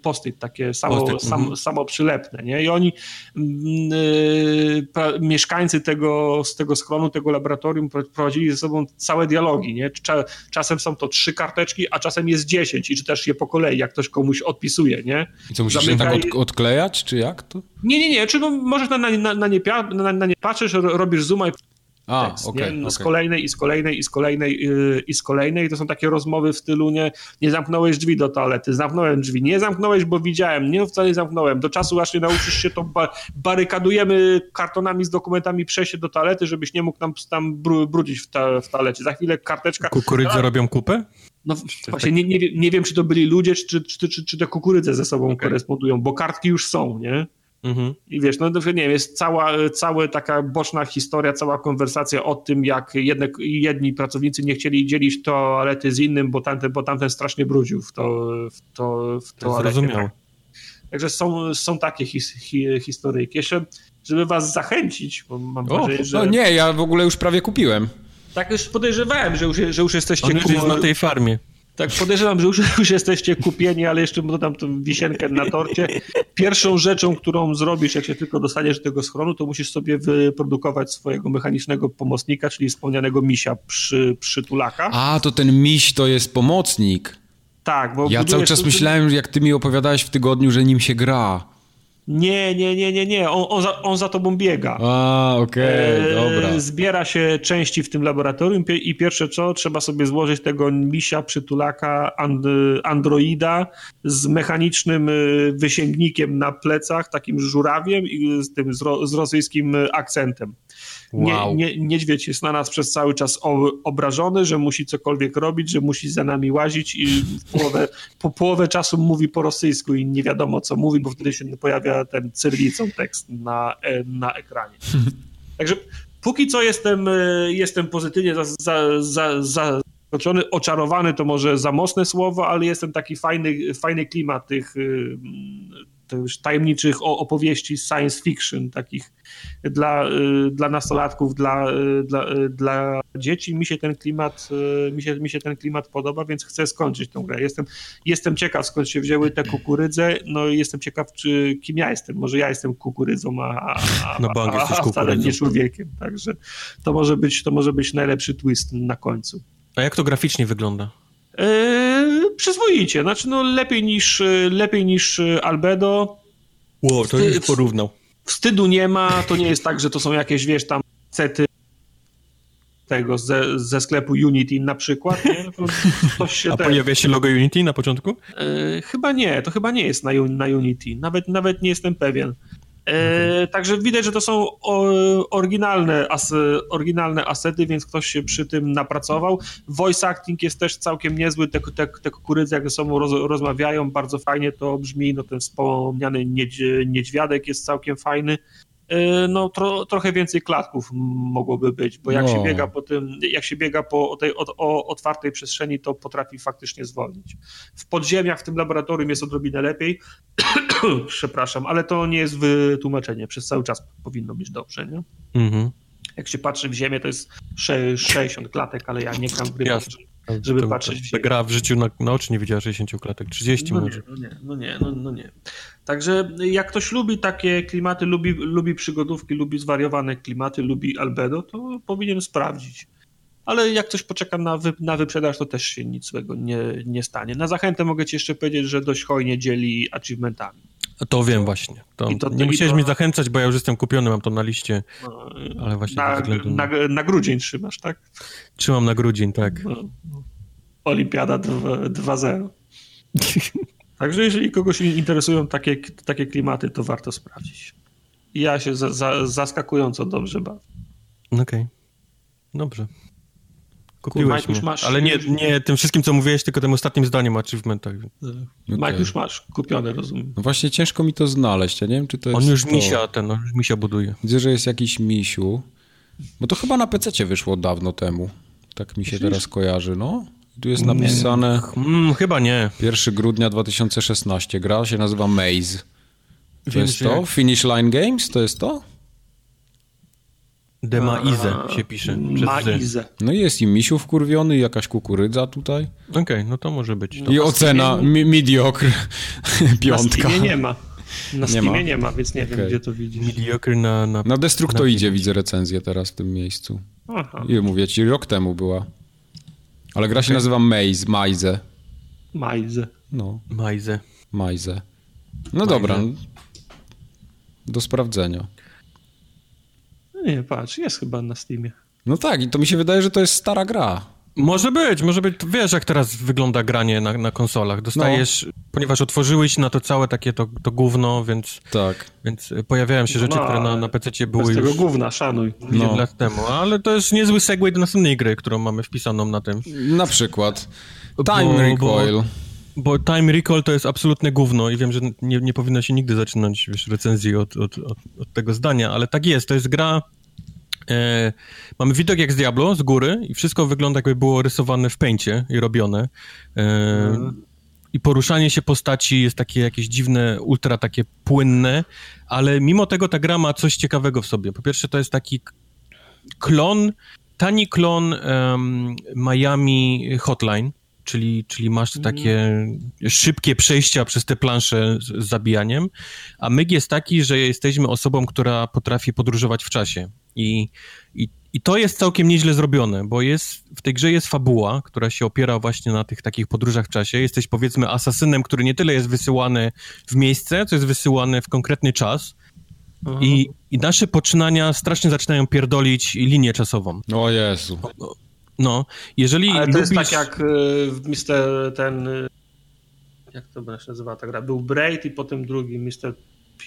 posty, takie samo, post sam, mhm. samo przylepne, nie? I oni, yy, mieszkańcy tego, z tego schronu, tego laboratorium prowadzili ze sobą całe dialogi, nie? Czasem są to trzy karteczki, a czasem jest dziesięć i czy też je po kolei, jak ktoś komuś odpisuje, nie? I co, musisz Zamykaj... tak od, odklejać, czy jak to? Nie, nie, nie, czy no, możesz na, na, na, na, nie, na, na nie patrzysz, robisz zooma i a, tekst, okay, okay. Z kolejnej i z kolejnej i z kolejnej yy, i z kolejnej. I to są takie rozmowy w stylu nie, nie zamknąłeś drzwi do toalety, zamknąłem drzwi, nie zamknąłeś, bo widziałem, nie wcale nie zamknąłem. Do czasu aż nie nauczysz się, to ba barykadujemy kartonami z dokumentami przejście do toalety, żebyś nie mógł tam, tam brudzić w, ta, w toalecie. Za chwilę karteczka... Kukurydzy robią kupę? No właśnie, nie, nie, nie wiem, czy to byli ludzie, czy, czy, czy, czy te kukurydze ze sobą okay. korespondują, bo kartki już są, nie? Mhm. I wiesz, no nie wiem, jest cała, cała taka boczna historia, cała konwersacja o tym, jak jedne, jedni pracownicy nie chcieli dzielić toalety z innym, bo tamten, bo tamten strasznie brudził w to, w to, w toalecie. Zrozumiał. Także są, są takie his, hi, historyjki. Jeszcze, żeby was zachęcić, bo mam o, wrażenie, że... No nie, ja w ogóle już prawie kupiłem. Tak już podejrzewałem, że już, że już jesteście... On już jest na tej farmie. Tak, podejrzewam, że już, już jesteście kupieni, ale jeszcze dodam tą wisienkę na torcie. Pierwszą rzeczą, którą zrobisz, jak się tylko dostaniesz do tego schronu, to musisz sobie wyprodukować swojego mechanicznego pomocnika, czyli wspomnianego misia przy, przytulaka. A, to ten miś to jest pomocnik. Tak, bo... Ja cały czas myślałem, jak ty mi opowiadałeś w tygodniu, że nim się gra. Nie, nie, nie, nie, nie. On, on, za, on za tobą biega. A, okej, okay, dobra. Zbiera się części w tym laboratorium i pierwsze co, trzeba sobie złożyć tego misia, przytulaka, and, androida z mechanicznym y, wysięgnikiem na plecach, takim żurawiem i z tym z, ro, z rosyjskim akcentem. Wow. Nie, nie, niedźwiedź jest na nas przez cały czas obrażony, że musi cokolwiek robić, że musi za nami łazić i połowę, po połowę czasu mówi po rosyjsku i nie wiadomo co mówi, bo wtedy się pojawia ten cyrylicą tekst na, e, na ekranie. Także póki co jestem, e, jestem pozytywnie za, za, za, zaskoczony, oczarowany to może za mocne słowo, ale jestem taki fajny, fajny klimat tych, już tajemniczych opowieści science fiction, takich dla, y, dla nastolatków, dla, y, dla, y, dla dzieci. Mi się ten klimat, mi się, mi się ten klimat podoba, więc chcę skończyć tą grę. Jestem, jestem ciekaw, skąd się wzięły te kukurydze, no jestem ciekaw, czy, kim ja jestem. Może ja jestem kukurydzą, a, a, no, bo a, a wcale nie człowiekiem. Także to może być, to może być najlepszy twist na końcu. A jak to graficznie wygląda? Yy, przyzwoicie, znaczy no lepiej niż, lepiej niż Albedo. Wow, to już porównał. Wstydu nie ma, to nie jest tak, że to są jakieś, wiesz, tam sety tego ze, ze sklepu Unity na przykład. Nie? Się A ten... pojawia się logo Unity na początku? Yy, chyba nie, to chyba nie jest na, na Unity. Nawet, nawet nie jestem pewien. E, także widać, że to są oryginalne, as, oryginalne asety, więc ktoś się przy tym napracował. Voice acting jest też całkiem niezły, te, te, te kukurydzy jak ze sobą roz, rozmawiają, bardzo fajnie to brzmi, no ten wspomniany niedź, niedźwiadek jest całkiem fajny. E, no tro, trochę więcej klatków mogłoby być, bo jak no. się biega po tym, jak się biega po tej o, o, otwartej przestrzeni, to potrafi faktycznie zwolnić. W podziemiach w tym laboratorium jest odrobinę lepiej, przepraszam, ale to nie jest wytłumaczenie, przez cały czas powinno być dobrze, nie? Mhm. Jak się patrzy w ziemię, to jest 60 klatek, ale ja nie gram w gry, żeby to, patrzeć w ziemię. gra w życiu na, na oczy nie widziała 60 klatek, 30 no może. Nie, no nie, no nie, no, no nie. Także jak ktoś lubi takie klimaty, lubi, lubi przygodówki, lubi zwariowane klimaty, lubi albedo, to powinien sprawdzić. Ale jak ktoś poczeka na, wy, na wyprzedaż, to też się nic złego nie, nie stanie. Na zachętę mogę ci jeszcze powiedzieć, że dość hojnie dzieli achievementami. To wiem właśnie. To, to, nie musiałeś to... mnie zachęcać, bo ja już jestem kupiony, mam to na liście, no, ale właśnie na, na, na, na grudzień trzymasz, tak? Trzymam na grudzień, tak. No. Olimpiada 2.0. Także jeżeli kogoś interesują takie, takie klimaty, to warto sprawdzić. Ja się za, za, zaskakująco dobrze bawię. Okej. Okay. Dobrze. Kupiłeś Mike, masz, Ale nie, nie tym wszystkim, co mówiłeś, tylko tym ostatnim zdaniem o achievementach. Okay. Mike już masz kupione, rozumiem. No właśnie ciężko mi to znaleźć, ja nie wiem, czy to jest On już to... misia, ten, on już misia buduje. Widzę, że jest jakiś misiu, bo to chyba na PC wyszło dawno temu. Tak mi się Myślisz? teraz kojarzy, no. Tu jest napisane... Mm, chyba nie. 1 grudnia 2016. Gra się nazywa Maze. To Wiem, jest to? Jak... Finish Line Games? To jest to? Demaize się pisze. Maize. No jest i misiu wkurwiony, i jakaś kukurydza tutaj. Okej, okay, no to może być. To I ocena mi mediocre. Piątka. Na nie ma. Na Steamie nie ma, nie ma więc nie okay. wiem, gdzie to widzisz. Mediocre na... Na, na Destructoidzie na widzę recenzję teraz w tym miejscu. Aha. I mówię ci, rok temu była. Ale gra się okay. nazywa Maze, Maize. Maize. No. Maize. Maize. No Maize. dobra. Do sprawdzenia. Nie, patrz, jest chyba na Steamie. No tak, i to mi się wydaje, że to jest stara gra. Może być, może być. Wiesz, jak teraz wygląda granie na, na konsolach. Dostajesz, no. ponieważ otworzyłeś na to całe takie to, to gówno, więc, tak. więc pojawiają się rzeczy, no, które na, na PC były już... tego gówna, szanuj. No. lat temu, ale to jest niezły segway do następnej gry, którą mamy wpisaną na tym. Na przykład Time bo, Recoil. Bo, bo Time Recall to jest absolutne gówno i wiem, że nie, nie powinno się nigdy zaczynać wiesz, recenzji od, od, od, od tego zdania, ale tak jest, to jest gra... E, mamy widok jak z Diablo, z góry i wszystko wygląda jakby było rysowane w pęcie i robione. E, mhm. I poruszanie się postaci jest takie jakieś dziwne, ultra takie płynne, ale mimo tego ta gra ma coś ciekawego w sobie. Po pierwsze to jest taki klon, tani klon um, Miami Hotline, czyli, czyli masz mhm. takie szybkie przejścia przez te plansze z, z zabijaniem, a myg jest taki, że jesteśmy osobą, która potrafi podróżować w czasie i, i, i to jest całkiem nieźle zrobione, bo jest, w tej grze jest fabuła, która się opiera właśnie na tych takich podróżach w czasie. Jesteś powiedzmy asasynem, który nie tyle jest wysyłany w miejsce, co jest wysyłany w konkretny czas, I, I nasze poczynania strasznie zaczynają pierdolić linię czasową. O Jezu. No, jeżeli Ale to lubisz... jest tak jak y, w Mister ten... Y, jak to się nazywa ta gra? Był Braid i potem drugi Mister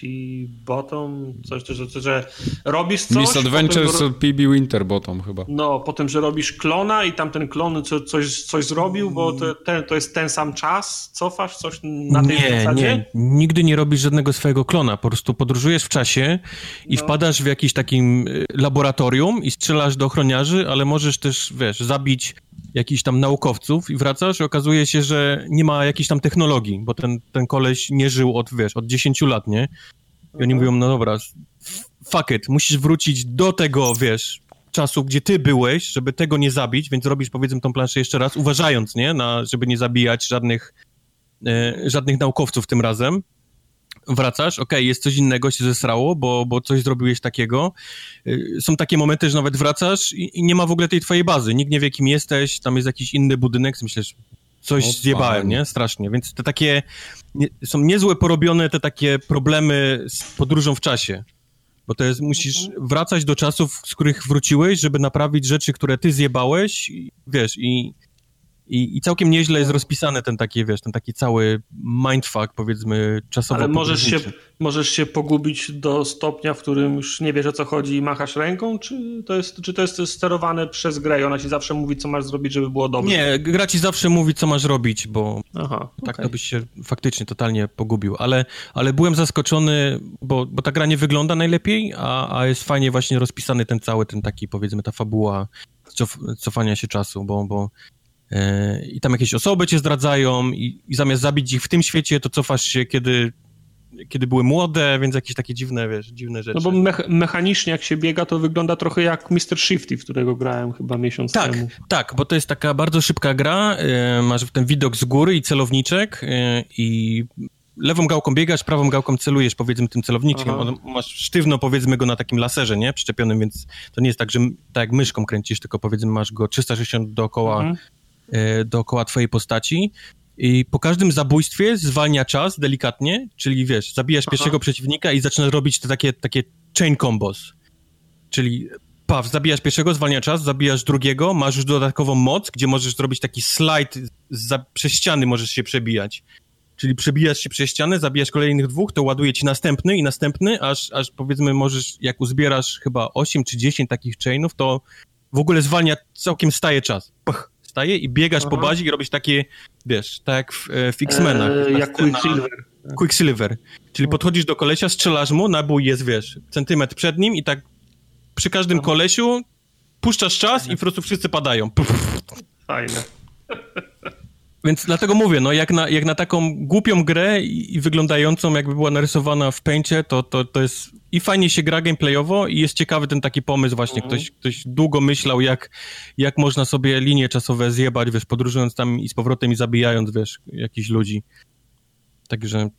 P-Bottom, coś, że, że robisz coś... Miss Adventures potem... PB Winterbottom chyba. No, potem, że robisz klona i tamten klon co, coś, coś zrobił, bo to, ten, to jest ten sam czas, cofasz coś na tej nie, zasadzie? Nie, nigdy nie robisz żadnego swojego klona, po prostu podróżujesz w czasie i no. wpadasz w jakieś takim y, laboratorium i strzelasz do ochroniarzy, ale możesz też, wiesz, zabić jakichś tam naukowców i wracasz i okazuje się, że nie ma jakiejś tam technologii, bo ten, ten koleś nie żył od, wiesz, od 10 lat, nie? I oni mówią, no dobra, fuck it, musisz wrócić do tego, wiesz, czasu, gdzie ty byłeś, żeby tego nie zabić, więc robisz, powiedzmy, tą planszę jeszcze raz, uważając, nie, na, żeby nie zabijać żadnych, e, żadnych naukowców tym razem wracasz, okej, okay, jest coś innego, się zesrało, bo, bo coś zrobiłeś takiego. Y, są takie momenty, że nawet wracasz i, i, nie ma w ogóle tej twojej bazy. Nikt nie wie, kim jesteś, tam jest jakiś inny budynek, myślisz, coś o, zjebałem, nie? Strasznie. Więc te takie, nie, są niezłe porobione te takie problemy z podróżą w czasie. Bo to jest, musisz wracać do czasów, z których wróciłeś, żeby naprawić rzeczy, które ty zjebałeś, wiesz, i i, I całkiem nieźle jest rozpisany ten taki, wiesz, ten taki cały mindfuck, powiedzmy, czasowo Ale możesz się, możesz się pogubić do stopnia, w którym już nie wiesz o co chodzi i machasz ręką, czy to jest, czy to jest sterowane przez grę i ona ci zawsze mówi, co masz zrobić, żeby było dobrze? Nie, gra ci zawsze mówi, co masz robić, bo Aha, tak okay. to byś się faktycznie totalnie pogubił. Ale, ale byłem zaskoczony, bo, bo ta gra nie wygląda najlepiej, a, a jest fajnie właśnie rozpisany ten cały, ten taki, powiedzmy, ta fabuła cof, cofania się czasu, bo, bo i tam jakieś osoby cię zdradzają i, i, zamiast zabić ich w tym świecie, to cofasz się, kiedy, kiedy były młode, więc jakieś takie dziwne, wiesz, dziwne rzeczy. No bo me mechanicznie jak się biega, to wygląda trochę jak Mr. Shifty, w którego grałem chyba miesiąc tak, temu. Tak, bo to jest taka bardzo szybka gra, e, masz ten widok z góry i celowniczek e, i lewą gałką biegasz, prawą gałką celujesz, powiedzmy, tym celowniczkiem. Masz sztywno, powiedzmy, go na takim laserze, nie? Przyczepionym, więc to nie jest tak, że tak jak myszką kręcisz, tylko powiedzmy, masz go 360 dookoła mhm. E, dookoła twojej postaci. I po każdym zabójstwie zwalnia czas delikatnie, czyli wiesz, zabijasz Aha. pierwszego przeciwnika i zaczynasz robić te takie, takie chain combos. Czyli paw, zabijasz pierwszego, zwalnia czas, zabijasz drugiego, masz już dodatkową moc, gdzie możesz zrobić taki slajd, za, przez ściany możesz się przebijać. Czyli przebijasz się przez ścianę, zabijasz kolejnych dwóch, to ładuje ci następny i następny, aż, aż powiedzmy możesz, jak uzbierasz chyba 8 czy 10 takich chainów, to w ogóle zwalnia, całkiem staje czas. Puch, i biegasz Aha. po bazie i robisz takie, wiesz, tak jak w, e, w X-Menach. Eee, jak Quicksilver. Quicksilver. Czyli podchodzisz do kolesia, strzelasz mu, nabój jest, wiesz, centymetr przed nim i tak przy każdym kolesiu puszczasz czas i po prostu wszyscy padają. Fajne. Więc dlatego mówię, no jak na, jak na taką głupią grę i, i wyglądającą jakby była narysowana w pęcie, to, to, to jest i fajnie się gra gameplayowo i jest ciekawy ten taki pomysł właśnie. Mhm. Ktoś, ktoś długo myślał, jak, jak można sobie linie czasowe zjebać, wiesz, podróżując tam i z powrotem i zabijając, wiesz, jakichś ludzi. Także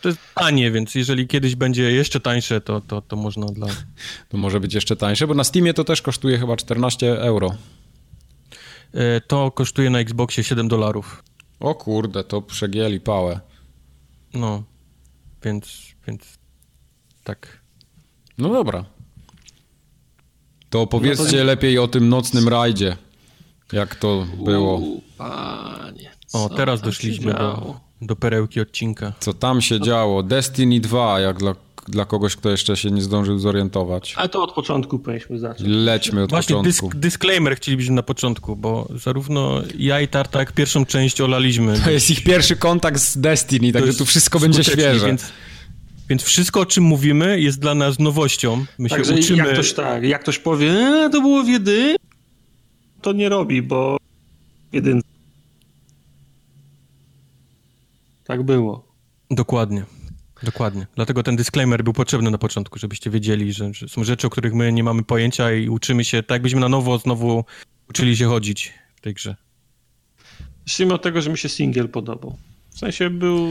to jest tanie, więc jeżeli kiedyś będzie jeszcze tańsze, to, to, to można dla... To może być jeszcze tańsze, bo na Steamie to też kosztuje chyba 14 euro. E, to kosztuje na Xboxie 7 dolarów. O kurde, to przegięli pałę. No, więc, więc tak. No dobra. To opowiedzcie no to... lepiej o tym nocnym rajdzie. Jak to było. U, panie. O, teraz doszliśmy do, do perełki odcinka. Co tam się działo? Destiny 2, jak dla dla kogoś, kto jeszcze się nie zdążył zorientować. Ale to od początku powinniśmy zacząć. Lećmy od Właśnie początku. Właśnie disclaimer chcielibyśmy na początku, bo zarówno ja i Tartak pierwszą część olaliśmy. To jest ich pierwszy kontakt z Destiny, także tu wszystko będzie świeże. Więc, więc wszystko, o czym mówimy, jest dla nas nowością. My także się uczymy... Jak ktoś, tak, jak ktoś powie, e, to było w jedy, to nie robi, bo jeden. Tak było. Dokładnie. Dokładnie. Dlatego ten disclaimer był potrzebny na początku, żebyście wiedzieli, że, że, są rzeczy, o których my nie mamy pojęcia i uczymy się tak, jakbyśmy na nowo znowu uczyli się chodzić w tej grze. Zacznijmy od tego, że mi się single podobał. W sensie był,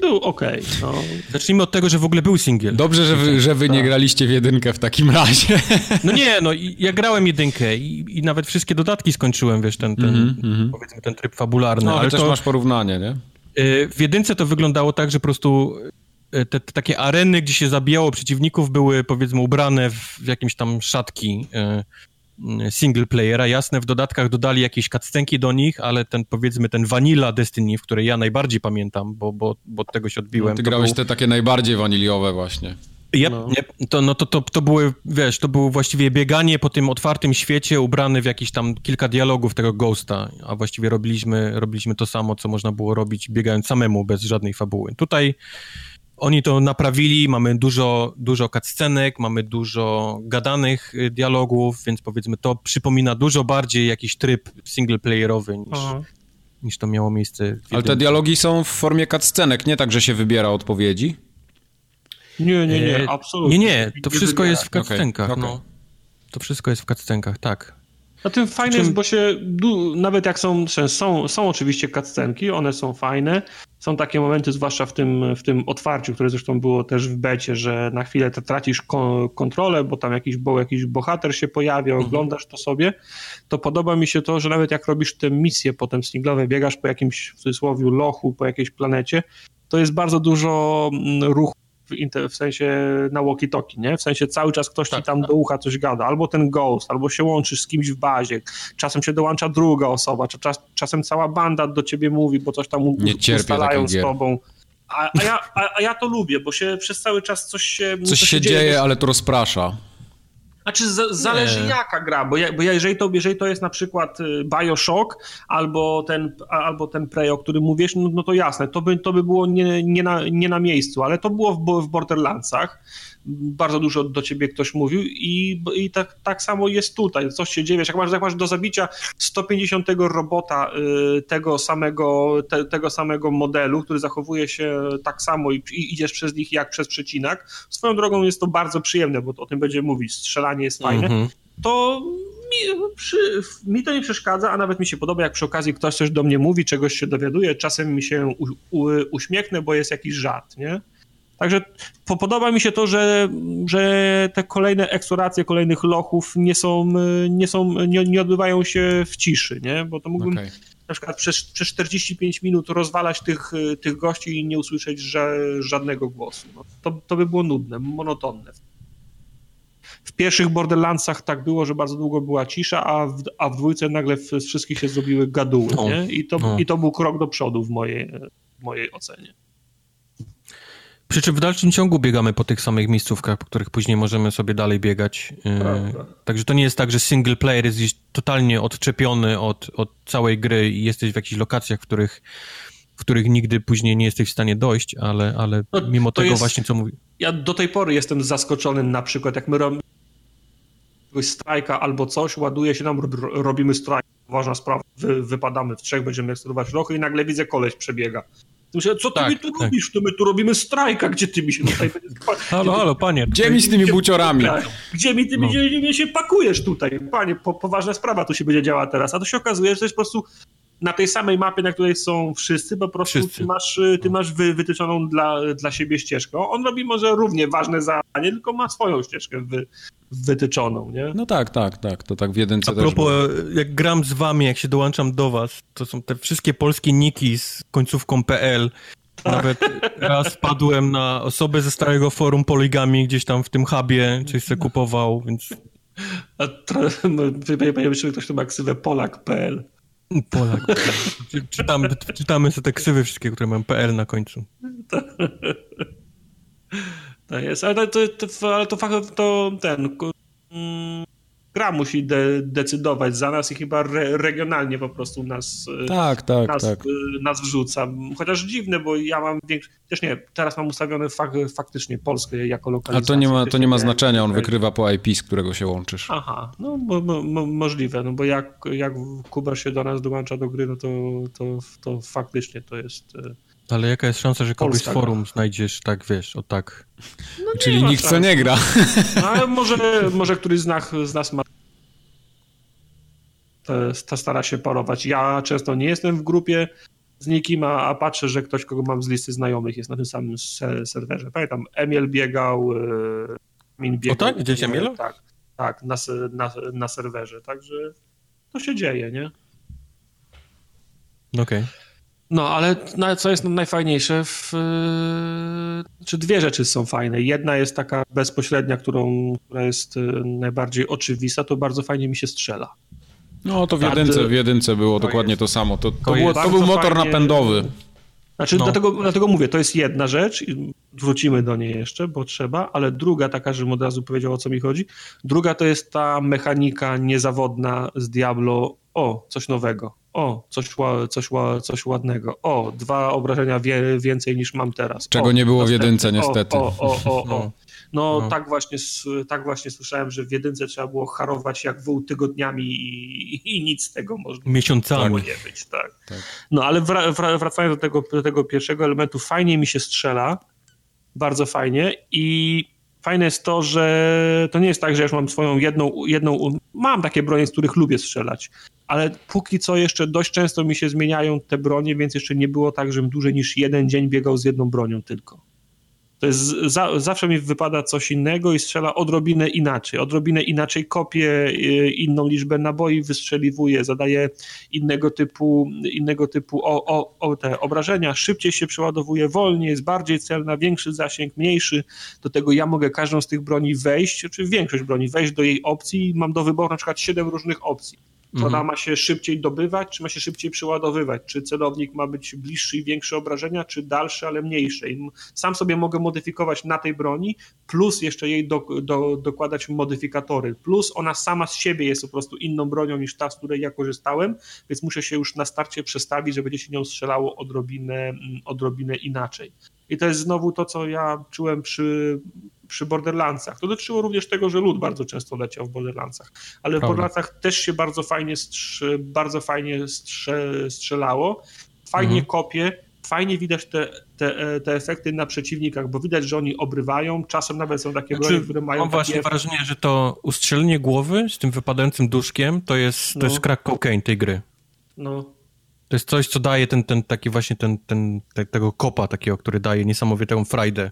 był okej. Okay, no. Zacznijmy od tego, że w ogóle był singiel. Dobrze, że wy, że wy nie tak. graliście w jedynkę w takim razie. No nie, no ja grałem jedynkę i, i nawet wszystkie dodatki skończyłem, wiesz, ten, ten mm -hmm. powiedzmy ten tryb fabularny. No, ale też to, masz porównanie, nie? Y, w jedynce to wyglądało tak, że po prostu te, te, takie areny, gdzie się zabijało przeciwników, były powiedzmy ubrane w, w jakimś tam szatki e, single playera. Jasne, w dodatkach dodali jakieś cutscenki do nich, ale ten powiedzmy ten vanilla Destiny, w której ja najbardziej pamiętam, bo, bo, bo od tego się odbiłem. No, ty grałeś był... te takie najbardziej waniliowe właśnie. Yep, no. Yep. To, no to, to, to były, wiesz, to było właściwie bieganie po tym otwartym świecie, ubrany w jakieś tam kilka dialogów tego Ghosta, a właściwie robiliśmy, robiliśmy to samo, co można było robić biegając samemu, bez żadnej fabuły. Tutaj oni to naprawili, mamy dużo, dużo cutscenek, mamy dużo gadanych y, dialogów, więc powiedzmy to przypomina dużo bardziej jakiś tryb singleplayerowy niż, niż to miało miejsce. Ale te dialogi są w formie cutscenek, nie tak, że się wybiera odpowiedzi? Nie, nie, nie, e, absolutnie. Nie, nie, to wszystko jest w cutscenkach, okay, okay. no. To wszystko jest w cutscenkach, tak. Na tym fajne czym... jest, bo się nawet jak są, są, są oczywiście cutscenki, one są fajne. Są takie momenty, zwłaszcza w tym, w tym otwarciu, które zresztą było też w becie, że na chwilę tracisz kontrolę, bo tam jakiś, bo jakiś bohater się pojawia, mhm. oglądasz to sobie. To podoba mi się to, że nawet jak robisz te misje potem singlowe, biegasz po jakimś w cudzysłowie lochu, po jakiejś planecie, to jest bardzo dużo mm, ruchu w, w sensie na walkie-talkie, nie? W sensie cały czas ktoś tak, ci tam tak. do ucha coś gada, albo ten ghost, albo się łączysz z kimś w bazie, czasem się dołącza druga osoba, czas, czasem cała banda do ciebie mówi, bo coś tam Nie ustalają z tobą. A, a, ja, a, a, ja to lubię, bo się przez cały czas coś się... Coś, coś się dzieje, dzieje, ale to rozprasza. Znaczy z, zależy nie. jaka gra, bo, ja, bo ja, jeżeli, to, jeżeli to jest na przykład y, Bioshock albo ten, albo ten Prey, o którym mówisz, no, no to jasne, to by, to by było nie, nie, na, nie na miejscu, ale to było w, w Borderlandsach bardzo dużo do ciebie ktoś mówił i, i tak, tak samo jest tutaj. Coś się dzieje, jak masz, jak masz do zabicia 150 robota y, tego samego, te, tego samego modelu, który zachowuje się tak samo i, i, idziesz przez nich jak przez przecinak, swoją drogą jest to bardzo przyjemne, bo o tym będzie mówić, strzelanie jest fajne, mm -hmm. to mi, przy, mi, to nie przeszkadza, a nawet mi się podoba, jak przy okazji ktoś coś do mnie mówi, czegoś się dowiaduje, czasem mi się u, u, uśmiechnę, bo jest jakiś żart, nie? Także podoba mi się to, że, że te kolejne eksploracje kolejnych lochów nie są, nie, są nie, nie odbywają się w ciszy, nie? Bo to mógłbym okay. na przykład przez, przez 45 minut rozwalać tych, tych gości i nie usłyszeć że, żadnego głosu. No, to, to by było nudne, monotonne. W pierwszych Borderlandsach tak było, że bardzo długo była cisza, a w, a w dwójce nagle z wszystkich się zrobiły gaduły, no. nie? I to, no. I to był krok do przodu w mojej, w mojej ocenie. Przy czym w dalszym ciągu biegamy po tych samych miejscówkach, po których później możemy sobie dalej biegać. Yy, także to nie jest tak, że single player jest gdzieś totalnie odczepiony od, od całej gry i jesteś w jakichś lokacjach, w których, w których nigdy później nie jesteś w stanie dojść, ale, ale no, mimo tego jest, właśnie, co mówi... Ja do tej pory jestem zaskoczony na przykład, jak my robimy strajka albo coś, ładuje się nam, robimy strajk, ważna sprawa, wy, wypadamy w trzech, będziemy ekscytować rochy i nagle widzę koleś przebiega. Myślę, co ty tak, mi tu tak. robisz? To my tu robimy strajka, gdzie ty mi się tutaj... halo, halo, panie. Gdzie mi z tymi buciorami? Gdzie mi ty no. gdzie, się pakujesz tutaj? Panie, po, poważna sprawa tu się będzie działa teraz. A to się okazuje, że to jest po prostu na tej samej mapie, na której są wszyscy, po prostu wszyscy. ty masz, ty masz wy, wytyczoną dla, dla siebie ścieżkę. On robi może równie ważne zadanie, tylko ma swoją ścieżkę wy, wytyczoną, nie? No tak, tak, tak, to tak w jedynce A propos, też jak gram z wami, jak się dołączam do was, to są te wszystkie polskie niki z końcówką PL, tak. Nawet raz wpadłem na osobę ze starego forum Poligami gdzieś tam w tym hubie, coś sobie kupował, więc... A panie myślę, ktoś tu ma ksywę Polak.pl. Polak. Czytamy, czytamy sobie te ksywy wszystkie, które mają PL na końcu. To jest, ale to, to, ale to, to ten mm, gra musi de, decydować za nas i chyba re, regionalnie po prostu nas, tak, tak, nas, tak. nas wrzuca. Chociaż dziwne, bo ja mam większy, też nie, teraz mam ustawione fak, faktycznie Polskę jako lokalizację. Ale to nie ma, to nie ma znaczenia, on wykrywa po IP, z którego się łączysz. Aha, no bo, bo, możliwe, no bo jak, jak Kuba się do nas dołącza do gry, no to, to, to faktycznie to jest e, ale jaka jest szansa, że kogoś z forum znajdziesz tak, wiesz, o tak? No Czyli nikt co nie gra. No, ale może, może któryś z nas, z nas ma to stara się parować. Ja często nie jestem w grupie z nikim, a, a, patrzę, że ktoś, kogo mam z listy znajomych jest na tym samym serwerze. Pamiętam, Emil biegał, e, Min biegał. O tak? Gdzieś Emil? Tak, tak, na, na, na serwerze. Także to się dzieje, nie? Okej. Okay. No, ale co jest najfajniejsze, w, yy, czy dwie rzeczy są fajne. Jedna jest taka bezpośrednia, którą, która jest yy, najbardziej oczywista, to bardzo fajnie mi się strzela. No, to w jedynce, w jedynce było to dokładnie jest. to samo. To, to, było, to był motor fajnie... napędowy. Znaczy, no. dlatego, dlatego mówię, to jest jedna rzecz, wrócimy do niej jeszcze, bo trzeba, ale druga taka, żebym od razu powiedział, o co mi chodzi. Druga to jest ta mechanika niezawodna z Diablo, o, coś nowego o, coś, coś, coś ładnego, o, dwa obrażenia wie, więcej niż mam teraz. Czego o, nie było w jedynce niestety. O, o, o, o, no. No, no, Tak, właśnie, tak właśnie słyszałem, że w jedynce trzeba było harować jak wół tygodniami i, i nic z tego można Miesiącami. nie być. Tak. tak. No ale wra, wracając do tego, do tego pierwszego elementu, fajnie mi się strzela, bardzo fajnie i fajne jest to, że to nie jest tak, że już mam swoją jedną, jedną mam takie bronie, z których lubię strzelać, ale póki co jeszcze dość często mi się zmieniają te bronie, więc jeszcze nie było tak, żebym dłużej niż jeden dzień biegał z jedną bronią tylko. To jest, za, zawsze mi wypada coś innego i strzela odrobinę inaczej. Odrobinę inaczej kopię, y, inną liczbę naboi wystrzeliwuje, zadaje innego typu, innego typu o, o, o te obrażenia, szybciej się przeładowuje, wolniej, jest bardziej celna, większy zasięg, mniejszy. Do tego ja mogę każdą z tych broni wejść, czy większość broni, wejść do jej opcji i mam do wyboru na przykład 7 różnych opcji czy ona mhm. ma się szybciej dobywać, czy ma się szybciej przeładowywać, czy celownik ma być bliższy i większe obrażenia, czy dalsze, ale mniejsze. I sam sobie mogę modyfikować na tej broni, plus jeszcze jej do, do, dokładać modyfikatory, plus ona sama z siebie jest po prostu inną bronią niż ta, z której ja korzystałem, więc muszę się już na starcie przestawić, że będzie się nią strzelało odrobinę, odrobinę inaczej. I to jest znowu to, co ja czułem przy przy Borderlandsach. To dotyczyło również tego, że lud bardzo często leciał w Borderlandsach, ale w Borderlandsach też się bardzo fajnie, strzy, bardzo fajnie strze, strzelało, fajnie mhm. kopie, fajnie widać te, te, te efekty na przeciwnikach, bo widać, że oni obrywają, czasem nawet są takie znaczy, broni, które mają Mam właśnie wrażenie, że to ustrzelenie głowy z tym wypadającym duszkiem to jest, to no. jest crack cocaine tej gry. No. To jest coś, co daje ten, ten taki właśnie ten, ten, te, tego kopa takiego, który daje niesamowitą frajdę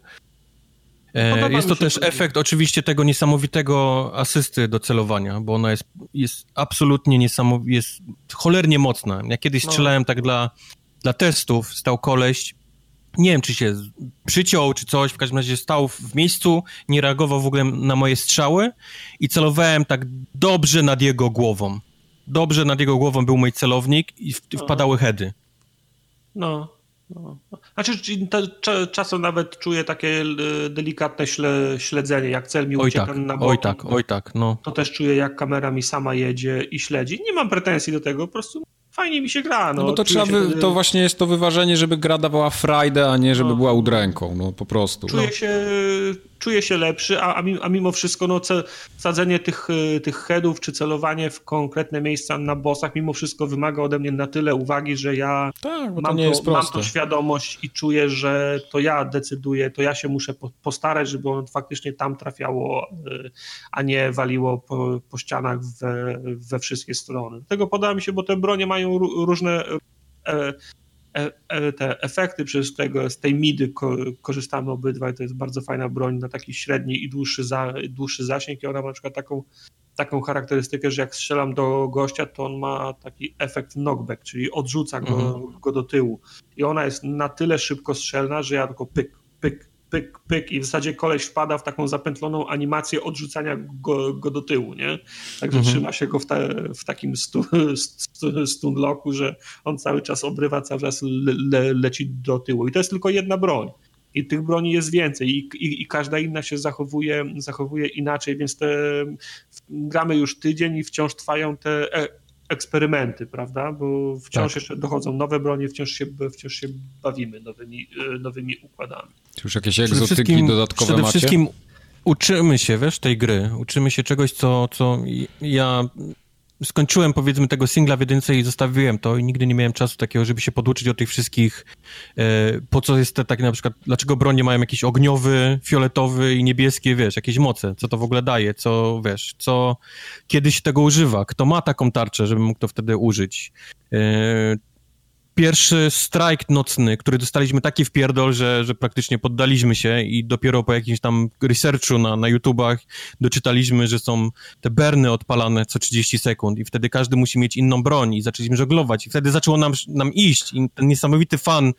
E, jest to też efekt oczywiście tego niesamowitego asysty do celowania, bo ona jest, jest absolutnie niesamowita, jest cholernie mocna. Ja kiedyś no. strzelałem tak dla, dla testów, stał koleś nie wiem, czy się przyciął, czy coś, w każdym razie stał w miejscu, nie reagował w ogóle na moje strzały i celowałem tak dobrze nad jego głową. Dobrze nad jego głową był mój celownik i wpadały heady. No, no. Znaczy, czasem nawet czuję takie e, delikatne śle, śledzenie, jak cel mi ucieka tak, na bok. Oj tak, oj tak, no. To też czuję, jak kamera mi sama jedzie i śledzi. Nie mam pretensji do tego, po prostu fajnie mi się gra. No, no bo to trzeba, wy, to właśnie jest to wyważenie, żeby gra dawała frajdę, a nie żeby no. była udręką, no po prostu. Czuję no. się czuję się lepszy, a, a mimo wszystko no, sadzenie tych, y, tych headów czy celowanie w konkretne miejsca na bossach mimo wszystko wymaga ode mnie na tyle uwagi, że ja tak, mam, to, to, mam to świadomość i czuję, że to ja decyduję, to ja się muszę postarać, żeby ono faktycznie tam trafiało, y, a nie waliło po, po ścianach we, we wszystkie strony. Tego podoba mi się, bo te bronie mają różne e, te efekty przez tego, z tej midy ko korzystamy obydwaj, to jest bardzo fajna broń na taki średni i dłuższy, za, dłuższy zasięg i ona ma na przykład taką, taką charakterystykę, że jak strzelam do gościa, to on ma taki efekt knockback, czyli odrzuca go, mhm. go do tyłu i ona jest na tyle szybko strzelna, że ja tylko pyk, pyk, pyk, pyk i w zasadzie koleś wpada w taką zapętloną animację odrzucania go, go do tyłu, nie? Także mhm. trzyma się go w, te, w takim stu, stu, stunlocku, że on cały czas obrywa, cały czas le, le, leci do tyłu. I to jest tylko jedna broń. I tych broni jest więcej i, i, i, każda inna się zachowuje, zachowuje inaczej, więc te, gramy już tydzień i wciąż trwają te e, eksperymenty, prawda? Bo wciąż tak. jeszcze dochodzą nowe bronie, wciąż się, wciąż się bawimy nowymi, e, nowymi układami. Czy już jakieś egzotyki dodatkowe przede macie? wszystkim uczymy się, wiesz, tej gry. Uczymy się czegoś, co, co ja skończyłem powiedzmy tego singla w jedynce i zostawiłem to i nigdy nie miałem czasu takiego, żeby się poduczyć o tych wszystkich, e, po co jest te takie na przykład, dlaczego bronie mają jakiś ogniowy, fioletowy i niebieskie, wiesz, jakieś moce, co to w ogóle daje, co, wiesz, co, kiedy się tego używa, kto ma taką tarczę, żeby mógł to wtedy użyć. E, pierwszy strajk nocny, który dostaliśmy taki wpierdol, że, że praktycznie poddaliśmy się i dopiero po jakimś tam researchu na, na YouTubach doczytaliśmy, że są te berny odpalane co 30 sekund i wtedy każdy musi mieć inną broń i zaczęliśmy żeglować i wtedy zaczęło nam, nam iść i ten niesamowity fan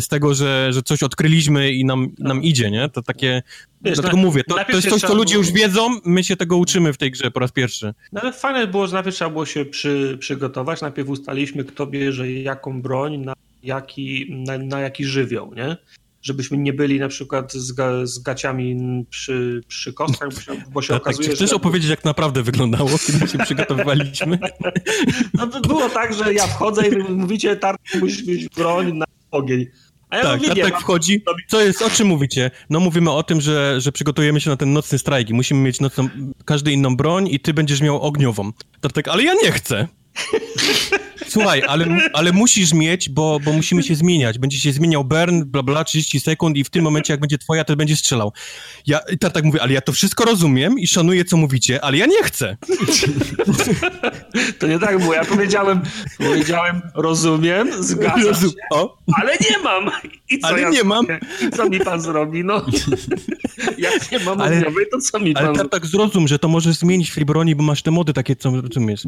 z tego, że, że coś odkryliśmy i nam, nam idzie, nie? To takie, Wiesz, dlatego na, mówię, to, to jest coś, co ludzie już wiedzą, my się tego uczymy w tej grze po raz pierwszy. No ale fajne było, że najpierw trzeba było się przy, przygotować, najpierw ustaliliśmy, kto bierze jaką broń, na jaki, na, na jaki żywioł, nie? żebyśmy nie byli na przykład z, ga, z gaciami przy, przy kostkach, bo się, się tak, okazuje, tak, Chcesz że... opowiedzieć, jak naprawdę wyglądało, kiedy się przygotowywaliśmy? No to było tak, że ja wchodzę i mówicie, Tartu, musisz mieć broń na ogień. A ja tak, mówię, tak wchodzi. Co jest, o czym mówicie? No mówimy o tym, że, że przygotujemy się na ten nocny strajk musimy mieć nocną, każdy inną broń i ty będziesz miał ogniową. To tak, ale ja nie chcę. Słuchaj, ale, ale musisz mieć, bo, bo musimy się zmieniać. Będzie się zmieniał burn, bla bla, 30 sekund i w tym momencie, jak będzie twoja, to będzie strzelał. Ja tak, tak mówię, ale ja to wszystko rozumiem i szanuję, co mówicie, ale ja nie chcę. To nie tak było. Ja powiedziałem, powiedziałem, rozumiem, zgadzam Rozum się, o. ale nie mam. I co ale ja nie mam. I co mi pan zrobi? No, jak nie mam ale, to co mi pan Ale tak, tak zrozum, że to możesz zmienić w tej broni, bo masz te mody takie, co rozumiesz.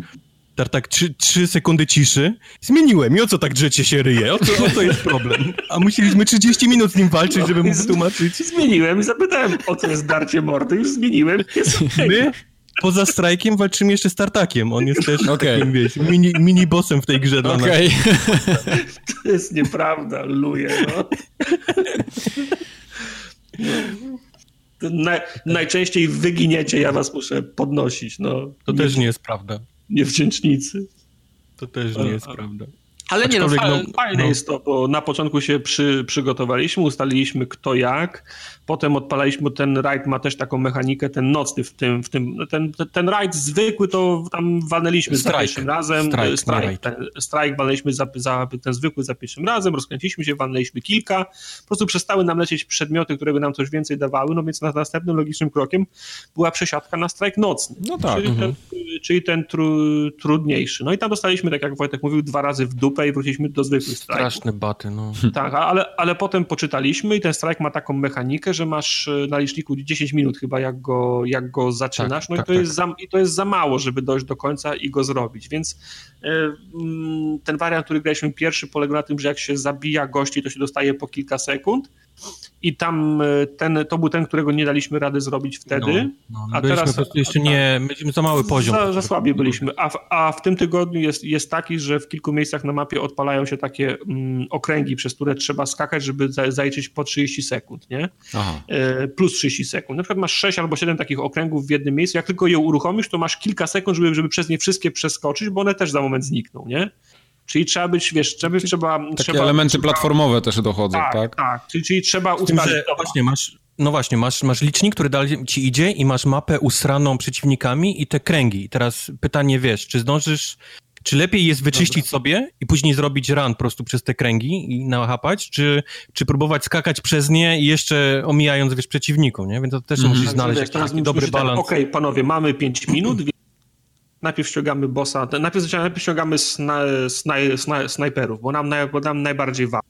Tak, tak, trzy, trzy sekundy ciszy. Zmieniłem i o co tak drzecie się ryje? O co, o co jest problem? A musieliśmy 30 minut z nim walczyć, no, żeby mu wytłumaczyć. Zmieniłem i zapytałem, o co jest darcie mordy. Już zmieniłem. Jest My poza strajkiem walczymy jeszcze z Tartakiem. On jest też okay. takim, wiesz, mini, mini bossem w tej grze dla okay. To jest nieprawda, luje, no. Na, najczęściej wyginiecie, ja was muszę podnosić, no. To nie, też nie jest prawda. Niewdzięcznicy. To też nie jest a, prawda. Ale nie, no, fajne no. jest to, bo na początku się przy, przygotowaliśmy, ustaliliśmy kto jak, potem odpalaliśmy, ten rajd ma też taką mechanikę, ten nocny w tym, w tym ten, ten rajd zwykły to tam walnęliśmy strike. za pierwszym razem, strike, strike, ten, strike walnęliśmy za, za, ten zwykły za pierwszym razem, rozkręciliśmy się, walnęliśmy kilka, po prostu przestały nam lecieć przedmioty, które by nam coś więcej dawały, no więc następnym logicznym krokiem była przesiadka na strajk nocny. No tak. Czyli ten, mhm. czyli ten tru, trudniejszy. No i tam dostaliśmy, tak jak Wojtek mówił, dwa razy w dupę i wróciliśmy do zwykłych strajków. Straszne baty, no. Tak, ale, ale potem poczytaliśmy i ten strajk ma taką mechanikę, że masz e, na liczniku 10 minut chyba, jak go, jak go zaczynasz, tak, no tak, i, to tak. jest za, i to jest za mało, żeby dojść do końca i go zrobić, więc y, ten wariant, który graliśmy pierwszy, polegał na tym, że jak się zabija gości, to się dostaje po kilka sekund, i tam e, ten, to był ten, którego nie daliśmy rady zrobić wtedy. No, no, a teraz po prostu jeszcze nie, mieliśmy za mały poziom. Za, za słabi byliśmy, a w, a w tym tygodniu jest, jest taki, że w kilku miejscach na mapie odpalają się takie mm, okręgi, przez które trzeba skakać, żeby zajrzeć po 30 sekund, nie? E, plus 30 sekund. Na przykład masz 6 albo 7 takich okręgów w jednym miejscu, jak tylko je uruchomisz, to masz kilka sekund, żeby, żeby przez nie wszystkie przeskoczyć, bo one też za moment znikną, nie? Czyli trzeba być, wiesz, trzeba... trzeba Takie trzeba, elementy trzeba, platformowe też dochodzą, tak? Tak, tak. Czyli, czyli trzeba ustalić... Właśnie, masz, no właśnie, masz, masz licznik, który dalej ci idzie i masz mapę usraną przeciwnikami i te kręgi. I teraz pytanie, wiesz, czy zdążysz... Czy lepiej jest wyczyścić Dobra. sobie i później zrobić run po prostu przez te kręgi i nachapać, czy, czy próbować skakać przez nie i jeszcze omijając, wiesz, przeciwników, nie? Więc to też mm. musisz znaleźć jakiś taki dobry balans. Okej, okay, panowie, mamy 5 minut, najpierw ściągamy bossa, najpierw, najpierw ściągamy sna, snaj, snaj, snajperów, bo nam, bo nam najbardziej wa.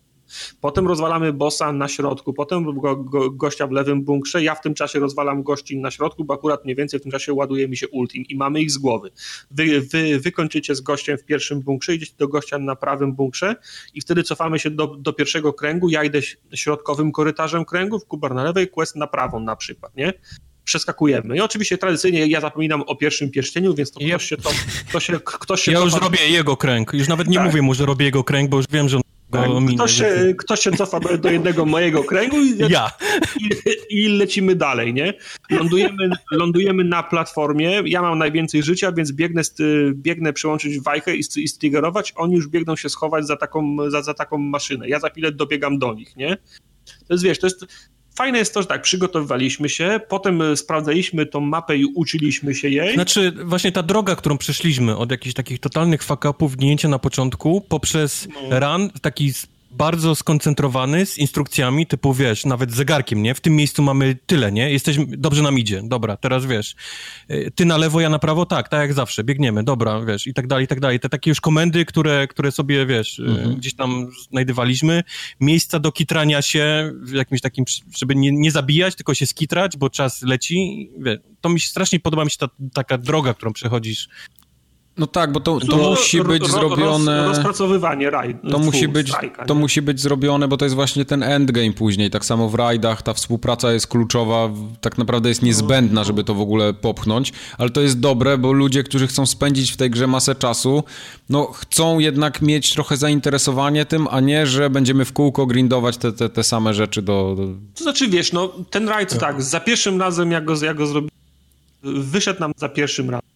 Potem rozwalamy bossa na środku, potem go, go, gościa w lewym bunkrze, ja w tym czasie rozwalam gości na środku, bo akurat mniej więcej w tym czasie ładuje mi się ultim i mamy ich z głowy. Wy, wy, wy kończycie z gościem w pierwszym bunkrze, idziecie do gościa na prawym bunkrze i wtedy cofamy się do, do pierwszego kręgu, ja idę środkowym korytarzem kręgów, Kubar na lewej, Quest na prawą na przykład, nie? Przeskakujemy. I oczywiście tradycyjnie ja zapominam o pierwszym pierścieniu, więc to ktoś się to, ktoś się, ktoś się Ja już robię jego kręg. Już nawet nie tak. mówię mu, że robię jego kręg, bo już wiem, że on tak, ktoś, się, ktoś się cofa do, do jednego mojego kręgu i, ja. i, i, lecimy dalej, nie? Lądujemy, lądujemy na platformie, ja mam najwięcej życia, więc biegnę, biegnę przełączyć wajchę i, i striggerować, oni już biegną się schować za taką, za, za taką maszynę. Ja za chwilę dobiegam do nich, nie? To jest, wiesz, to jest, Fajne jest to, że tak, przygotowywaliśmy się, potem e, sprawdzaliśmy tą mapę i uczyliśmy się jej. Znaczy, właśnie ta droga, którą przeszliśmy od jakichś takich totalnych fuck-upów, gnięcia na początku, poprzez no. run, taki bardzo skoncentrowany, z instrukcjami, typu wiesz, nawet zegarkiem, nie? W tym miejscu mamy tyle, nie? Jesteśmy, dobrze nam idzie, dobra, teraz wiesz, y, ty na lewo, ja na prawo, tak, tak jak zawsze, biegniemy, dobra, wiesz, i tak dalej, i tak dalej. Te takie już komendy, które, które sobie, wiesz, y, mhm. gdzieś tam znajdywaliśmy, miejsca do kitrania się w jakimś takim, żeby nie, nie zabijać, tylko się skitrać, bo czas leci, wiesz, to mi się strasznie podoba mi się ta taka droga, którą przechodzisz no tak, bo to, to musi być ro, zrobione. Roz, rozpracowywanie rajd. To, musi być, strajka, to musi być zrobione, bo to jest właśnie ten endgame później. Tak samo w rajdach ta współpraca jest kluczowa, tak naprawdę jest niezbędna, żeby to w ogóle popchnąć, ale to jest dobre, bo ludzie, którzy chcą spędzić w tej grze masę czasu, no chcą jednak mieć trochę zainteresowanie tym, a nie, że będziemy w kółko grindować te, te, te same rzeczy do, do... To znaczy, wiesz, no ten rajd tak, tak za pierwszym razem jak go, jak go zrobiłem, wyszedł nam za pierwszym razem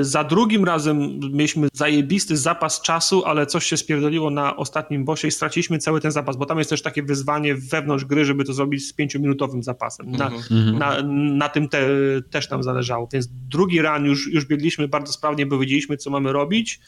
za drugim razem mieliśmy zajebisty zapas czasu, ale coś się spierdoliło na ostatnim bosie i straciliśmy cały ten zapas, bo tam jest też takie wyzwanie wewnątrz gry, żeby to zrobić z pięciominutowym zapasem. Na, mm-hmm. na, na tym te, też nam zależało. Więc drugi run już, już biegliśmy bardzo sprawnie, bo wiedzieliśmy, co mamy robić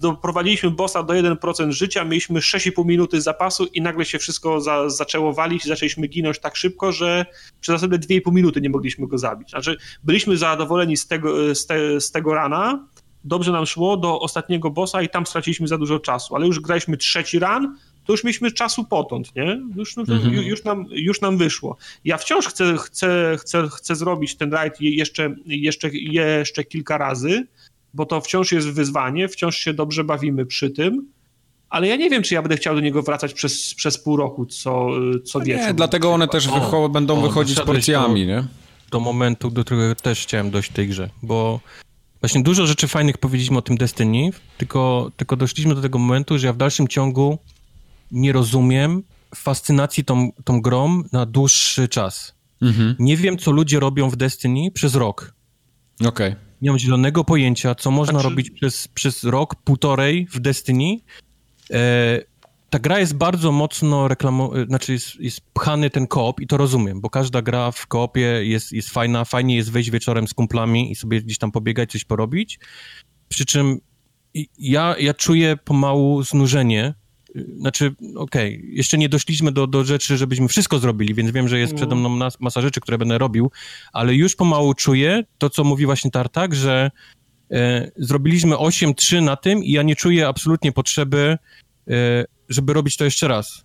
doprowadziliśmy bossa do 1% życia, mieliśmy 6,5 minuty zapasu i nagle się wszystko za, zaczęło walić, zaczęliśmy ginąć tak szybko, że przez następne 2,5 minuty nie mogliśmy go zabić. Znaczy, byliśmy zadowoleni z tego, z, te, z tego rana, dobrze nam szło do ostatniego bossa i tam straciliśmy za dużo czasu, ale już graliśmy trzeci run, to już mieliśmy czasu potąd, nie? Już, no, mhm. już, nam, już nam wyszło. Ja wciąż chcę, chcę, chcę, chcę zrobić ten raid jeszcze, jeszcze, jeszcze kilka razy, bo to wciąż jest wyzwanie, wciąż się dobrze bawimy przy tym, ale ja nie wiem, czy ja będę chciał do niego wracać przez, przez pół roku co, co no wieczór. Nie, dlatego one też wycho- będą o, wychodzić porcjami, nie? Do momentu, do którego też chciałem dojść w tej grze, bo właśnie dużo rzeczy fajnych powiedzieliśmy o tym Destiny, tylko, tylko doszliśmy do tego momentu, że ja w dalszym ciągu nie rozumiem fascynacji tą, tą grą na dłuższy czas. Mhm. Nie wiem, co ludzie robią w Destiny przez rok. Okej. Okay. Nie mam zielonego pojęcia, co można znaczy... robić przez, przez rok, półtorej w Destiny. E, ta gra jest bardzo mocno reklamowana, znaczy jest, jest pchany ten koop i to rozumiem, bo każda gra w koopie jest, jest fajna, fajnie jest wejść wieczorem z kumplami i sobie gdzieś tam pobiegać, coś porobić. Przy czym ja, ja czuję pomału znużenie znaczy, okej, okay, jeszcze nie doszliśmy do, do rzeczy, żebyśmy wszystko zrobili, więc wiem, że jest przede mną masa rzeczy, które będę robił, ale już pomału czuję to, co mówi właśnie Tartak, że e, zrobiliśmy 8-3 na tym i ja nie czuję absolutnie potrzeby, e, żeby robić to jeszcze raz.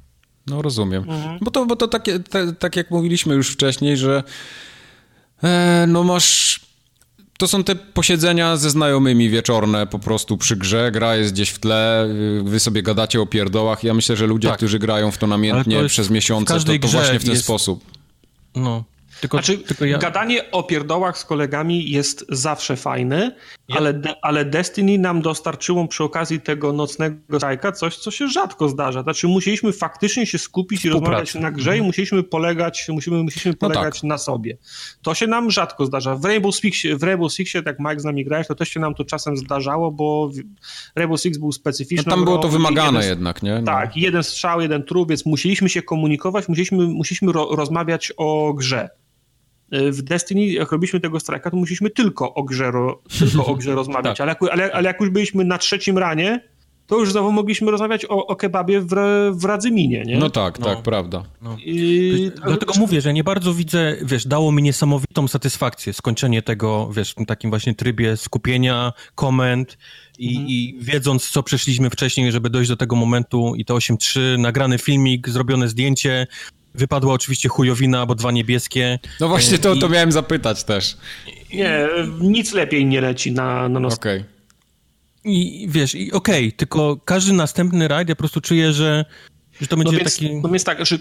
No rozumiem. Mhm. Bo to, bo to takie, te, tak jak mówiliśmy już wcześniej, że e, no masz to są te posiedzenia ze znajomymi wieczorne po prostu przy grze, gra jest gdzieś w tle, wy sobie gadacie o pierdołach. Ja myślę, że ludzie, tak. którzy grają w to namiętnie to przez miesiące, to, to właśnie w ten jest... sposób. No, tylko, znaczy, tylko ja... gadanie o pierdołach z kolegami jest zawsze fajne, ale, de, ale Destiny nam dostarczyło przy okazji tego nocnego strajka coś, co się rzadko zdarza. Znaczy musieliśmy faktycznie się skupić i rozmawiać na grze i mhm. musieliśmy polegać, musimy, musieliśmy polegać no tak. na sobie. To się nam rzadko zdarza. W Rainbow Sixie, w Rainbow Sixie, jak Mike z nami grałeś, to też się nam to czasem zdarzało, bo Rainbow Six był specyficzny. No tam było to wymagane jeden, jednak, nie? No. Tak, jeden strzał, jeden trup, więc musieliśmy się komunikować, musieliśmy, musieliśmy ro, rozmawiać o grze. W Destiny, jak robiliśmy tego strajka, to musieliśmy tylko o grze, tylko o grze rozmawiać, tak. ale, ale, ale jak już byliśmy na trzecim ranie, to już znowu mogliśmy rozmawiać o, o kebabie w, w Radzyminie, nie? No tak, no. tak, prawda. No. I... Dlatego mówię, że nie bardzo widzę, wiesz, dało mi niesamowitą satysfakcję skończenie tego, wiesz, w tym takim właśnie trybie skupienia, komend i, mhm. i wiedząc, co przeszliśmy wcześniej, żeby dojść do tego momentu i to 8.3, nagrany filmik, zrobione zdjęcie, Wypadła oczywiście chujowina, bo dwa niebieskie. No właśnie to, to miałem zapytać też. Nie, nic lepiej nie leci na, na nos. Okej. Okay. I wiesz, i okej, okay, tylko każdy następny rajd ja po prostu czuję, że, że to będzie no więc, taki... No więc tak, że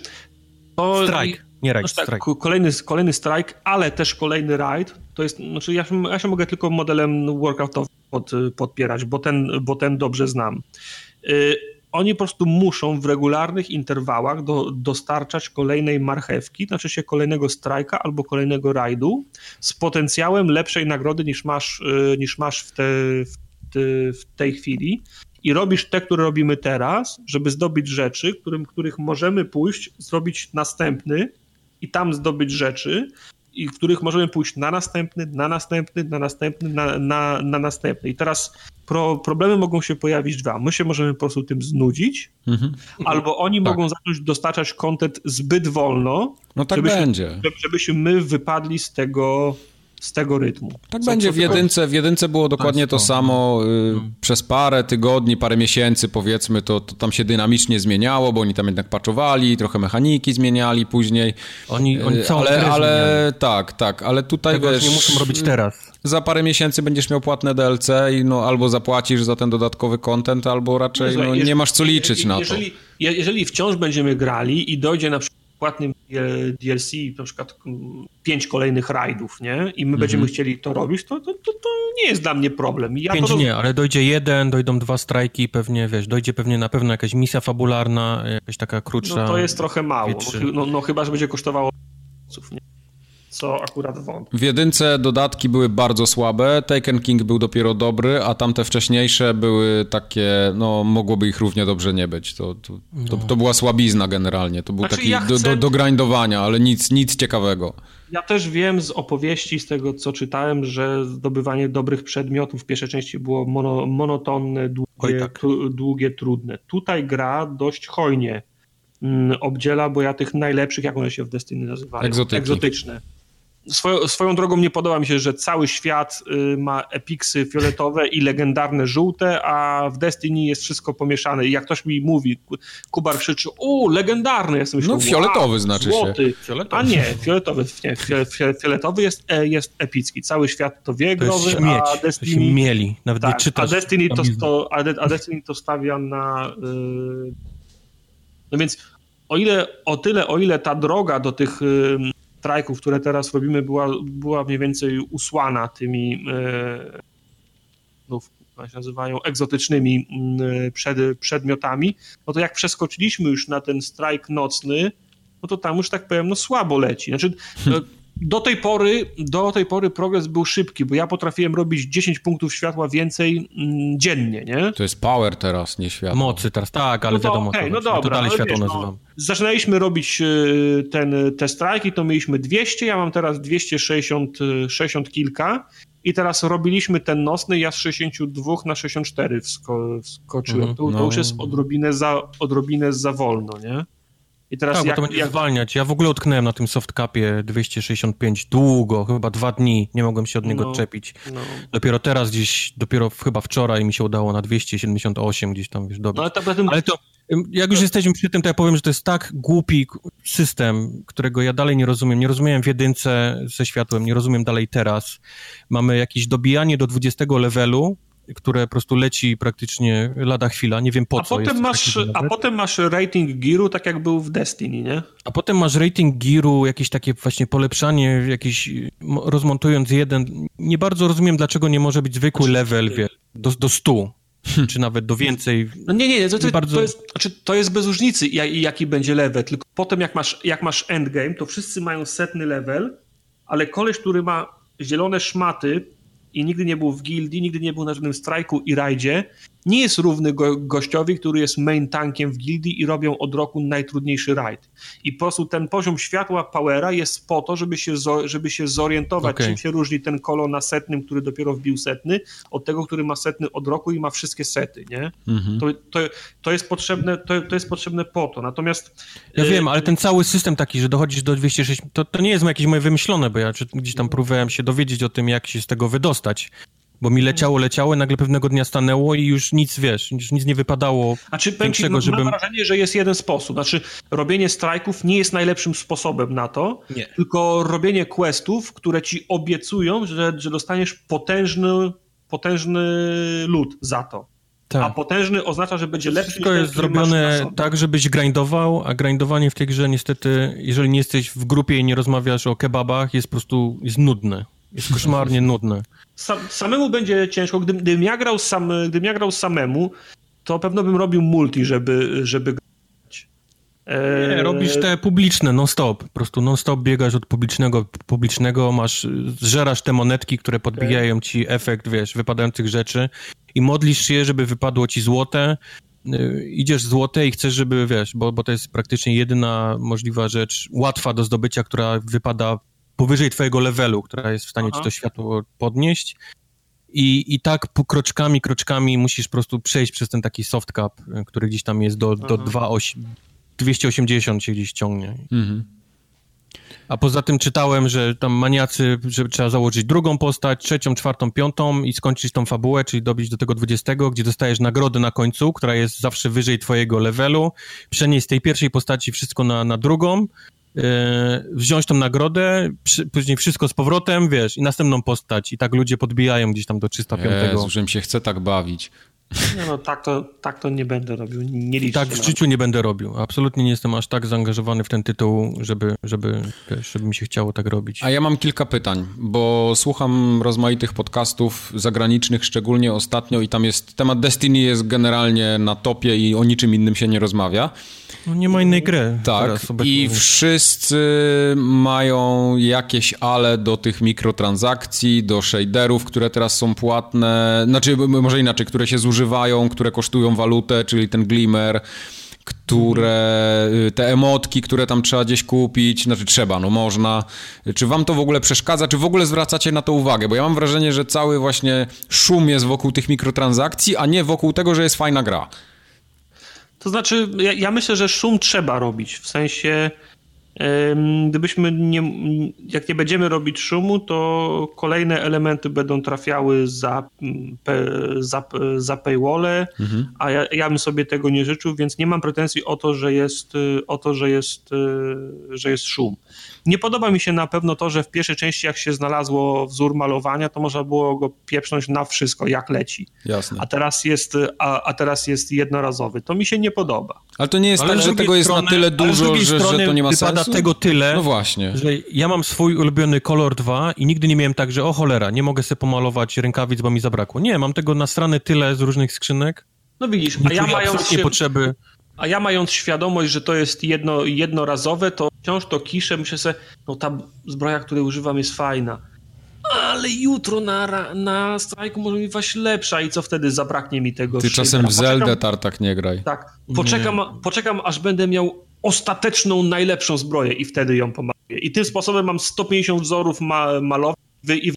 to... Strike, nie rajd, no, tak, Kolejny, kolejny strike, ale też kolejny rajd, to jest, znaczy ja, ja się mogę tylko modelem workoutowym pod, podpierać, bo ten, bo ten dobrze znam. Y oni po prostu muszą w regularnych interwałach do, dostarczać kolejnej marchewki, znaczy się kolejnego strajka albo kolejnego rajdu z potencjałem lepszej nagrody niż masz, y, niż masz w, te, w, te, w tej chwili. I robisz te, które robimy teraz, żeby zdobyć rzeczy, którym, których możemy pójść, zrobić następny i tam zdobyć rzeczy, i których możemy pójść na następny, na następny, na następny, na, na, na następny. I teraz pro, problemy mogą się pojawić dwa. My się możemy po prostu tym znudzić, mhm. albo oni tak. mogą zacząć dostarczać kontent zbyt wolno, no tak żebyśmy, będzie. żebyśmy my wypadli z tego z tego rytmu. Tak co, będzie. Co w, jedynce, w jedynce było dokładnie to samo. Y, no. Przez parę tygodni, parę miesięcy powiedzmy, to, to, tam się dynamicznie zmieniało, bo oni tam jednak paczowali, trochę mechaniki zmieniali później. Oni, oni y, całą ale, ale tak, tak, ale tutaj Tego wiesz... nie muszą robić teraz. Za parę miesięcy będziesz miał płatne DLC i no albo zapłacisz za ten dodatkowy content, albo raczej no, nie masz co liczyć na to. Jeżeli wciąż będziemy grali i dojdzie na przykład płatnym DLC, na przykład pięć kolejnych rajdów, nie? I my mhm. będziemy chcieli to robić, to, to, to, to, nie jest dla mnie problem. Ja pięć to... nie, ale dojdzie jeden, dojdą dwa strajki, pewnie, wiesz, dojdzie pewnie na pewno jakaś misja fabularna, jakaś taka krótsza. No to jest trochę mało, no, no, no chyba, że będzie kosztowało nie? Co akurat wątpię. W jedynce dodatki były bardzo słabe, Taken King był dopiero dobry, a tamte wcześniejsze były takie, no mogłoby ich równie dobrze nie być. To, to, to, to była słabizna generalnie, to był znaczy, taki ja chcę... do, do, do grindowania, ale nic, nic ciekawego. Ja też wiem z opowieści, z tego co czytałem, że zdobywanie dobrych przedmiotów w pierwszej części było mono, monotonne, długie, tak. długie, trudne. Tutaj gra dość hojnie mm, obdziela, bo ja tych najlepszych, jak one się w Destiny nazywają? Egzotyki. Egzotyczne Swoją, swoją drogą nie podoba mi się, że cały świat y, ma epiksy fioletowe i legendarne żółte, a w Destiny jest wszystko pomieszane. I jak ktoś mi mówi, Kubar krzyczy, u, legendarny, ja myślę, No fioletowy znaczy złoty. się. Fioletowy. A nie, fioletowy, nie, fioletowy jest, e, jest epicki. Cały świat to wie growy, a Destiny... mieli, nawet tak, nie czytasz. A Destiny to, to, a Destiny to stawia na... Yy... No więc o ile, o tyle, o ile ta droga do tych strajków, które teraz robimy, była, była mniej więcej usłana tymi, e, no, jak się nazywają, egzotycznymi mm, przed, przedmiotami, no to jak przeskoczyliśmy już na ten strajk nocny, no to tam już tak powiem, no słabo leci. Znaczy, hmm do tej pory, do tej pory progres był szybki, bo ja potrafiłem robić 10 punktów światła więcej mm, dziennie, nie? To jest power teraz, nie światło. Mocy teraz, tak, ale no to, wiadomo. Okay, no dobra, to dalej światło wiesz, no, nazywam. No, zaczynaliśmy robić y, ten, te strajki, to mieliśmy 200, ja mam teraz 260 60 kilka i teraz robiliśmy ten nocny, ja z 62 na 64 wsko, wskoczyłem. Mhm, to, to już no. jest odrobinę za, odrobinę za wolno, nie? I teraz tak, jak, bo to będzie jak... zwalniać. Ja w ogóle utknęłem na tym softcapie 265 długo, chyba dwa dni, nie mogłem się od niego no, odczepić. No. Dopiero teraz gdzieś, dopiero chyba wczoraj mi się udało na 278 gdzieś tam, wiesz, dobić. No, ale, to, ale to, jak już jesteśmy przy tym, to ja powiem, że to jest tak głupi system, którego ja dalej nie rozumiem. Nie rozumiałem w jedynce ze światłem, nie rozumiem dalej teraz. Mamy jakieś dobijanie do 20 levelu, które po prostu leci praktycznie lada chwila, nie wiem po a co. Potem masz, a potem masz rating Gearu, tak jak był w Destiny, nie? A potem masz rating Gearu, jakieś takie właśnie polepszanie, jakieś rozmontując jeden. Nie bardzo rozumiem, dlaczego nie może być zwykły znaczy, level, wie, do, do 100. Hmm. Czy nawet do więcej. No nie, nie, nie to, to, bardzo... to, jest, znaczy, to jest bez różnicy, jaki będzie level. Tylko potem, jak masz, jak masz endgame, to wszyscy mają setny level, ale koleś, który ma zielone szmaty, i nigdy nie był w gildii, nigdy nie był na żadnym strajku i rajdzie, nie jest równy go, gościowi, który jest main tankiem w gildii i robią od roku najtrudniejszy rajd. I po prostu ten poziom światła powera jest po to, żeby się, żeby się zorientować, okay. czym się różni ten kolor na setnym, który dopiero wbił setny, od tego, który ma setny od roku i ma wszystkie sety, nie? Mhm. To, to, to, jest potrzebne, to, to jest potrzebne po to. Natomiast... Ja y wiem, ale ten cały system taki, że dochodzisz do 206, to, to nie jest jakieś moje wymyślone, bo ja gdzieś tam próbowałem się dowiedzieć o tym, jak się z tego wydostać. Bo mi leciało, leciało, nagle pewnego dnia stanęło i już nic, wiesz, już nic nie wypadało Znaczy, większego, żebym... mam wrażenie, że jest jeden sposób. Znaczy, robienie strajków nie jest najlepszym sposobem na to, nie. tylko robienie questów, które ci obiecują, że, że dostaniesz potężny, potężny lód za to. Tak. A potężny oznacza, że będzie lepszy. Wszystko jest zrobione tak, żebyś grindował, a grindowanie w tej grze niestety, jeżeli nie jesteś w grupie i nie rozmawiasz o kebabach, jest po prostu jest nudne. Jest koszmarnie nudne. Sam, samemu będzie ciężko. Gdybym, gdybym, ja grał sam, gdybym ja grał samemu, to pewno bym robił multi, żeby, żeby grać. Eee... Nie, robisz te publiczne non-stop. Po prostu non-stop biegasz od publicznego publicznego, masz, zżerasz te monetki, które podbijają ci efekt, wiesz, wypadających rzeczy i modlisz się, żeby wypadło ci złote, y, idziesz złote i chcesz, żeby, wiesz, bo, bo to jest praktycznie jedyna możliwa rzecz, łatwa do zdobycia, która wypada powyżej twojego levelu, która jest w stanie Aha. ci to światło podnieść. I, I tak po kroczkami, kroczkami musisz po prostu przejść przez ten taki soft cap, który gdzieś tam jest do, do 2, 280 się gdzieś ciągnie. Mhm. A poza tym czytałem, że tam maniacy, że trzeba założyć drugą postać, trzecią, czwartą, piątą i skończyć tą fabułę, czyli dobić do tego 20, gdzie dostajesz nagrodę na końcu, która jest zawsze wyżej twojego levelu, przenieść z tej pierwszej postaci wszystko na, na drugą, E, wziąć tą nagrodę, przy, później wszystko z powrotem, wiesz, i następną postać. I tak ludzie podbijają gdzieś tam do 305. Jezu, że mi się chce tak bawić. No, no tak, to, tak to nie będę robił, nie liczę. Tak w życiu nie będę robił. Absolutnie nie jestem aż tak zaangażowany w ten tytuł, żeby, żeby, żeby mi się chciało tak robić. A ja mam kilka pytań, bo słucham rozmaitych podcastów zagranicznych, szczególnie ostatnio i tam jest, temat Destiny jest generalnie na topie i o niczym innym się nie rozmawia. No nie ma innej gry. Tak, i wszyscy mają jakieś ale do tych mikrotransakcji, do shaderów, które teraz są płatne, znaczy może inaczej, które się zużywają, które kosztują walutę, czyli ten glimmer, które, te emotki, które tam trzeba gdzieś kupić, znaczy trzeba, no można. Czy wam to w ogóle przeszkadza, czy w ogóle zwracacie na to uwagę? Bo ja mam wrażenie, że cały właśnie szum jest wokół tych mikrotransakcji, a nie wokół tego, że jest fajna gra. To znaczy, ja, ja myślę, że szum trzeba robić, w sensie Gdybyśmy nie, jak nie będziemy robić szumu, to kolejne elementy będą trafiały za, za, za paywall, mhm. a ja, ja bym sobie tego nie życzył, więc nie mam pretensji o to, że jest, o to, że jest, że jest szum. Nie podoba mi się na pewno to, że w pierwszej części jak się znalazło wzór malowania, to można było go pieprznąć na wszystko, jak leci. Jasne. A teraz jest, a, a teraz jest jednorazowy. To mi się nie podoba. Ale to nie jest ale tak, że tego jest strony, na tyle dużo, że, że to nie ma sensu? tego tyle, no właśnie. że ja mam swój ulubiony kolor 2 i nigdy nie miałem tak, że o cholera, nie mogę sobie pomalować rękawic, bo mi zabrakło. Nie, mam tego na strony tyle z różnych skrzynek. No widzisz, a ja mając się... potrzeby a ja mając świadomość, że to jest jedno, jednorazowe, to wciąż to kiszę, myślę sobie, no ta zbroja, której używam jest fajna. Ale jutro na, na strajku może mi właśnie lepsza i co wtedy zabraknie mi tego Ty czasem w Zeldę tartak nie graj. Tak, poczekam, nie. poczekam aż będę miał ostateczną, najlepszą zbroję i wtedy ją pomaluję. I tym sposobem mam 150 wzorów ma malowych i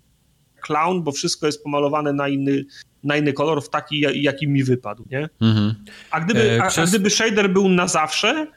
clown, bo wszystko jest pomalowane na inny, na inny kolor, w taki, jaki mi wypadł, nie? Mhm. A, gdyby, e, a, przez... a gdyby shader był na zawsze,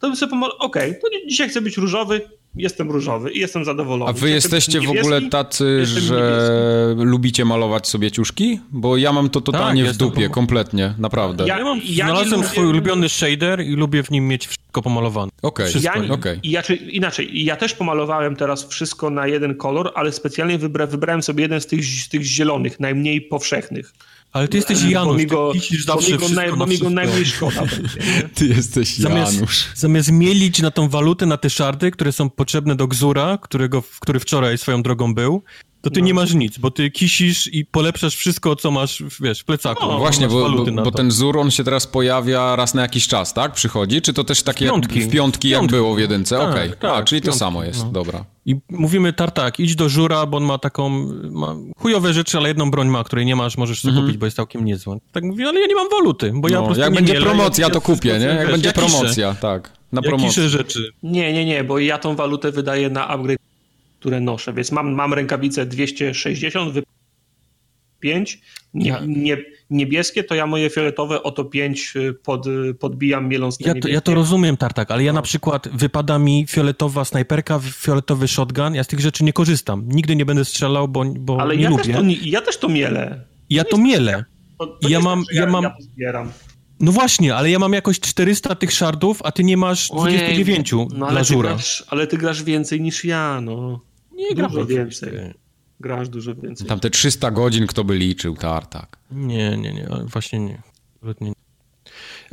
to bym sobie pomyślał, okej, okay, to dzisiaj chcę być różowy, jestem różowy i jestem zadowolony. A wy jesteście w ogóle tacy, że niebieski. lubicie malować sobie ciuszki? Bo ja mam to totalnie tak, w dupie, kompletnie, naprawdę. Ja, ja mam, ja znalazłem lubię... swój ulubiony shader i lubię w nim mieć wszystko pomalowane. Okej, okay. ja, okay. ja, inaczej, ja też pomalowałem teraz wszystko na jeden kolor, ale specjalnie wybra, wybrałem sobie jeden z tych, z tych zielonych, najmniej powszechnych. Ale ty jesteś Janusz, bo go, zawsze bo mi go, naj, bo mi go najmniej szkoda będzie. Ty jesteś zamiast, Janusz. Zamiast mielić na tą walutę, na te szardy, które są potrzebne do Gzura, którego, który wczoraj swoją drogą był, to ty no. nie masz nic, bo ty kisisz i polepszasz wszystko, co masz, wiesz, w plecaku. No, właśnie, bo, bo, bo ten Zur, on się teraz pojawia raz na jakiś czas, tak? Przychodzi? Czy to też takie w piątki, jak, w piątki, jak było w jedynce? Tak, Okej, okay. tak, A, czyli to samo jest, no. dobra. I mówimy tartak, idź do Żura, bo on ma taką, ma chujowe rzeczy, ale jedną broń ma, której nie masz, możesz sobie mm -hmm. kupić, bo jest całkiem niezła. Tak mówi, ale ja nie mam waluty, bo no, ja po prostu Jak będzie mielę, promocja, ja, to kupię, nie? Jak wiesz, będzie promocja, tak. Na promocję. rzeczy. Nie, nie, nie, bo ja tą walutę wydaję na upgrade które noszę. Więc mam, mam rękawice 260, wy 5, nie, ja. nie, niebieskie, to ja moje fioletowe oto 5 y, pod, y, podbijam mieląc ja to, ja to rozumiem, Tartak, ale ja no. na przykład wypada mi fioletowa snajperka, fioletowy shotgun, ja z tych rzeczy nie korzystam. Nigdy nie będę strzelał, bo, bo ale nie ja lubię. Też to, ja też to mielę. Ja to, to mielę. To, to ja mam, ja, ja mam... Ja no właśnie, ale ja mam jakoś 400 tych shardów, a ty nie masz 29 Ojej, no, dla żura. Grasz, ale ty grasz więcej niż ja, no. Nie gram dużo więcej. Grasz dużo więcej. Tam te 300 godzin kto by liczył, tartak. Nie, nie, nie, właśnie nie. Absolutnie nie.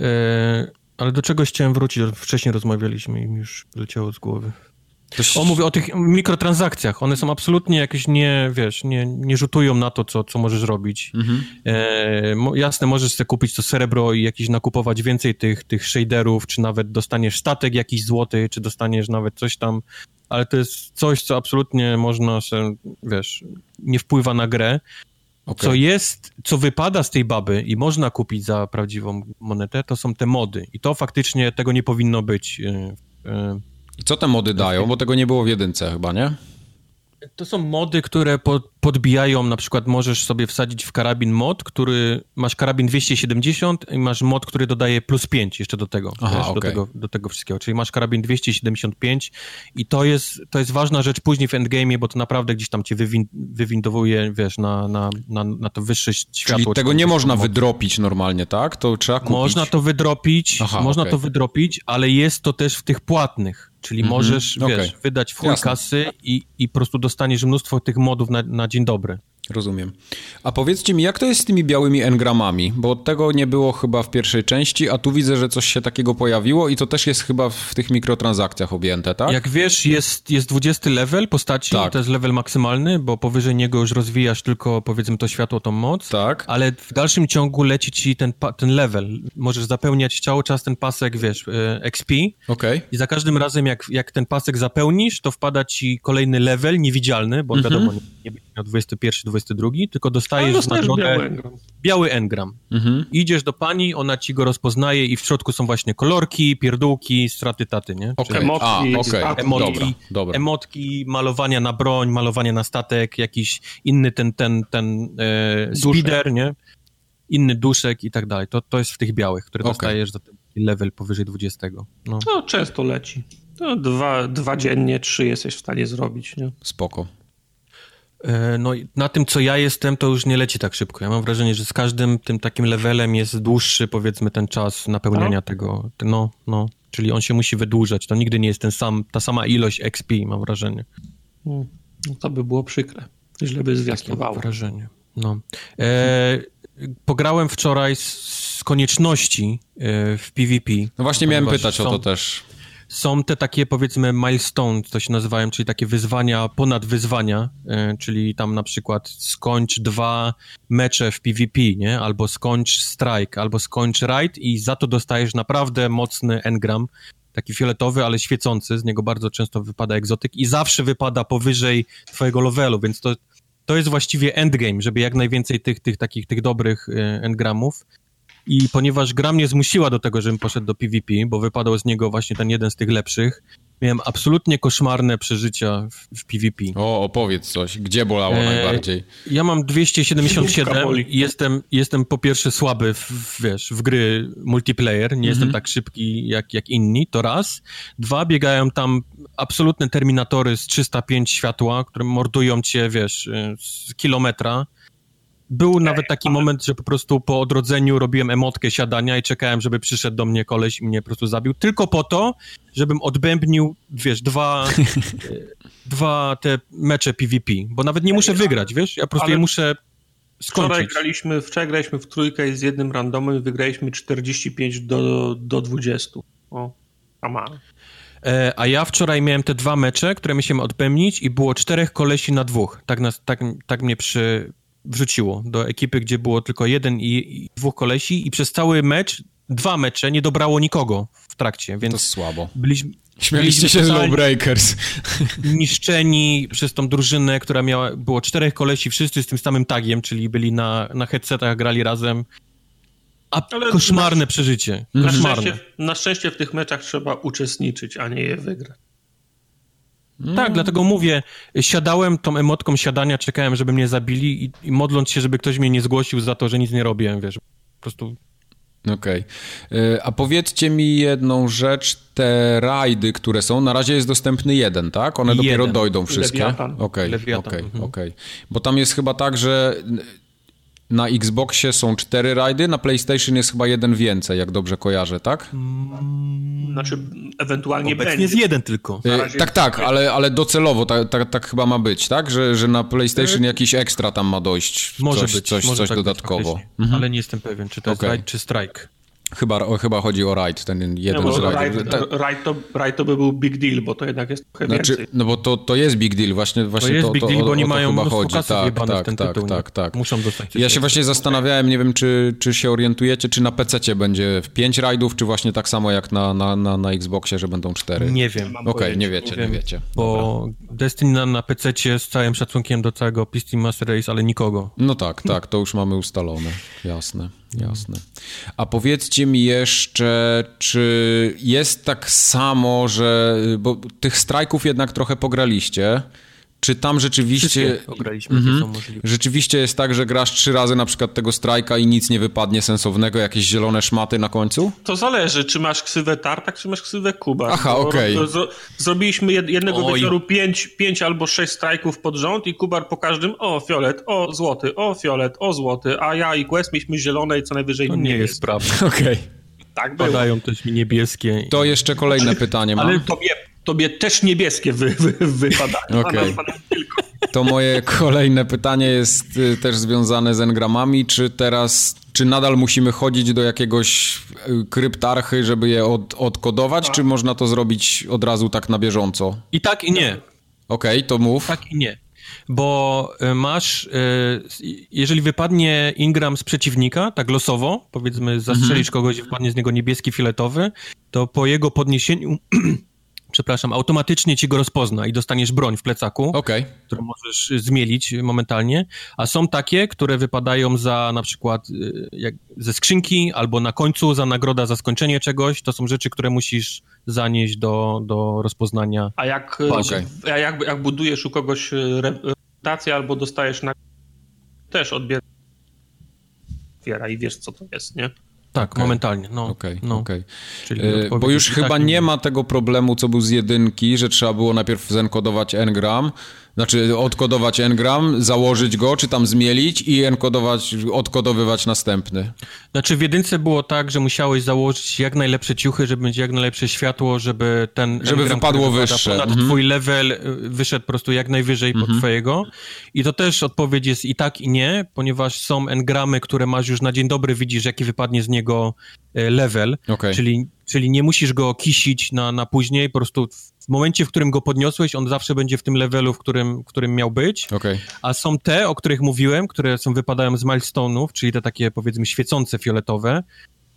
E, ale do czegoś chciałem wrócić, wcześniej rozmawialiśmy i mi już leciało z głowy. O, mówię o tych mikrotransakcjach. One są absolutnie jakieś nie, wiesz, nie, nie rzutują na to, co, co możesz robić. Mhm. E, jasne, możesz sobie kupić to srebro i jakiś nakupować więcej tych, tych shaderów, czy nawet dostaniesz statek jakiś złoty, czy dostaniesz nawet coś tam ale to jest coś, co absolutnie można się, wiesz, nie wpływa na grę. Okay. Co jest, co wypada z tej baby i można kupić za prawdziwą monetę, to są te mody. I to faktycznie tego nie powinno być. E, e, I co te mody dają? Bo tego nie było w jedynce chyba, nie? To są mody, które pod, podbijają, na przykład możesz sobie wsadzić w karabin mod, który, masz karabin 270 i masz mod, który dodaje plus 5 jeszcze do tego, Aha, wiesz, okay. do, tego do tego wszystkiego, czyli masz karabin 275 i to jest, to jest ważna rzecz później w endgame, bo to naprawdę gdzieś tam cię wywin wywindowuje, wiesz, na, na, na, na to wyższe światło. Czyli tego nie można wydropić normalnie, tak? To trzeba kupić? Można to wydropić, Aha, można okay. to wydropić, ale jest to też w tych płatnych. Czyli -hmm. możesz, wiesz, okay. wydać Jasne. kasy i, i po prostu dostaniesz mnóstwo tych modów na, na dzień dobry. Rozumiem. A powiedzcie mi, jak to jest z tymi białymi engramami? Bo tego nie było chyba w pierwszej części, a tu widzę, że coś się takiego pojawiło i to też jest chyba w tych mikrotransakcjach objęte, tak? Jak wiesz, jest, jest 20 level postaci, tak. to jest level maksymalny, bo powyżej niego już rozwijasz tylko, powiedzmy, to światło, tą moc. Tak. Ale w dalszym ciągu leci ci ten, ten level. Możesz zapełniać cały czas ten pasek, wiesz, e, XP. Okej. Okay. I za każdym razem, jak, jak ten pasek zapełnisz, to wpada ci kolejny level, niewidzialny, bo mhm. wiadomo, nie będzie miał 21, 22, tylko dostajesz, dostajesz na drogę biały engram. Biały engram. Mhm. Idziesz do pani, ona ci go rozpoznaje i w środku są właśnie kolorki, pierdółki, straty taty, nie? Okay. Emotki, A, okay. emotki, dobra, dobra. emotki, malowania na broń, malowania na statek, jakiś inny ten, ten, ten e, speeder, nie? Inny duszek i tak dalej. To, to jest w tych białych, które okay. dostajesz za ten level powyżej 20. No, no często leci. To dwa, dwa dziennie, trzy jesteś w stanie zrobić, nie? Spoko. E, no na tym, co ja jestem, to już nie leci tak szybko. Ja mam wrażenie, że z każdym tym takim levelem jest dłuższy, powiedzmy, ten czas napełniania tak? tego. No, no. Czyli on się musi wydłużać. To nigdy nie jest ten sam, ta sama ilość XP, mam wrażenie. Hmm. No to by było przykre. Źle by zwiastowało. Mam wrażenie. No. E, pograłem wczoraj z, z konieczności e, w PvP. No właśnie miałem pytać są, o to też są te takie powiedzmy milestones, to się nazywają, czyli takie wyzwania ponad wyzwania, e, czyli tam na przykład skończ dwa mecze w PvP, nie? Albo skończ strike, albo skończ raid i za to dostajesz naprawdę mocny engram, taki fioletowy, ale świecący, z niego bardzo często wypada egzotyk i zawsze wypada powyżej twojego levelu, więc to, to jest właściwie endgame, żeby jak najwięcej tych, tych takich, tych dobrych e, engramów i ponieważ gra mnie zmusiła do tego, żebym poszedł do PvP, bo wypadał z niego właśnie ten jeden z tych lepszych, miałem absolutnie koszmarne przeżycia w, w PvP. O, opowiedz coś. Gdzie bolało e, najbardziej? Ja mam 277 i jestem, jestem po pierwsze słaby w, wiesz, w gry multiplayer, nie mhm. jestem tak szybki jak, jak inni, to raz. Dwa, biegają tam absolutne terminatory z 305 światła, które mordują cię, wiesz, y, z kilometra był nawet taki moment, że po prostu po odrodzeniu robiłem emotkę siadania i czekałem, żeby przyszedł do mnie koleś i mnie po prostu zabił, tylko po to, żebym odbębnił, wiesz, dwa, dwa te mecze PvP, bo nawet nie muszę wygrać, wiesz, ja po prostu je muszę skończyć. Wczoraj graliśmy, wczoraj graliśmy w trójkę z jednym randomem i wygraliśmy 45 do, do 20. O, ama. E, a ja wczoraj miałem te dwa mecze, które musiałem odbębnić i było czterech kolesi na dwóch. Tak, nas, tak, tak mnie przy, wrzuciło do ekipy, gdzie było tylko jeden i, i, dwóch kolesi i przez cały mecz, dwa mecze nie dobrało nikogo w trakcie, więc... To słabo. Byliśmy, Śmialiście się z Lowbreakers. Niszczeni przez tą drużynę, która miała, było czterech kolesi, wszyscy z tym samym tagiem, czyli byli na, na headsetach, grali razem. A Ale koszmarne na, przeżycie. Koszmarne. Na szczęście, na szczęście w tych meczach trzeba uczestniczyć, a nie je wygrać. Mm. Tak, dlatego mówię, siadałem tą emotką siadania, czekałem, żeby mnie zabili i, i, modląc się, żeby ktoś mnie nie zgłosił za to, że nic nie robiłem, wiesz, po prostu... Okej. Okay. A powiedzcie mi jedną rzecz, te rajdy, które są, na razie jest dostępny jeden, tak? One jeden. dopiero dojdą wszystkie? Okej, okej, mhm. okay. Bo tam jest chyba tak, że na Xboxie są cztery rajdy, na PlayStation jest chyba jeden więcej, jak dobrze kojarzę, tak? Znaczy, ewentualnie Obecnie będzie. jest jeden tylko. Y, tak, tak, ale, ale docelowo tak, tak, tak, chyba ma być, tak? Że, że na PlayStation y, jakiś ekstra tam ma dojść. Może coś, być, coś, może coś tak dodatkowo. Być, mhm. Ale nie jestem pewien, czy to okay. jest rajd, czy strike. Chyba, o, chyba chodzi o rajd, ten jeden no, z rajdów. Rajd, to, rajd to by był big deal, bo to jednak jest trochę znaczy, więcej. No bo to, to jest big deal, właśnie, właśnie to, jest to, big deal, bo oni mają chyba chodzi. Tak, tak, tak, tytuł, tak, tak. Muszą dostać. Ja się właśnie zastanawiałem, nie wiem, czy, czy się orientujecie, czy na PC będzie w 5 rajdów, czy właśnie tak samo jak na, na, na, na Xboxie, że będą 4. Nie wiem. Okej, okay, nie wiecie, nie, nie wiecie. Bo Dobra. Destiny na, na PC z całym szacunkiem do całego PC Master Race, ale nikogo. No tak, tak, to już mamy ustalone, jasne. Jasne. A powiedzcie mi jeszcze, czy jest tak samo, że. Bo tych strajków jednak trochę pograliście. Czy tam rzeczywiście. Ograliśmy, -hmm. Rzeczywiście jest tak, że grasz trzy razy na przykład tego strajka i nic nie wypadnie sensownego, jakieś zielone szmaty na końcu? To zależy, czy masz ksywę Tartak, czy masz ksywę Kuba. Aha, okej. Okay. Zro zrobiliśmy jednego Oj. wieczoru pięć, pięć albo sześć strajków pod rząd i Kubar po każdym o fiolet, o złoty, o fiolet, o złoty, a ja i Quest mieliśmy zielone i co najwyżej to nie jest prawda. Okej. Okay. Tak było. Padają też mi niebieskie. To jeszcze kolejne pytanie mam. Ale tobie, tobie też niebieskie wy, wy, wypadają. Okay. To moje kolejne pytanie jest y, też związane z engramami. Czy teraz, czy nadal musimy chodzić do jakiegoś y, kryptarchy, żeby je od, odkodować, tak. czy można to zrobić od razu tak na bieżąco? I tak, i nie. Okej, okay, to mów. Tak i nie. Bo y, masz, jeżeli wypadnie Ingram z przeciwnika, tak losowo, powiedzmy zastrzelisz mhm. kogoś i wypadnie z niego niebieski, filetowy, to po jego podniesieniu przepraszam, automatycznie ci go rozpozna i dostaniesz broń w plecaku, okay. którą możesz zmielić momentalnie, a są takie, które wypadają za na przykład y, jak, ze skrzynki albo na końcu za nagroda za skończenie czegoś, to są rzeczy, które musisz zanieść do, do rozpoznania. A jak, y, okay. a jak, jak budujesz u kogoś y, reputację albo dostajesz na też odbierasz i wiesz, co to jest, nie? Tak, okay. momentalnie. No, okay, no. Okay. E, bo już chyba tak, nie ma tego problemu, co był z jedynki, że trzeba było najpierw zenkodować engram, znaczy odkodować engram, założyć go, czy tam zmielić i enkodować, odkodowywać następny. Znaczy w jedynce było tak, że musiałeś założyć jak najlepsze ciuchy, żeby mieć jak najlepsze światło, żeby ten Żeby engram, wypadło wyższe. Ponad mhm. twój level y, wyszedł po prostu jak najwyżej mhm. pod twojego. I to też odpowiedź jest i tak i nie, ponieważ są engramy, które masz już na dzień dobry, widzisz jaki wypadnie z niego y, level, okay. czyli, czyli nie musisz go kisić na, na później, po prostu w momencie, w którym go podniosłeś, on zawsze będzie w tym levelu, w którym, w którym miał być. Okay. A są te, o których mówiłem, które są wypadają z milestone'ów, czyli te takie powiedzmy świecące fioletowe.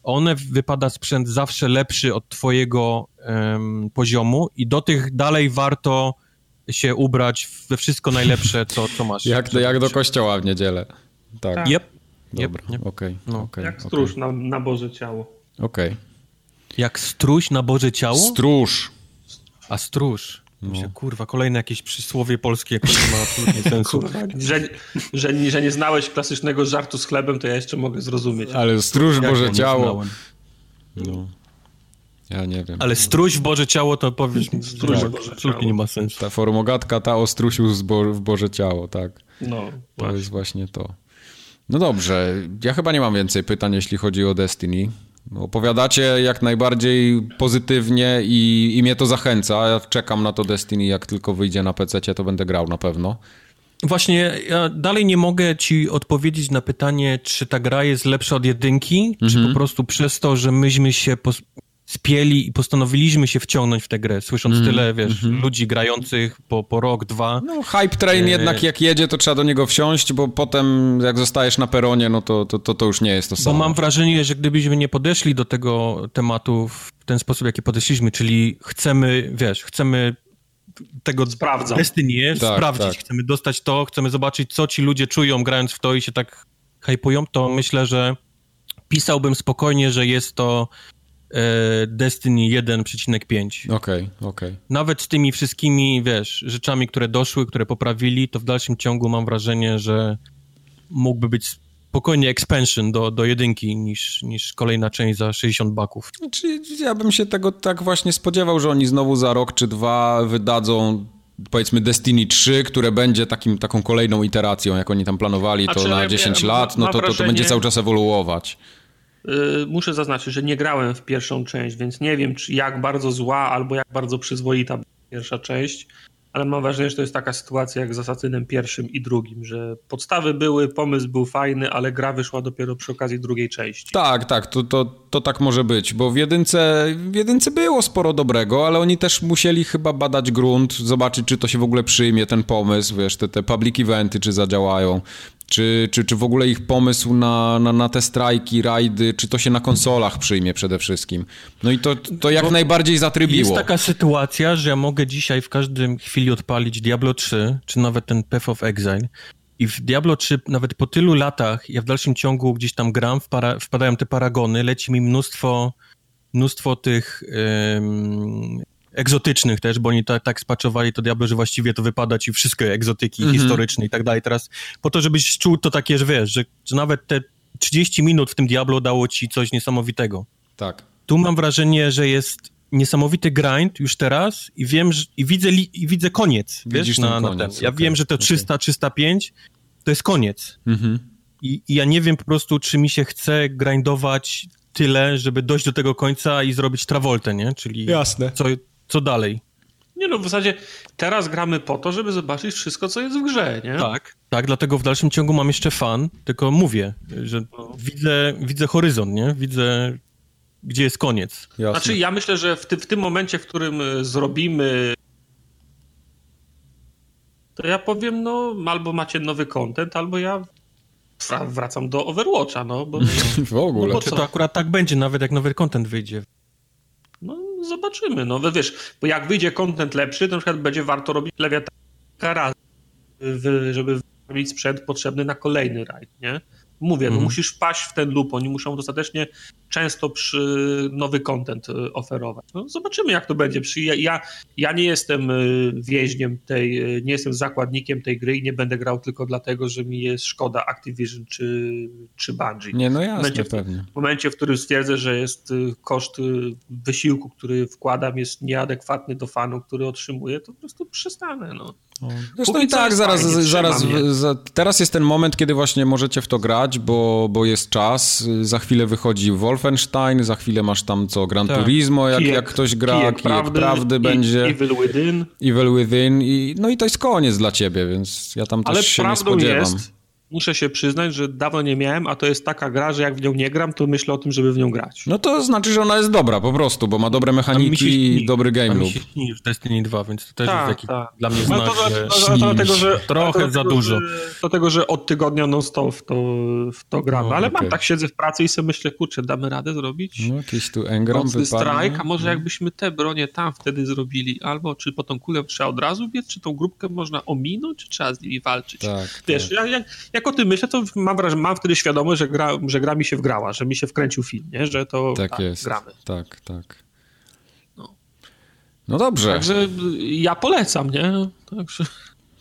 One wypada sprzęt zawsze lepszy od twojego um, poziomu i do tych dalej warto się ubrać we wszystko najlepsze, co, co masz. jak, jak do kościoła w niedzielę. Tak. tak. Yep. Dobra, okej. Yep. Okay. No. Okay. Jak stróż okay. na, na Boże Ciało. Okej. Okay. Jak stróż na Boże Ciało? Stróż. A stróż. No. kurwa, kolejne jakieś przysłowie polskie, które nie ma absolutnie sensu. Kurwa, że, że, że, nie znałeś klasycznego żartu z chlebem, to ja jeszcze mogę zrozumieć. Ale stróż Boże ciało. No. Ja nie wiem. Ale struś w Boże ciało, to powiesz mi, struś tak, Boże absolutnie nie ma sensu. Ta formogatka, ta o strusiu w Boże ciało, tak. No, To właśnie. jest właśnie to. No dobrze, ja chyba nie mam więcej pytań, jeśli chodzi o Destiny. Opowiadacie jak najbardziej pozytywnie i, i mnie to zachęca. Ja czekam na to Destiny, jak tylko wyjdzie na PC, to będę grał na pewno. Właśnie, ja dalej nie mogę ci odpowiedzieć na pytanie, czy ta gra jest lepsza od jedynki, mhm. czy po prostu przez to, że myśmy się spieli i postanowiliśmy się wciągnąć w tę grę, słysząc mm, tyle, wiesz, mm -hmm. ludzi grających po, po rok, dwa. No, hype train e... jednak jak jedzie, to trzeba do niego wsiąść, bo potem jak zostajesz na peronie, no to, to, to, to już nie jest to samo. Bo mam wrażenie, że gdybyśmy nie podeszli do tego tematu w ten sposób, jaki podeszliśmy, czyli chcemy, wiesz, chcemy tego Sprawdzam. Destiny tak, sprawdzić, tak. chcemy dostać to, chcemy zobaczyć, co ci ludzie czują grając w to i się tak hypują, to myślę, że pisałbym spokojnie, że jest to Destiny 1,5. Okej, okay, okej. Okay. Nawet z tymi wszystkimi, wiesz, rzeczami, które doszły, które poprawili, to w dalszym ciągu mam wrażenie, że mógłby być spokojnie expansion do, do jedynki niż, niż kolejna część za 60 baków. Znaczy, ja bym się tego tak właśnie spodziewał, że oni znowu za rok czy dwa wydadzą powiedzmy Destiny 3, które będzie takim, taką kolejną iteracją, jak oni tam planowali to na 10 ja, lat, no to, to, to będzie cały czas ewoluować. Y, muszę zaznaczyć, że nie grałem w pierwszą część, więc nie wiem, czy jak bardzo zła albo jak bardzo przyzwoita pierwsza część, ale mam wrażenie, że to jest taka sytuacja jak z Asasynem pierwszym i drugim, że podstawy były, pomysł był fajny, ale gra wyszła dopiero przy okazji drugiej części. Tak, tak, to, to, to tak może być, bo w jedynce, w jedynce było sporo dobrego, ale oni też musieli chyba badać grunt, zobaczyć, czy to się w ogóle przyjmie, ten pomysł, wiesz, te, te public eventy, czy zadziałają. Czy, czy, czy w ogóle ich pomysł na, na, na te strajki, rajdy, czy to się na konsolach przyjmie przede wszystkim? No i to, to jak Bo najbardziej zatrybiło. Jest taka sytuacja, że ja mogę dzisiaj w każdym chwili odpalić Diablo 3, czy nawet ten Path of Exile i w Diablo 3 nawet po tylu latach, ja w dalszym ciągu gdzieś tam gram, wpadają te paragony, leci mi mnóstwo, mnóstwo tych egzotycznych też, bo oni tak, tak spaczowali to Diablo, że właściwie to wypada ci wszystkie egzotyki mm -hmm. historyczne i tak dalej. Teraz po to, żebyś czuł to takie, że wiesz, że, że nawet te 30 minut w tym Diablo dało ci coś niesamowitego. Tak. Tu mam wrażenie, że jest niesamowity grind już teraz i wiem, że, i widzę, li, i widzę koniec, Widzisz wiesz, na, koniec, na ten. Ja okay, wiem, że to 300, okay. 305 to jest koniec. Mhm. I, I ja nie wiem po prostu, czy mi się chce grindować tyle, żeby dojść do tego końca i zrobić Travoltę, nie? Czyli Jasne. Co, co dalej? Nie no, w zasadzie teraz gramy po to, żeby zobaczyć wszystko, co jest w grze, nie? Tak, tak, dlatego w dalszym ciągu mam jeszcze fan, tylko mówię, że no. widzę, widzę horyzont, nie? Widzę, gdzie jest koniec. Jasne. Znaczy, ja myślę, że w, ty, w tym momencie, w którym e, zrobimy to ja powiem, no, albo macie nowy content, albo ja wracam do Overwatcha, no. Bo, w ogóle. No, Czy to akurat tak będzie, nawet jak nowy content wyjdzie? No, zobaczymy. No wiesz, bo jak wyjdzie kontent lepszy, to na przykład będzie warto robić lewiatana raz, żeby mieć sprzęt potrzebny na kolejny rajd, nie? Mówię, no mhm. musisz wpaść w ten loop, oni muszą dostatecznie często przy nowy content y, oferować. No, zobaczymy, jak to będzie. Ja, ja nie jestem y, więźniem tej, y, nie jestem zakładnikiem tej gry i nie będę grał tylko dlatego, że mi jest szkoda Activision czy, czy Bungie. Nie, no jasne, w momencie, pewnie. W momencie, w którym stwierdzę, że jest koszt wysiłku, który wkładam, jest nieadekwatny do fanu, który otrzymuję, to po prostu przestanę, no. Zresztą i tak, zaraz, fajnie, zaraz, za, teraz jest ten moment, kiedy właśnie możecie w to grać, bo, bo jest czas. Za chwilę wychodzi Wolfenstein, za chwilę masz tam co, Gran tak. Turismo, jak, kijek, jak ktoś gra, kijek, kijek prawdy, prawdy będzie. Evil Within. Evil Within i, no i to jest koniec dla ciebie, więc ja tam Ale też się nie spodziewam. Jest, muszę się przyznać, że dawno nie miałem, a to jest taka gra, że jak w nią nie gram, to myślę o tym, żeby w nią grać. No to znaczy, że ona jest dobra po prostu, bo ma dobre mechaniki i dobry game loop. mi się śni w Destiny 2, więc to też tak, jest taki tak. dla mnie znak, no to, że, to, to, dlatego, że trochę to, za dużo. Dlatego, że od tygodnia non-stop w to, w to gramy, no, ale okay. mam tak, siedzę w pracy i sobie myślę, kurczę, damy radę zrobić no, jakiś tu engram strike, a może no. jakbyśmy te bronie tam wtedy zrobili, albo czy po tą kulę trzeba od razu biec, czy tą grupkę można ominąć, czy trzeba z nimi walczyć. Tak, Wiesz, tak. Jak, jak o tym myślę, to mam, wrażenie, mam wtedy świadomość, że gra, że gra mi się wgrała, że mi się wkręcił film, nie? że to tak, tak jest. gramy. Tak, tak. No. No dobrze. Także ja polecam, nie? Także...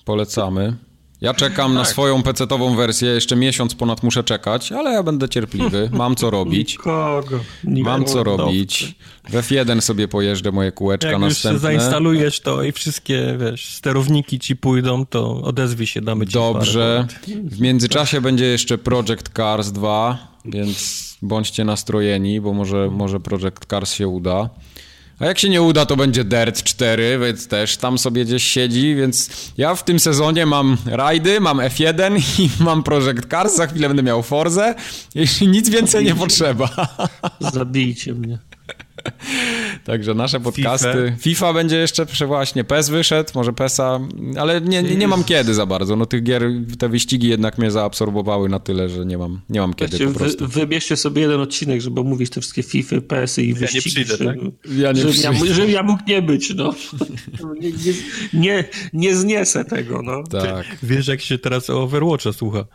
Polecamy. Ja czekam tak. na swoją PC-ową wersję, jeszcze miesiąc ponad muszę czekać, ale ja będę cierpliwy, mam co robić. Nikogo. Nikogo. Mam co robić. W F1 sobie pojeżdżę moje kółeczka Jak następne. Jak zainstalujesz to i wszystkie, wiesz, sterowniki ci pójdą, to odezwij się, damy ci Dobrze. W międzyczasie będzie jeszcze Project Cars 2, więc bądźcie nastrojeni, bo może, może Project Cars się uda. A jak się nie uda, to będzie Dirt 4, więc też tam sobie gdzieś siedzi, więc ja w tym sezonie mam rajdy, mam F1 i mam Project Cars, za chwilę będę miał Forze, jeśli nic więcej nie potrzeba. Zabijcie mnie. Także nasze podcasty. FIFA. FIFA będzie jeszcze właśnie, PES wyszedł, może PESa, ale nie, nie, nie, mam kiedy za bardzo. No tych gier, te wyścigi jednak mnie zaabsorbowały na tyle, że nie mam, nie mam kiedy po prostu. Wy, wybierzcie sobie jeden odcinek, żeby omówić te wszystkie FIFA, PESy i wyścigi. Ja nie przyjdę, tak? Ja nie żebym, ja, żebym ja mógł nie być, no. nie, nie, nie, nie zniesę tego, no. Tak. Wiesz, jak się teraz o Overwatcha słucha.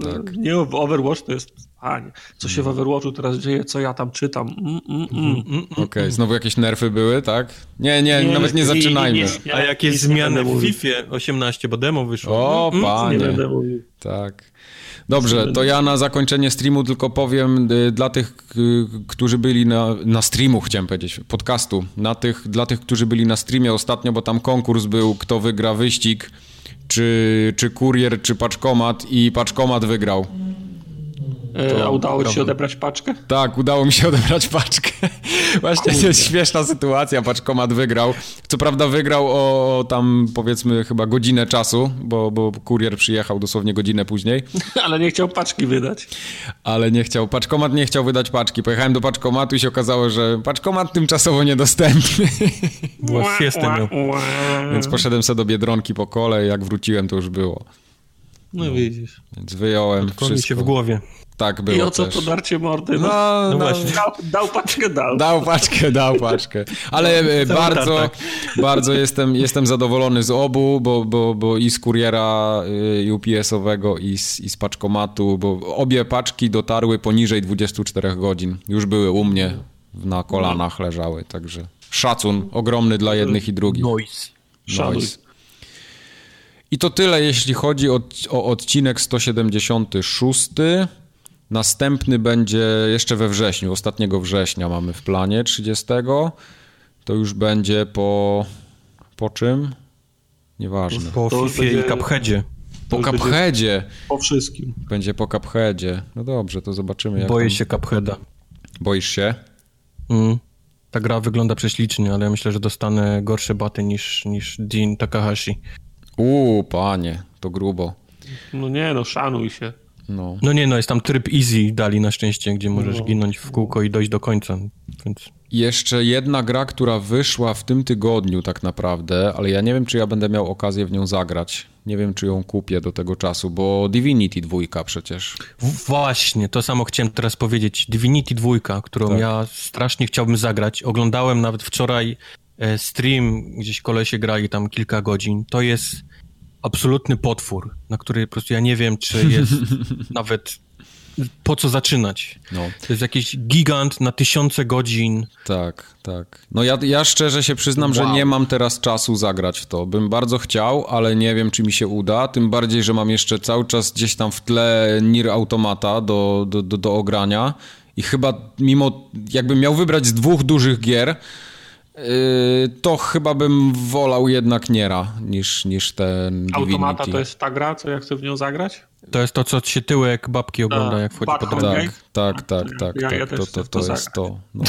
Tak. Nie, Overwatch to jest Panie, co się w Overwatchu teraz dzieje, co ja tam czytam. Mm, mm, mm. mm Okej, okay, znowu jakieś nerfy były, tak? Nie, nie, nie nawet nie zaczynajmy. Nie, nie, A jakieś zmiany w FIFA 18, bo demo wyszło. O, panie. Tak. Dobrze, to ja na zakończenie streamu tylko powiem y, dla tych, y, którzy byli na, na streamu, chciałem powiedzieć, podcastu, na tych, dla tych, którzy byli na streamie ostatnio, bo tam konkurs był, kto wygra wyścig, czy, czy kurier, czy paczkomat i paczkomat wygrał. To, A udało ci się odebrać paczkę? Tak, udało mi się odebrać paczkę. Właśnie to jest śmieszna sytuacja, paczkomat wygrał. Co prawda wygrał o tam powiedzmy chyba godzinę czasu, bo, bo kurier przyjechał dosłownie godzinę później. Ale nie chciał paczki wydać. Ale nie chciał, paczkomat nie chciał wydać paczki. Pojechałem do paczkomatu i się okazało, że paczkomat tymczasowo niedostępny. Było siestę Więc poszedłem sobie do Biedronki po kole jak wróciłem to już było. No, no widzisz. Więc wyjąłem wszystko. się w głowie. Tak było I o co też. to darcie mordy? No, no, no właśnie. Dał, dał, paczkę, dał. Dał paczkę, dał paczkę. Ale no, bardzo, tak. bardzo jestem, jestem zadowolony z obu, bo, bo, bo i z kuriera y, UPS-owego i z, i z paczkomatu, bo obie paczki dotarły poniżej 24 godzin. Już były u mnie na kolanach leżały, także szacun ogromny dla jednych i drugich. Noise. Noise. I to tyle, jeśli chodzi o, o odcinek 176. Następny będzie jeszcze we wrześniu, ostatniego września mamy w planie 30. To już będzie po. Po czym? Nieważne. Po FIFA i Cupheadzie. Po Cupheadzie. Po wszystkim. Będzie po Cupheadzie. No dobrze, to zobaczymy. Jak Boję tam... się Cupheada. Boisz się? Mm. Ta gra wygląda prześlicznie, ale ja myślę, że dostanę gorsze baty niż, niż Dean Takahashi. Uuu, panie, to grubo. No nie, no szanuj się. No. no nie, no jest tam tryb easy dali na szczęście, gdzie możesz no. ginąć w kółko i dojść do końca, więc... Jeszcze jedna gra, która wyszła w tym tygodniu tak naprawdę, ale ja nie wiem, czy ja będę miał okazję w nią zagrać. Nie wiem, czy ją kupię do tego czasu, bo Divinity 2 przecież. Właśnie, to samo chciałem teraz powiedzieć. Divinity 2, którą tak. ja strasznie chciałbym zagrać. Oglądałem nawet wczoraj e, stream, gdzieś kolesie grali tam kilka godzin. To jest absolutny potwór, na który po prostu ja nie wiem, czy jest nawet po co zaczynać. No. To jest jakiś gigant na tysiące godzin. Tak, tak. No ja, ja szczerze się przyznam, wow. że nie mam teraz czasu zagrać w to. Bym bardzo chciał, ale nie wiem, czy mi się uda. Tym bardziej, że mam jeszcze cały czas gdzieś tam w tle Nir Automata do, do, do, do ogrania. I chyba mimo, jakbym miał wybrać z dwóch dużych gier, to chyba bym wolał jednak Niera niż, niż ten Automata Divinity. to jest ta gra, co ja chcę w nią zagrać? To jest to, co się tyłek babki ogląda, jak wchodzi pod Tak, tak, tak, tak, ja, tak. to, to, to jest to. No.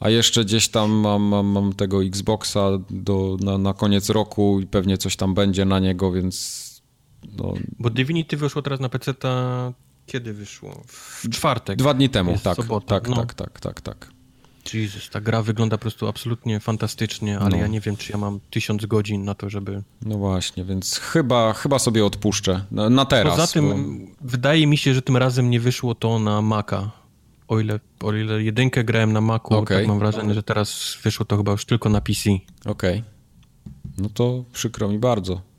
A jeszcze gdzieś tam mam, mam, mam tego Xboxa do, na, na koniec roku i pewnie coś tam będzie na niego, więc... No. Bo Divinity wyszło teraz na PC, kiedy wyszło? W czwartek. Dwa dni temu, tak, tak, no. tak, tak, tak, tak. Jezus, ta gra wygląda po prostu absolutnie fantastycznie, ale no. ja nie wiem, czy ja mam tysiąc godzin na to, żeby... No właśnie, więc chyba, chyba sobie odpuszczę na, na teraz. Poza tym bo... wydaje mi się, że tym razem nie wyszło to na Maca. O ile, o ile jedynkę grałem na Macu, okay. tak mam wrażenie, że teraz wyszło to chyba już tylko na PC. Okej. Okay. No to przykro mi bardzo.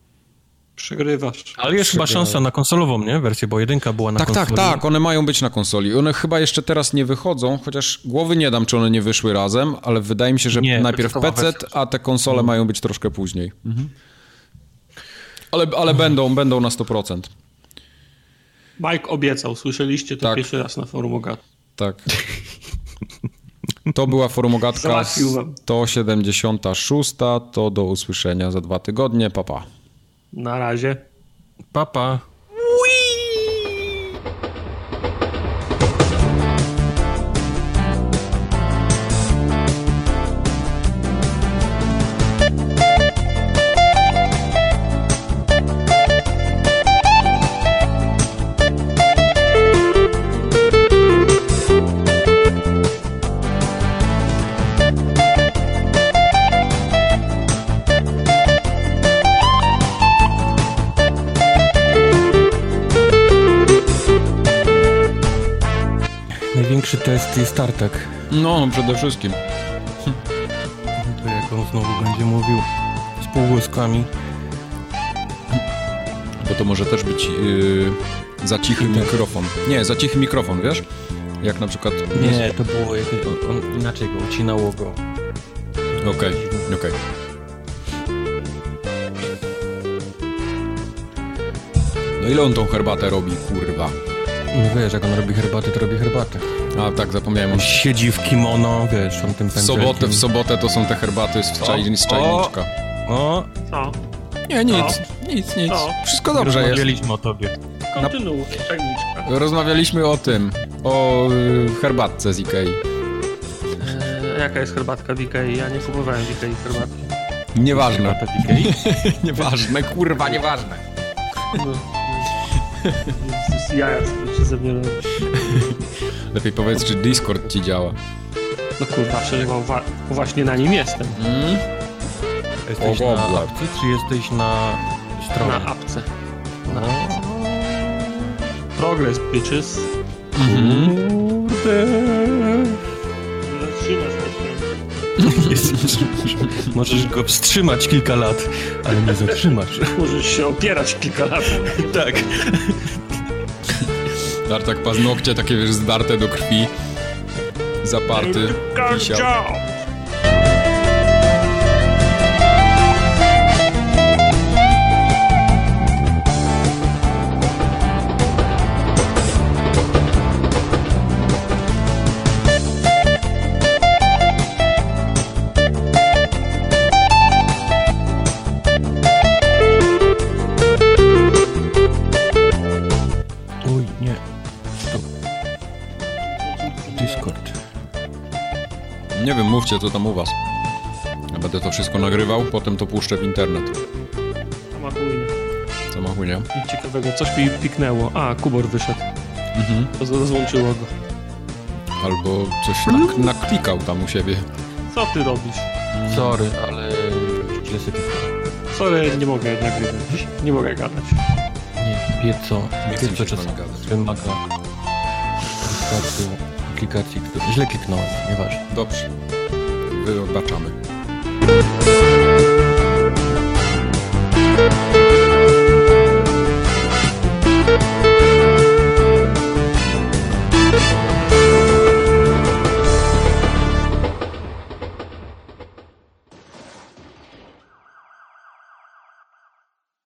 Przegrywasz. Ale jest chyba szansa na konsolową, nie? Wersję, bo jedynka była na tak, tak konsoli. Tak, tak, one mają być na konsoli. One chyba jeszcze teraz nie wychodzą, chociaż głowy nie dam, czy one nie wyszły razem, ale wydaje mi się, że nie, najpierw PC, a te konsole mhm. mają być troszkę później. Mhm. Ale, ale będą, będą na 100%. Mike obiecał, słyszeliście to tak. pierwszy raz na forum Ogat. Tak. To była forumogatka 176. To do usłyszenia za dwa tygodnie. Papa. Pa. Na razie. Papa. Pa. Jest Tartak. No, przede wszystkim. To jak on znowu będzie mówił z półgłoskami. Bo to może też być yy, za cichy mikrofon. Nie, za cichy mikrofon, wiesz? Jak na przykład... Nie, to było jakieś... On, inaczej go, ucinało go. Okej, okay, okej. Okay. No ile on tą herbatę robi, kurwa? No wiesz, jak on robi herbatę, to robi herbatę. A tak, zapomniałem. On siedzi w kimono, wiesz, on tym w sobotę, w sobotę to są te herbaty z, czaj, z czajniczka. O, co? Nie, nic, Co? nic, nic. Co? Wszystko dobrze jest. Rozmawialiśmy o tobie. Kontynuuj, czajniczka. Rozmawialiśmy o tym, o y, herbatce z Ikei. E, jaka jest herbatka w Ikei? Ja nie kupowałem w Ikei herbatki. Nieważne. Herbata w Ikei? nieważne, kurwa, nieważne. No. Jaja się ze mnie Lepiej powiedz, czy Discord ci działa. No kurwa, przecież właśnie na nim jestem. Mm? Jesteś o, na apce, czy jesteś na stronie? Na apce. Na apce. Progress, bitches. Mhm. Kurde. Możesz go wstrzymać kilka lat, ale nie zatrzymasz. Możesz się opierać kilka lat. tak. Tartak paznokcie takie wiesz zdarte do krwi. Zaparty. Pisiał. Mówcie co tam u was. Ja będę to wszystko nagrywał, potem to puszczę w internet. Co ma chujnie. Co ma chujnie? Nic ciekawego, coś mi piknęło. A, Kubor wyszedł. Mhm. To rozłączyło go. Albo coś nak naklikał tam u siebie. Co ty robisz? Sorry, ale... Sorry, nie mogę nagrywać. Nie mogę gadać. Nie, wie co. Nie chcę się czasem gadać. Wymaga aplikacji, który źle kliknąłem, nieważne. Dobrze. Wybaczamy.